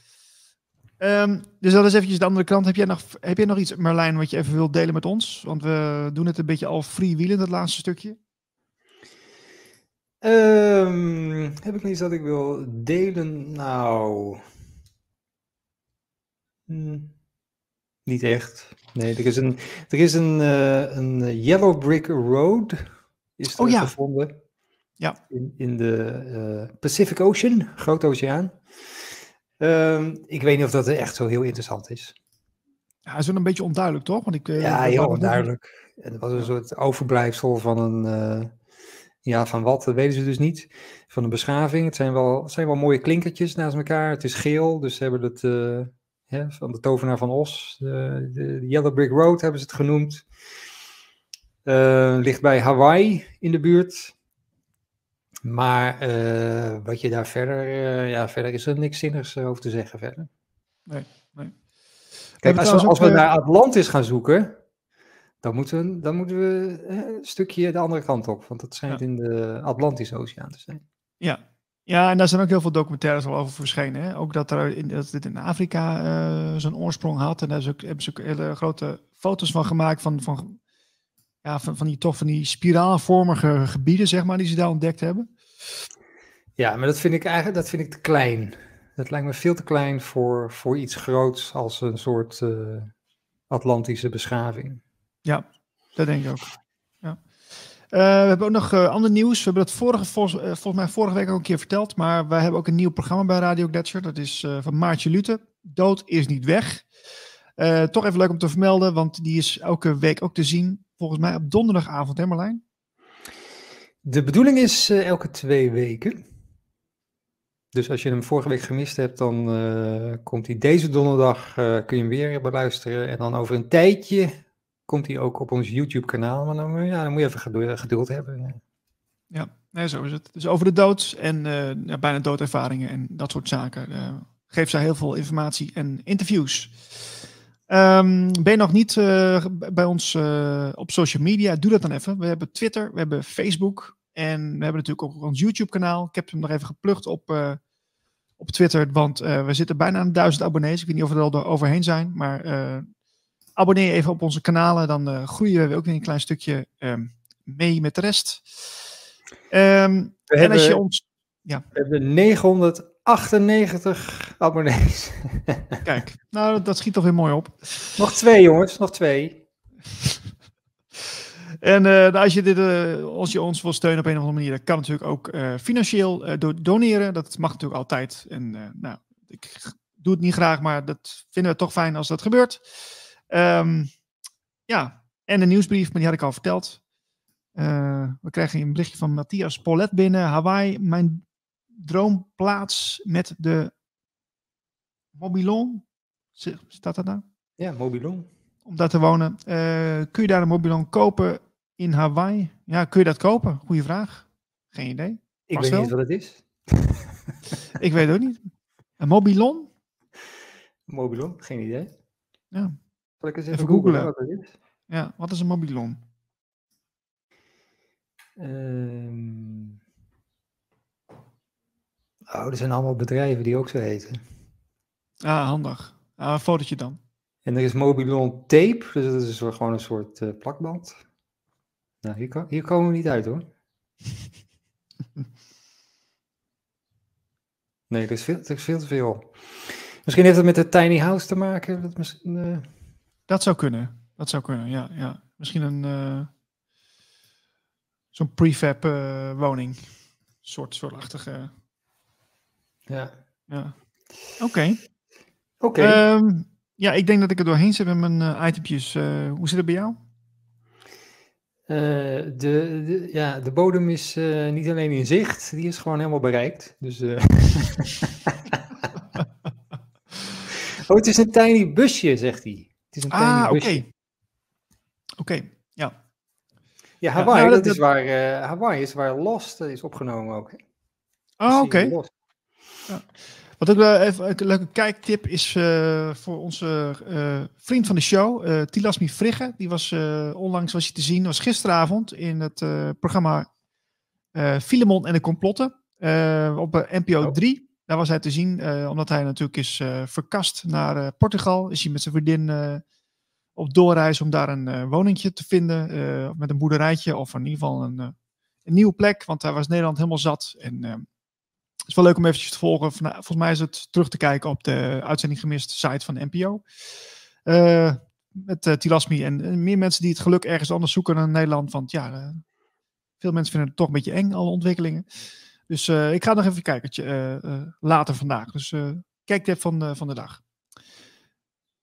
Um, dus dat is eventjes de andere kant. Heb jij, nog, heb jij nog iets, Marlijn, wat je even wilt delen met ons? Want we doen het een beetje al freewheelend, het laatste stukje. Um, heb ik nog iets dat ik wil delen? Nou... Hmm. Niet echt. Nee, er is een, er is een, uh, een Yellow Brick Road is oh, ja. gevonden. Ja. In, in de uh, Pacific Ocean, Grote Oceaan. Um, ik weet niet of dat echt zo heel interessant is. Ja, het is wel een beetje onduidelijk, toch? Want ik, uh, ja, heel onduidelijk. Het was een soort overblijfsel van een... ja, van wat, dat weten ze dus niet. Van een beschaving. Het zijn wel, het zijn wel mooie klinkertjes naast elkaar. Het is geel, dus ze hebben het hè, van de tovenaar van Os. De, de, Yellow Brick Road hebben ze het genoemd. Ligt bij Hawaii in de buurt. Maar uh, wat je daar verder, uh, ja, verder is er niks zinnigs over te zeggen verder. Nee, nee. Kijk, als, we, als we naar Atlantis gaan zoeken, dan moeten we, dan moeten we een stukje de andere kant op, want dat schijnt ja. in de Atlantische Oceaan te zijn. Ja, Ja, en daar zijn ook heel veel documentaires al over verschenen. Hè? Ook dat, er in, dat dit in Afrika uh, zijn oorsprong had. En daar is ook, hebben ze ook hele grote foto's van gemaakt. Van, van, ja, van, van die toch van die spiraalvormige gebieden, zeg maar, die ze daar ontdekt hebben. Ja, maar dat vind ik eigenlijk dat vind ik te klein. Dat lijkt me veel te klein voor, voor iets groots als een soort uh, Atlantische beschaving. Ja, dat denk ik ook. Ja. Uh, we hebben ook nog uh, ander nieuws. We hebben dat vorige, vol, volgens mij vorige week ook een keer verteld. Maar wij hebben ook een nieuw programma bij Radio Gletscher. Dat is van Maartje Lute. Dood is niet weg. toch even leuk om te vermelden, want die is elke week ook te zien. Volgens mij op donderdagavond, hè? De bedoeling is elke twee weken. Dus als je hem vorige week gemist hebt, dan uh, komt hij deze donderdag, uh, kun je hem weer beluisteren. En dan over een tijdje komt hij ook op ons YouTube-kanaal. Maar dan, ja, dan moet je even geduld, hebben. Ja. nee, zo is het. Dus over de dood en ja, bijna doodervaringen en dat soort zaken. geeft zij heel veel informatie en interviews. Um, ben je nog niet bij ons op social media? Doe dat dan even. We hebben Twitter, we hebben Facebook. En we hebben natuurlijk ook ons YouTube-kanaal. Ik heb hem nog even geplukt op, uh, op Twitter, want we zitten bijna aan duizend abonnees. Ik weet niet of we er al overheen zijn, maar abonneer even op onze kanalen. Dan groeien we ook weer een klein stukje um, mee met de rest. Um, we en hebben, als je ons. Ja. We hebben 998 abonnees. Kijk, nou dat schiet toch weer mooi op. Nog twee jongens, nog twee. En uh, als, je dit, uh, als je ons wil steunen op een of andere manier, dat kan natuurlijk ook uh, financieel doneren. Dat mag natuurlijk altijd. En nou, ik doe het niet graag, maar dat vinden we toch fijn als dat gebeurt. Um, ja, en de nieuwsbrief, maar die had ik al verteld. we krijgen een berichtje van Matthias Polet binnen. Hawaii, mijn droomplaats met de Mobilon. Staat dat nou? Ja, Mobilon om daar te wonen. Uh, kun je daar een mobilon kopen in Hawaii? Ja, kun je dat kopen? Goeie vraag. Geen idee. Ik weet wel? niet wat het is. ik weet het ook niet. Een mobilon? Mobilon? Geen idee. Ja. Zal ik eens even, even googlen wat is? Ja, wat is een mobilon? Um... Oh, er zijn allemaal bedrijven die ook zo heten. Ah, handig. Ah, een fotootje dan. En er is Mobilon tape, dus dat is gewoon een soort uh, plakband. Nou, hier, hier, komen we niet uit hoor. Nee, er is, veel, er is veel te veel. Misschien heeft het met de tiny house te maken. Dat, misschien, uh... dat zou kunnen. Dat zou kunnen, ja. ja. Misschien een uh, zo'n prefab woning. Soort, soortachtige. Ja. Ja. Oké. Oké. Okay. Um, ehm, ja, ik denk dat ik er doorheen zit met mijn uh, itempjes. Uh, hoe zit het bij jou? Uh, de, de, ja, de bodem is niet alleen in zicht, die is gewoon helemaal bereikt. Dus, oh, het is een tiny busje, zegt hij. Het is een tiny ah, oké. Oké, ja. Ja, Hawaii, ja, nou, dat, dat, is waar, Hawaii is waar Lost is opgenomen ook. Oh, oké. Okay. Ja. Wat ook even een leuke kijktip is uh, voor onze uh, vriend van de show, uh, Tilasmi Frigge. Die was onlangs was hij te zien, was gisteravond in het programma Filemon en de complotten op NPO 3. Daar was hij te zien, omdat hij natuurlijk is verkast naar Portugal. Is hij met zijn vriendin op doorreis om daar een woningje te vinden. met een boerderijtje of in ieder geval een, een nieuwe plek. Want hij was Nederland helemaal zat. En het is wel leuk om eventjes te volgen. Volgens mij is het terug te kijken op de uitzending gemist site van de NPO. Uh, eh, met uh, Tilasmi en, meer mensen die het geluk ergens anders zoeken dan Nederland. Want ja, veel mensen vinden het toch een beetje eng, alle ontwikkelingen. Dus ik ga nog even kijken later vandaag. Dus kijk dit van, van de dag.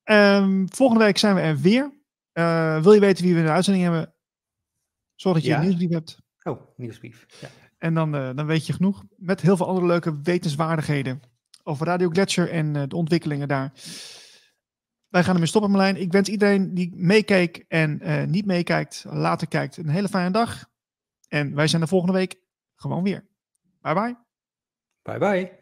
Um, volgende week zijn we er weer. wil je weten wie we in de uitzending hebben? Zorg dat je ja. een nieuwsbrief hebt. Oh, nieuwsbrief. Ja. En dan, uh, dan weet je genoeg. Met heel veel andere leuke wetenswaardigheden over Radio Gletscher en uh, de ontwikkelingen daar. Wij gaan ermee stoppen, Marlijn. Ik wens iedereen die meekeek en uh, niet meekijkt, later kijkt, een hele fijne dag. En wij zijn de volgende week gewoon weer. Bye bye. Bye bye.